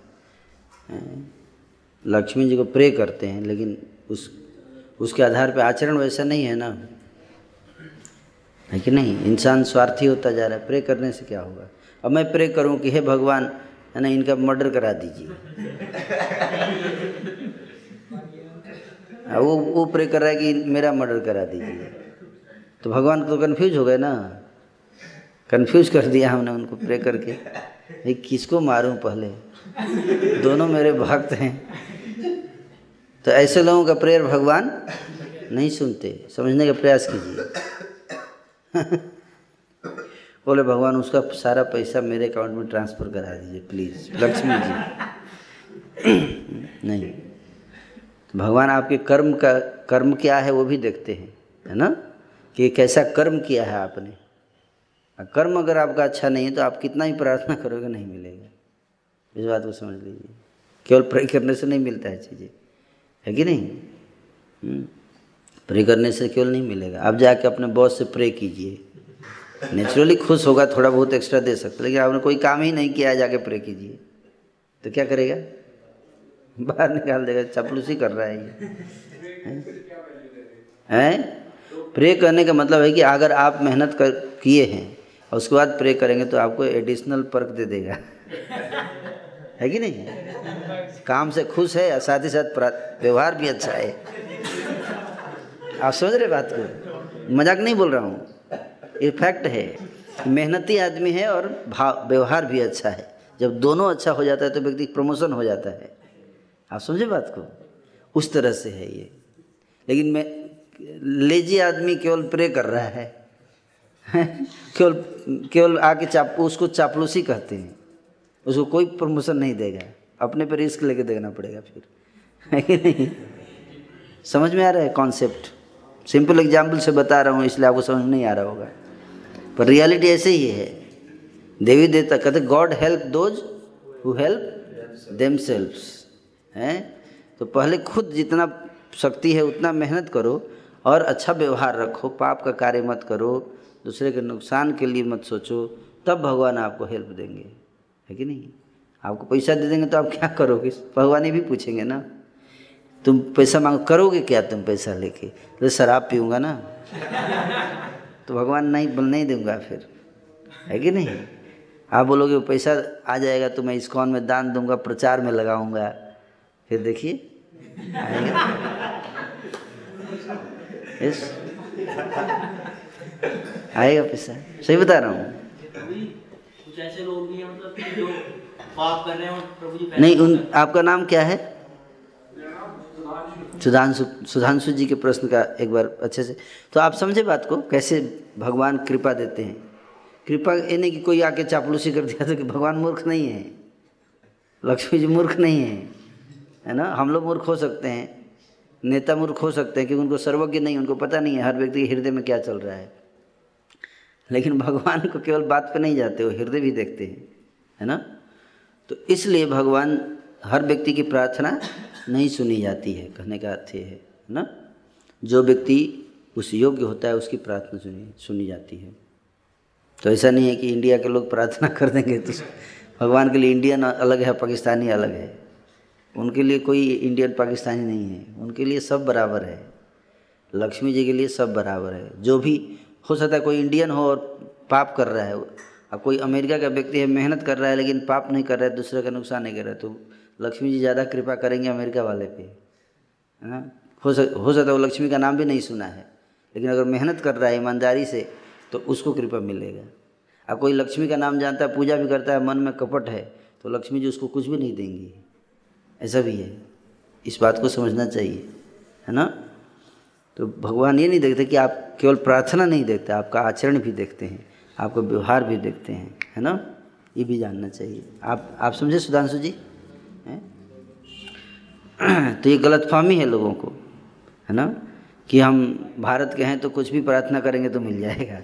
लक्ष्मी जी को प्रे करते हैं लेकिन उस उसके आधार पर आचरण वैसा नहीं है ना? है कि नहीं? इंसान स्वार्थी होता जा रहा है प्रे करने से क्या होगा? अब मैं प्रे करूँ कि हे भगवान है ना इनका मर्डर करा दीजिए। वो वो प्रे कर रहा है कि मेरा मर्डर करा दीजिए। तो भगवान तो कन्फ्यूज़ हो गए ना। कन्फ्यूज़ कर दिया हमने उनको प्रे करके। भाई किसको मारूं पहले? दोनों मेरे भक्त हैं। तो ऐसे लोगों का प्रेयर भगवान नहीं सुनते। समझने का प्रयास कीजिए। [laughs] बोले, भगवान, उसका सारा पैसा मेरे अकाउंट में ट्रांसफ़र करा दीजिए प्लीज़ लक्ष्मी जी। [clears throat] नहीं। भगवान आपके कर्म का, कर्म क्या है वो भी देखते हैं, है ना? कि कैसा कर्म किया है आपने। कर्म अगर आपका अच्छा नहीं है तो आप कितना ही प्रार्थना करोगे, नहीं मिलेगा। इस बात को समझ लीजिए। केवल प्रे करने से नहीं मिलता है चीज़ें। है कि नहीं? प्रे हम्म। करने से केवल नहीं मिलेगा। आप जाके अपने बॉस से प्रे कीजिए। नेचुरली खुश होगा, थोड़ा बहुत एक्स्ट्रा दे सकते लेकिन आपने कोई काम ही नहीं किया, जाके प्रे कीजिए। तो क्या करेगा? बाहर निकाल देगा, चपलूसी कर रहा है ये। हैं? प्रे करने का मतलब है कि अगर आप मेहनत कर, किए हैं, और उसके बाद प्रे करेंगे तो आपको एडिशनल पर्क दे देगा। है कि नहीं? काम से खुश है, और साथ ही साथ व्यवहार भी अच्छा है। आप समझ रहे बात को? मज़ाक नहीं बोल रहा हूँ। ये फैक्ट है मेहनती आदमी है और भाव, व्यवहार भी अच्छा है। जब दोनों अच्छा हो जाता है तो व्यक्ति प्रमोशन हो जाता है। आप समझे बात को? उस तरह से है ये। लेकिन मैं, लेजी आदमी केवल प्रे कर रहा है। [laughs] केवल केवल आके चाप, उसको चापलूसी कहते हैं। उसको कोई प्रमोशन नहीं देगा। अपने पर रिस्क लेके देखना पड़ेगा फिर। [laughs] नहीं? समझ में आ रहा है कॉन्सेप्ट सिंपल एग्ज़ाम्पल से बता रहा हूँ, इसलिए आपको समझ नहीं आ रहा होगा। पर रियलिटी ऐसे ही है। देवी देवता कहते God help those who help themselves हैं? तो पहले खुद जितना शक्ति है, उतना मेहनत करो और अच्छा व्यवहार रखो। पाप का कार्य मत करो, दूसरे के नुकसान के लिए मत सोचो। तब भगवान आपको हेल्प देंगे। है कि नहीं? आपको पैसा दे देंगे तो आप क्या करोगे? भगवान ही भी पूछेंगे ना। तुम पैसा मांगो, करोगे क्या तुम पैसा लेके? तो शराब पीऊँगा ना। तो भगवान नहीं नहीं दूँगा फिर। है कि नहीं? आप बोलोगे, पैसा आ जाएगा तो मैं इस्कॉन में दान दूँगा, प्रचार में लगाऊँगा। फिर देखिए। यस आएगा पैसा। सही बता रहा हूँ। कुछ ऐसे लोग भी हैं मतलब जो पाप कर रहे हैं प्रभु जी नहीं उन आपका नाम क्या है? सुधांशु सुधांशु जी के प्रश्न का एक बार अच्छे से। तो आप समझे बात को कैसे भगवान कृपा देते हैं? कृपा ये नहीं कि कोई आके चापलूसी कर दिया तो कि भगवान मूर्ख नहीं है। लक्ष्मी जी मूर्ख नहीं है। है ना? हम लोग मूर्ख हो सकते हैं। नेता मूर्ख हो सकते हैं, क्योंकि उनको सर्वज्ञ नहीं, उनको पता नहीं है हर व्यक्ति के हृदय में क्या चल रहा है। लेकिन भगवान को केवल बात पे नहीं जाते, वो हृदय भी देखते हैं, है ना? तो इसलिए भगवान हर व्यक्ति की प्रार्थना नहीं सुनी जाती है, कहने का अर्थ है ना? जो व्यक्ति उस योग्य होता है, उसकी प्रार्थना सुनी सुनी जाती है। तो ऐसा नहीं है कि इंडिया के लोग प्रार्थना कर देंगे तो भगवान के लिए इंडियन अलग है, पाकिस्तानी अलग है। उनके लिए कोई इंडियन पाकिस्तानी नहीं है। उनके लिए सब बराबर है। लक्ष्मी जी के लिए सब बराबर है। जो भी हो सकता है कोई इंडियन हो और पाप कर रहा है, अब कोई अमेरिका का व्यक्ति है, मेहनत कर रहा है, लेकिन पाप नहीं कर रहा है, दूसरे का नुकसान नहीं कर रहा है तो लक्ष्मी जी ज़्यादा कृपा करेंगे अमेरिका वाले पे। है ना? हो सक, हो सकता है वो लक्ष्मी का नाम भी नहीं सुना है, लेकिन अगर मेहनत कर रहा है, ईमानदारी से तो उसको कृपा मिलेगा। अब कोई लक्ष्मी का नाम जानता है, पूजा भी करता है, मन में कपट है तो लक्ष्मी जी उसको कुछ भी नहीं देंगी। ऐसा भी है। इस बात को समझना चाहिए, है ना? तो भगवान ये नहीं देखते कि आप केवल प्रार्थना नहीं देखते, आपका आचरण भी देखते हैं, आपका व्यवहार भी देखते हैं, है ना? ये भी जानना चाहिए। आप आप समझे सुधांशु जी? है? [clears throat] तो ये गलतफहमी है लोगों को, है ना? कि हम भारत के हैं तो कुछ भी प्रार्थना करेंगे तो मिल जाएगा।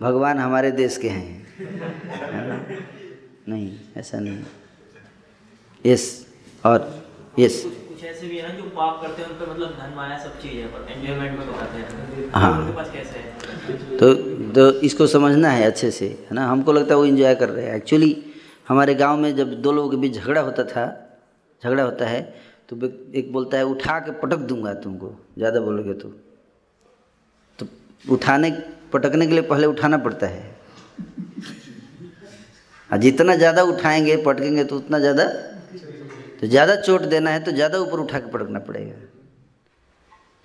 भगवान हमारे देश के हैं, है ना? नहीं, ऐसा नहीं यस और यस कुछ ऐसे भी है ना जो पाप करते हैं उन पे मतलब धन माया सब चीज़ है पर एंजॉयमेंट में बताते हैं। हाँ। उनके पास कैसे है? तो तो इसको समझना है अच्छे से है ना? हमको लगता है वो इन्जॉय कर रहे हैं। एक्चुअली हमारे गाँव में जब दो लोगों के बीच झगड़ा होता था झगड़ा होता है तो एक बोलता है उठा के पटक दूँगा तुमको। ज़्यादा बोलोगे तो। तो उठाने पटकने के लिए पहले उठाना पड़ता है। जितना ज़्यादा उठाएँगे पटकेंगे तो उतना ज़्यादा तो ज़्यादा चोट देना है तो ज़्यादा ऊपर उठा के पटकना पड़ेगा।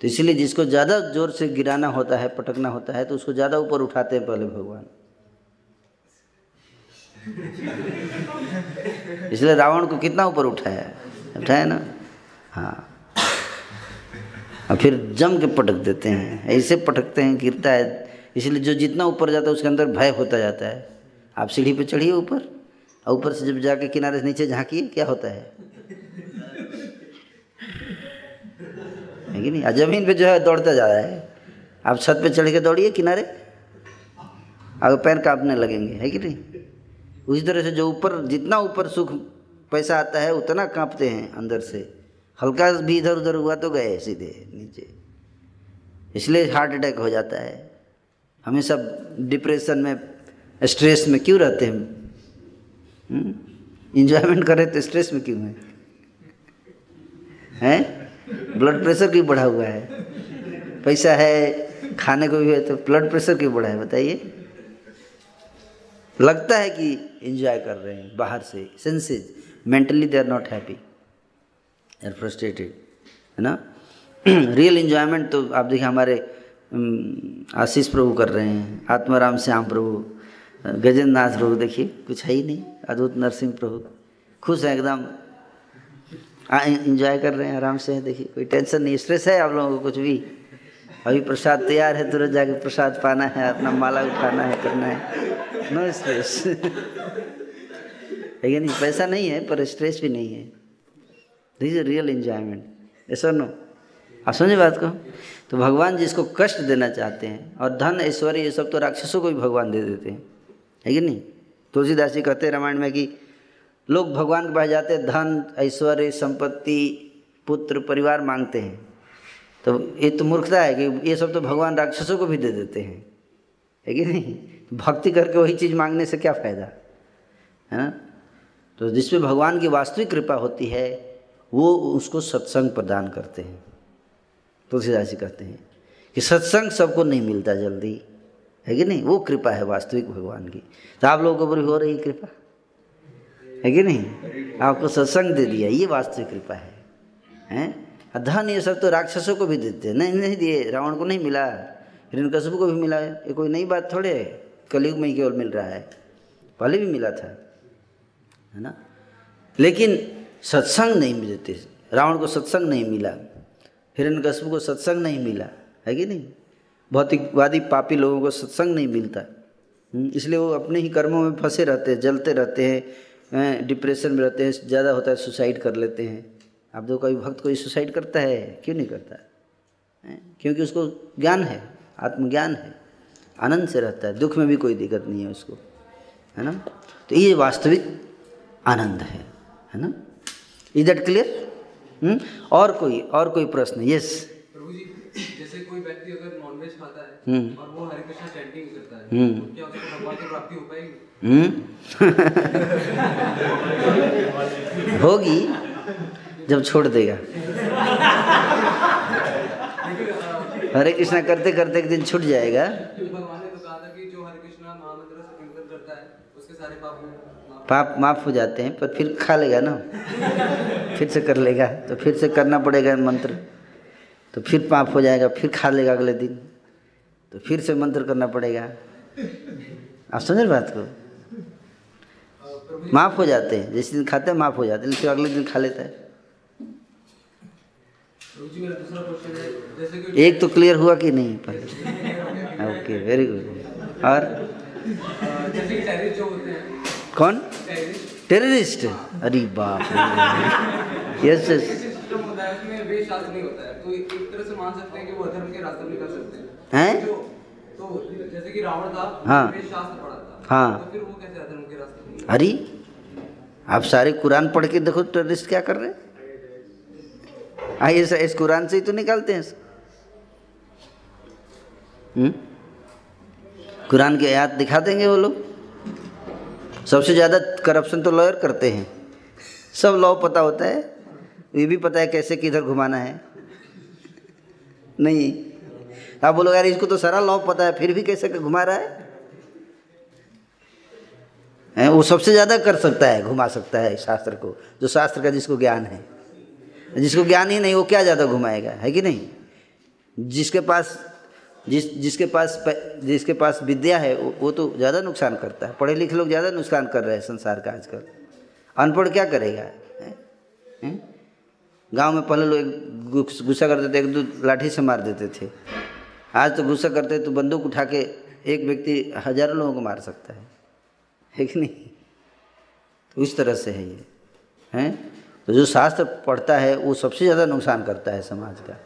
तो इसलिए जिसको ज़्यादा ज़ोर से गिराना होता है, पटकना होता है तो उसको ज़्यादा ऊपर उठाते हैं पहले भगवान। इसलिए रावण को कितना ऊपर उठाया उठाया ना? हाँ। और फिर जम के पटक देते हैं। ऐसे पटकते हैं, गिरता है। इसलिए जो जितना ऊपर जाता है, उसके अंदर भय होता जाता है। आप सीढ़ी पे चढ़िए ऊपर। और ऊपर से जब जाके किनारे से नीचे झांकिए, क्या होता है? है कि नहीं? ज़मीन पे जो है दौड़ता जा रहा है। आप छत पे चढ़ के दौड़िए किनारे। अगर पैर कांपने लगेंगे, है कि नहीं? उसी तरह से जो ऊपर, जितना ऊपर सुख पैसा आता है, उतना कांपते हैं अंदर से। हल्का भी इधर उधर हुआ तो गए सीधे नीचे। इसलिए हार्ट अटैक हो जाता है। हमेशा डिप्रेशन में, स्ट्रेस में क्यों रहते हैं? इंजॉयमेंट करें तो स्ट्रेस में क्यों है? हैं? ब्लड प्रेशर क्यों बढ़ा हुआ है? पैसा है, खाने को भी है तो ब्लड प्रेशर क्यों बढ़ा है, बताइए। लगता है कि एंजॉय कर रहे हैं, बाहर से senses mentally they are not happy are frustrated है ना? [clears throat] रियल एंजॉयमेंट तो आप देखिए हमारे आशीष प्रभु कर रहे हैं, आत्माराम श्याम प्रभु गजेंद्र नाथ प्रभु, देखिए, कुछ है ही नहीं, अद्भुत नरसिंह प्रभु, खुश हैं एकदम। इंजॉय कर रहे हैं, आराम से देखिए, कोई टेंशन नहीं स्ट्रेस है आप लोगों को कुछ भी। अभी प्रसाद तैयार है, तुरंत जाके प्रसाद पाना है, अपना माला उठाना है, करना है। नो स्ट्रेस [laughs] कि नहीं? पैसा नहीं है, पर स्ट्रेस भी नहीं है। दिस इज़ रियल एंजॉयमेंट ऐसा नो आप समझे बात को? तो भगवान जिसको कष्ट देना चाहते हैं, और धन, ऐश्वर्य, ये सब तो राक्षसों को भी भगवान दे देते हैं। है कि नहीं? तुलसीदास जी कहते हैं रामायण में कि लोग भगवान के पास जाते धन, ऐश्वर्य, संपत्ति, पुत्र, परिवार मांगते हैं। तो ये तो मूर्खता है कि ये सब तो भगवान राक्षसों को भी दे देते हैं। है कि नहीं? भक्ति करके वही चीज़ मांगने से क्या फ़ायदा? है ना? तो जिसमें भगवान की वास्तविक कृपा होती है, वो उसको सत्संग प्रदान करते हैं। तुलसीदास जी कहते हैं कि सत्संग सबको नहीं मिलता जल्दी। है कि नहीं? वो कृपा है वास्तविक भगवान की। तो आप लोगों को ऊपर हो रही कृपा? है कि नहीं? आपको सत्संग दे दिया ये वास्तविक कृपा है। हैं? धन ये सब तो राक्षसों को भी देते हैं। नहीं नहीं दिए रावण को नहीं मिला हिरण्यकशिपु को भी मिला ये कोई नई बात थोड़े कलयुग में ही केवल मिल रहा है। पहले भी मिला था है ना? लेकिन सत्संग नहीं मिलते। रावण को सत्संग नहीं मिला हिरण्यकशिपु को सत्संग नहीं मिला है कि नहीं? भौतिकवादी पापी लोगों को सत्संग नहीं मिलता। हम्म, इसलिए वो अपने ही कर्मों में फंसे रहते हैं जलते रहते हैं। डिप्रेशन में रहते हैं ज़्यादा होता है सुसाइड कर लेते हैं। आप देखो कभी भक्त कोई सुसाइड करता है क्यों नहीं करता? है? क्योंकि उसको ज्ञान है आत्मज्ञान है आनंद से रहता है दुख में भी कोई दिक्कत नहीं है उसको है ना? तो ये वास्तविक आनंद है है ना? इज़ दैट क्लियर और कोई और कोई प्रश्न? यस प्रभु जी जैसे कोई व्यक्ति अगर नॉनवेज खाता है हम्म। और वो हरे कृष्णा चैंटिंग करता है हम्म। तो क्या उसको भगवान की प्राप्ति हो पाएगी? [laughs] होगी, जब छोड़ देगा। हरे कृष्णा करते करते एक दिन छूट जाएगा। पाप माफ़ हो जाते हैं, पर फिर खा लेगा ना। फिर से कर लेगा तो फिर से करना पड़ेगा मंत्र। तो फिर पाप हो जाएगा, फिर खा लेगा अगले दिन। तो फिर से मंत्र करना पड़ेगा। आप समझ बात को? माफ़ हो जाते हैं। जिस दिन खाते हैं माफ़ हो जाते हैं फिर अगले दिन खा लेता है। एक तो क्लियर हुआ कि नहीं पहले ओके वेरी गुड और? कौन? टेररिस्ट अरे बाप यस यस है है? तो जैसे कि रावण था हाँ। हाँ। तो फिर वो कैसे अधर्म के रास्ते अरे, आप सारे कुरान पढ़ के देखो टेररिस्ट क्या कर रहे हैं? हाँ ये इस कुरान से ही तो निकालते हैं हम्म? कुरान के आयात दिखा देंगे वो लोग। सबसे ज़्यादा करप्शन तो लॉयर करते हैं। सब लॉ पता होता है। ये भी पता है कैसे किधर घुमाना है। नहीं। आप बोलो यार इसको तो सारा लॉ पता है, फिर भी कैसे घुमा रहा है? हैं, वो सबसे ज़्यादा कर सकता है घुमा सकता है शास्त्र को जो शास्त्र का जिसको ज्ञान है। जिसको ज्ञान ही नहीं वो क्या ज़्यादा घुमाएगा है कि नहीं? जिसके पास जिस जिसके पास जिसके पास विद्या है वो, वो तो ज़्यादा नुकसान करता है। पढ़े लिखे लोग ज़्यादा नुकसान कर रहे हैं संसार का आजकल। अनपढ़ क्या करेगा? गाँव में पहले लोग गुस्सा करते थे एक दो लाठी से मार देते थे। आज तो गुस्सा करते तो बंदूक उठा के एक व्यक्ति हज़ारों लोगों को मार सकता है। है कि नहीं? तो इस तरह से है ये, हैं? तो जो शास्त्र पढ़ता है, वो सबसे ज़्यादा नुकसान करता है समाज का।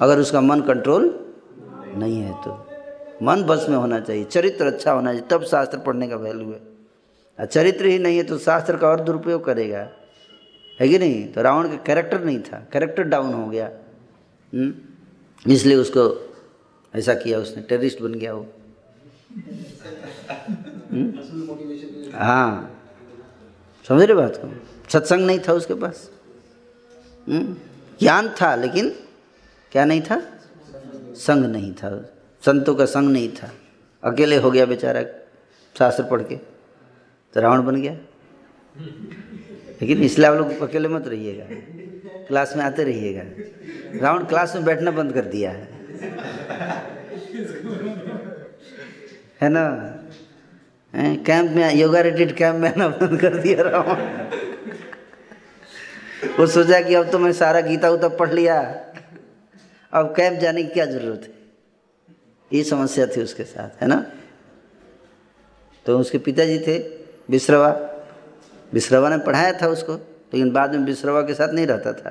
अगर उसका मन कंट्रोल नहीं है तो। मन बस में होना चाहिए, चरित्र अच्छा होना चाहिए, तब शास्त्र पढ़ने का वैल्यू है। और चरित्र ही नहीं है तो शास्त्र का और दुरुपयोग करेगा। है कि नहीं? तो रावण का कैरेक्टर नहीं था कैरेक्टर डाउन हो गया। हम्म? इसलिए उसको ऐसा किया उसने टेररिस्ट बन गया वो। हम्म? हाँ। समझ रहे बात को? सत्संग नहीं था उसके पास। हम्म? ज्ञान था, लेकिन क्या नहीं था? संग नहीं था। संतों का संग नहीं था। अकेले हो गया बेचारा शास्त्र पढ़ के। तो रावण बन गया। लेकिन इसलिए आप लोग अकेले मत रहिएगा। क्लास में आते रहिएगा। रावण क्लास में बैठना बंद कर दिया है। है ना? कैंप में योगा रिट्रीट कैंप में बंद कर दिया रावण वो सोचा कि अब तो मैं सारा गीता उता पढ़ लिया। अब कैंप जाने की क्या ज़रूरत है? ये समस्या थी उसके साथ, है ना? तो उसके पिताजी थे बिश्रवा बिश्रवा ने पढ़ाया था उसको, लेकिन बाद में बिश्रवा के साथ नहीं रहता था।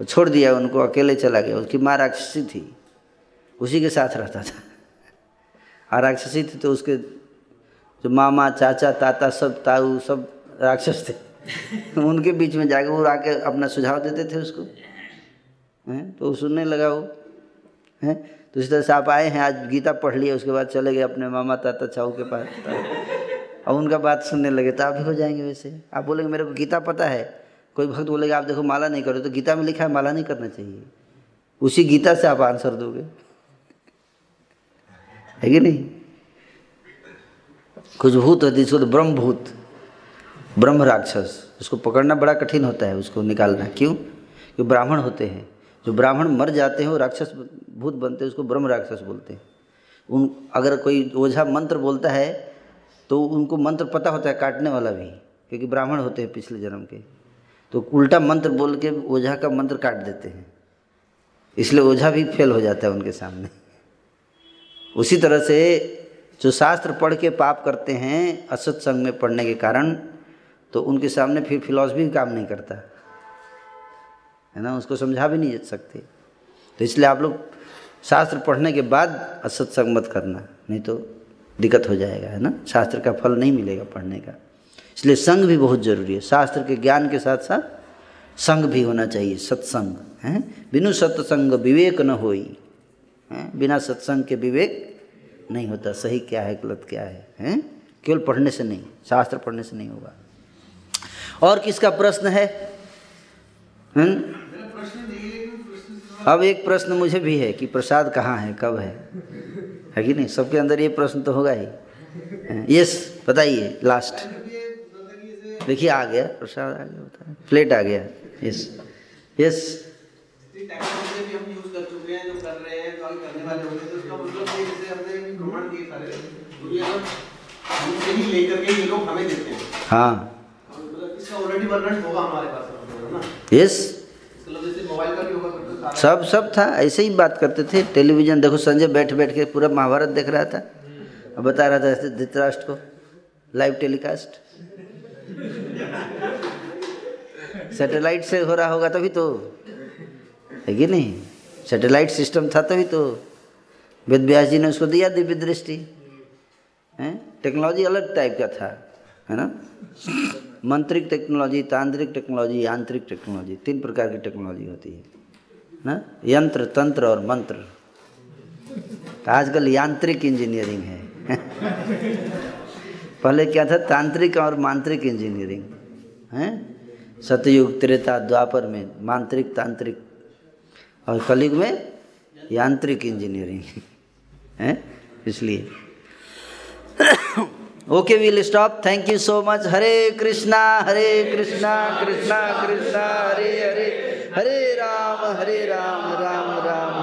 वो छोड़ दिया, उनको अकेले चला गया। उसकी माँ राक्षसी थी, उसी के साथ रहता था। और राक्षसी थी तो उसके जो मामा चाचा ताता सब ताऊ सब राक्षस थे। [laughs] उनके बीच में जाके वो आके अपना सुझाव देते थे उसको। हैं? तो वो सुनने लगा वो। हैं? तो इस तरह से आप आए हैं आज गीता पढ़ लिया उसके बाद चले गए अपने मामा ताता चाऊ के पास। अब उनका बात सुनने लगे तो आप भी हो जाएँगे वैसे। आप बोलेंगे मेरे को गीता पता है। कोई भक्त बोलेगा आप देखो माला नहीं करो तो गीता में लिखा है माला नहीं करना चाहिए। उसी गीता से आप आंसर दोगे। है कि नहीं? कुछ भूत होती इसको तो ब्रह्म भूत ब्रह्म राक्षस उसको पकड़ना बड़ा कठिन होता है, उसको निकालना। क्यों? क्योंकि ब्राह्मण होते हैं। जो ब्राह्मण मर जाते हैं, वो राक्षस भूत बनते हैं, उसको ब्रह्म राक्षस बोलते हैं। उन, अगर कोई ओझा मंत्र बोलता है तो उनको मंत्र पता होता है, काटने वाला भी, क्योंकि ब्राह्मण होते हैं पिछले जन्म के। तो उल्टा मंत्र बोल के ओझा का मंत्र काट देते हैं। इसलिए ओझा भी फेल हो जाता है उनके सामने। उसी तरह से जो शास्त्र पढ़ के पाप करते हैं, असत संग में पढ़ने के कारण तो उनके सामने फिर फिलॉसफी काम नहीं करता। है ना? उसको समझा भी नहीं सकते। तो इसलिए आप लोग शास्त्र पढ़ने के बाद असत संग मत करना, नहीं तो दिक्कत हो जाएगा, है ना? शास्त्र का फल नहीं मिलेगा पढ़ने का। इसलिए संग भी बहुत ज़रूरी है। शास्त्र के ज्ञान के साथ साथ संग भी होना चाहिए, सत्संग, है? बिनु सत्संग विवेक न है? बिना सत्संग के विवेक नहीं होता, सही क्या है, गलत क्या है, हैं? केवल पढ़ने से नहीं, शास्त्र पढ़ने से नहीं होगा। और किसका प्रश्न है? हैं? अब एक प्रश्न मुझे भी है कि प्रसाद कहाँ है, कब है? है कि नहीं? सबके अंदर ये प्रश्न तो होगा ही। यस बताइए लास्ट देखिए, आ गया, प्रसाद आ गया बता प्लेट आ गया यस यस हम यूज़ कर चुके हैं, जो कर रहे हैं आगे करने वाले होंगे तो उसका मतलब जैसे हमने सारे हमसे ही लेकर के ये लोग हमें देते हैं। हाँ। मतलब इसका ऑलरेडी वर्णन होगा हमारे पास यस मतलब फिर तो सब सब था। ऐसे ही बात करते थे। टेलीविज़न देखो संजय बैठ बैठ के पूरा महाभारत देख रहा था। और बता रहा था धृतराष्ट्र को। लाइव टेलीकास्ट सैटेलाइट से हो रहा होगा तभी तो। है कि नहीं? सैटेलाइट सिस्टम था तभी तो। वेद व्यास जी ने उसको दिया दिव्य दृष्टि। है? टेक्नोलॉजी अलग टाइप का था, है ना? मंत्रिक टेक्नोलॉजी, तांत्रिक टेक्नोलॉजी, यांत्रिक टेक्नोलॉजी, तीन प्रकार की टेक्नोलॉजी होती है, ना? यंत्र, तंत्र और मंत्र। तो आजकल यांत्रिक इंजीनियरिंग है। [laughs] पहले क्या था? तांत्रिक और मांत्रिक इंजीनियरिंग, है? सतयुग, त्रेता, द्वापर में मांत्रिक, तांत्रिक। और कलयुग में यांत्रिक इंजीनियरिंग। है? इसलिए। Okay will stop thank you so much Hare Krishna Hare Krishna Krishna Krishna Hare Hare Hare Ram Hare Ram Ram Ram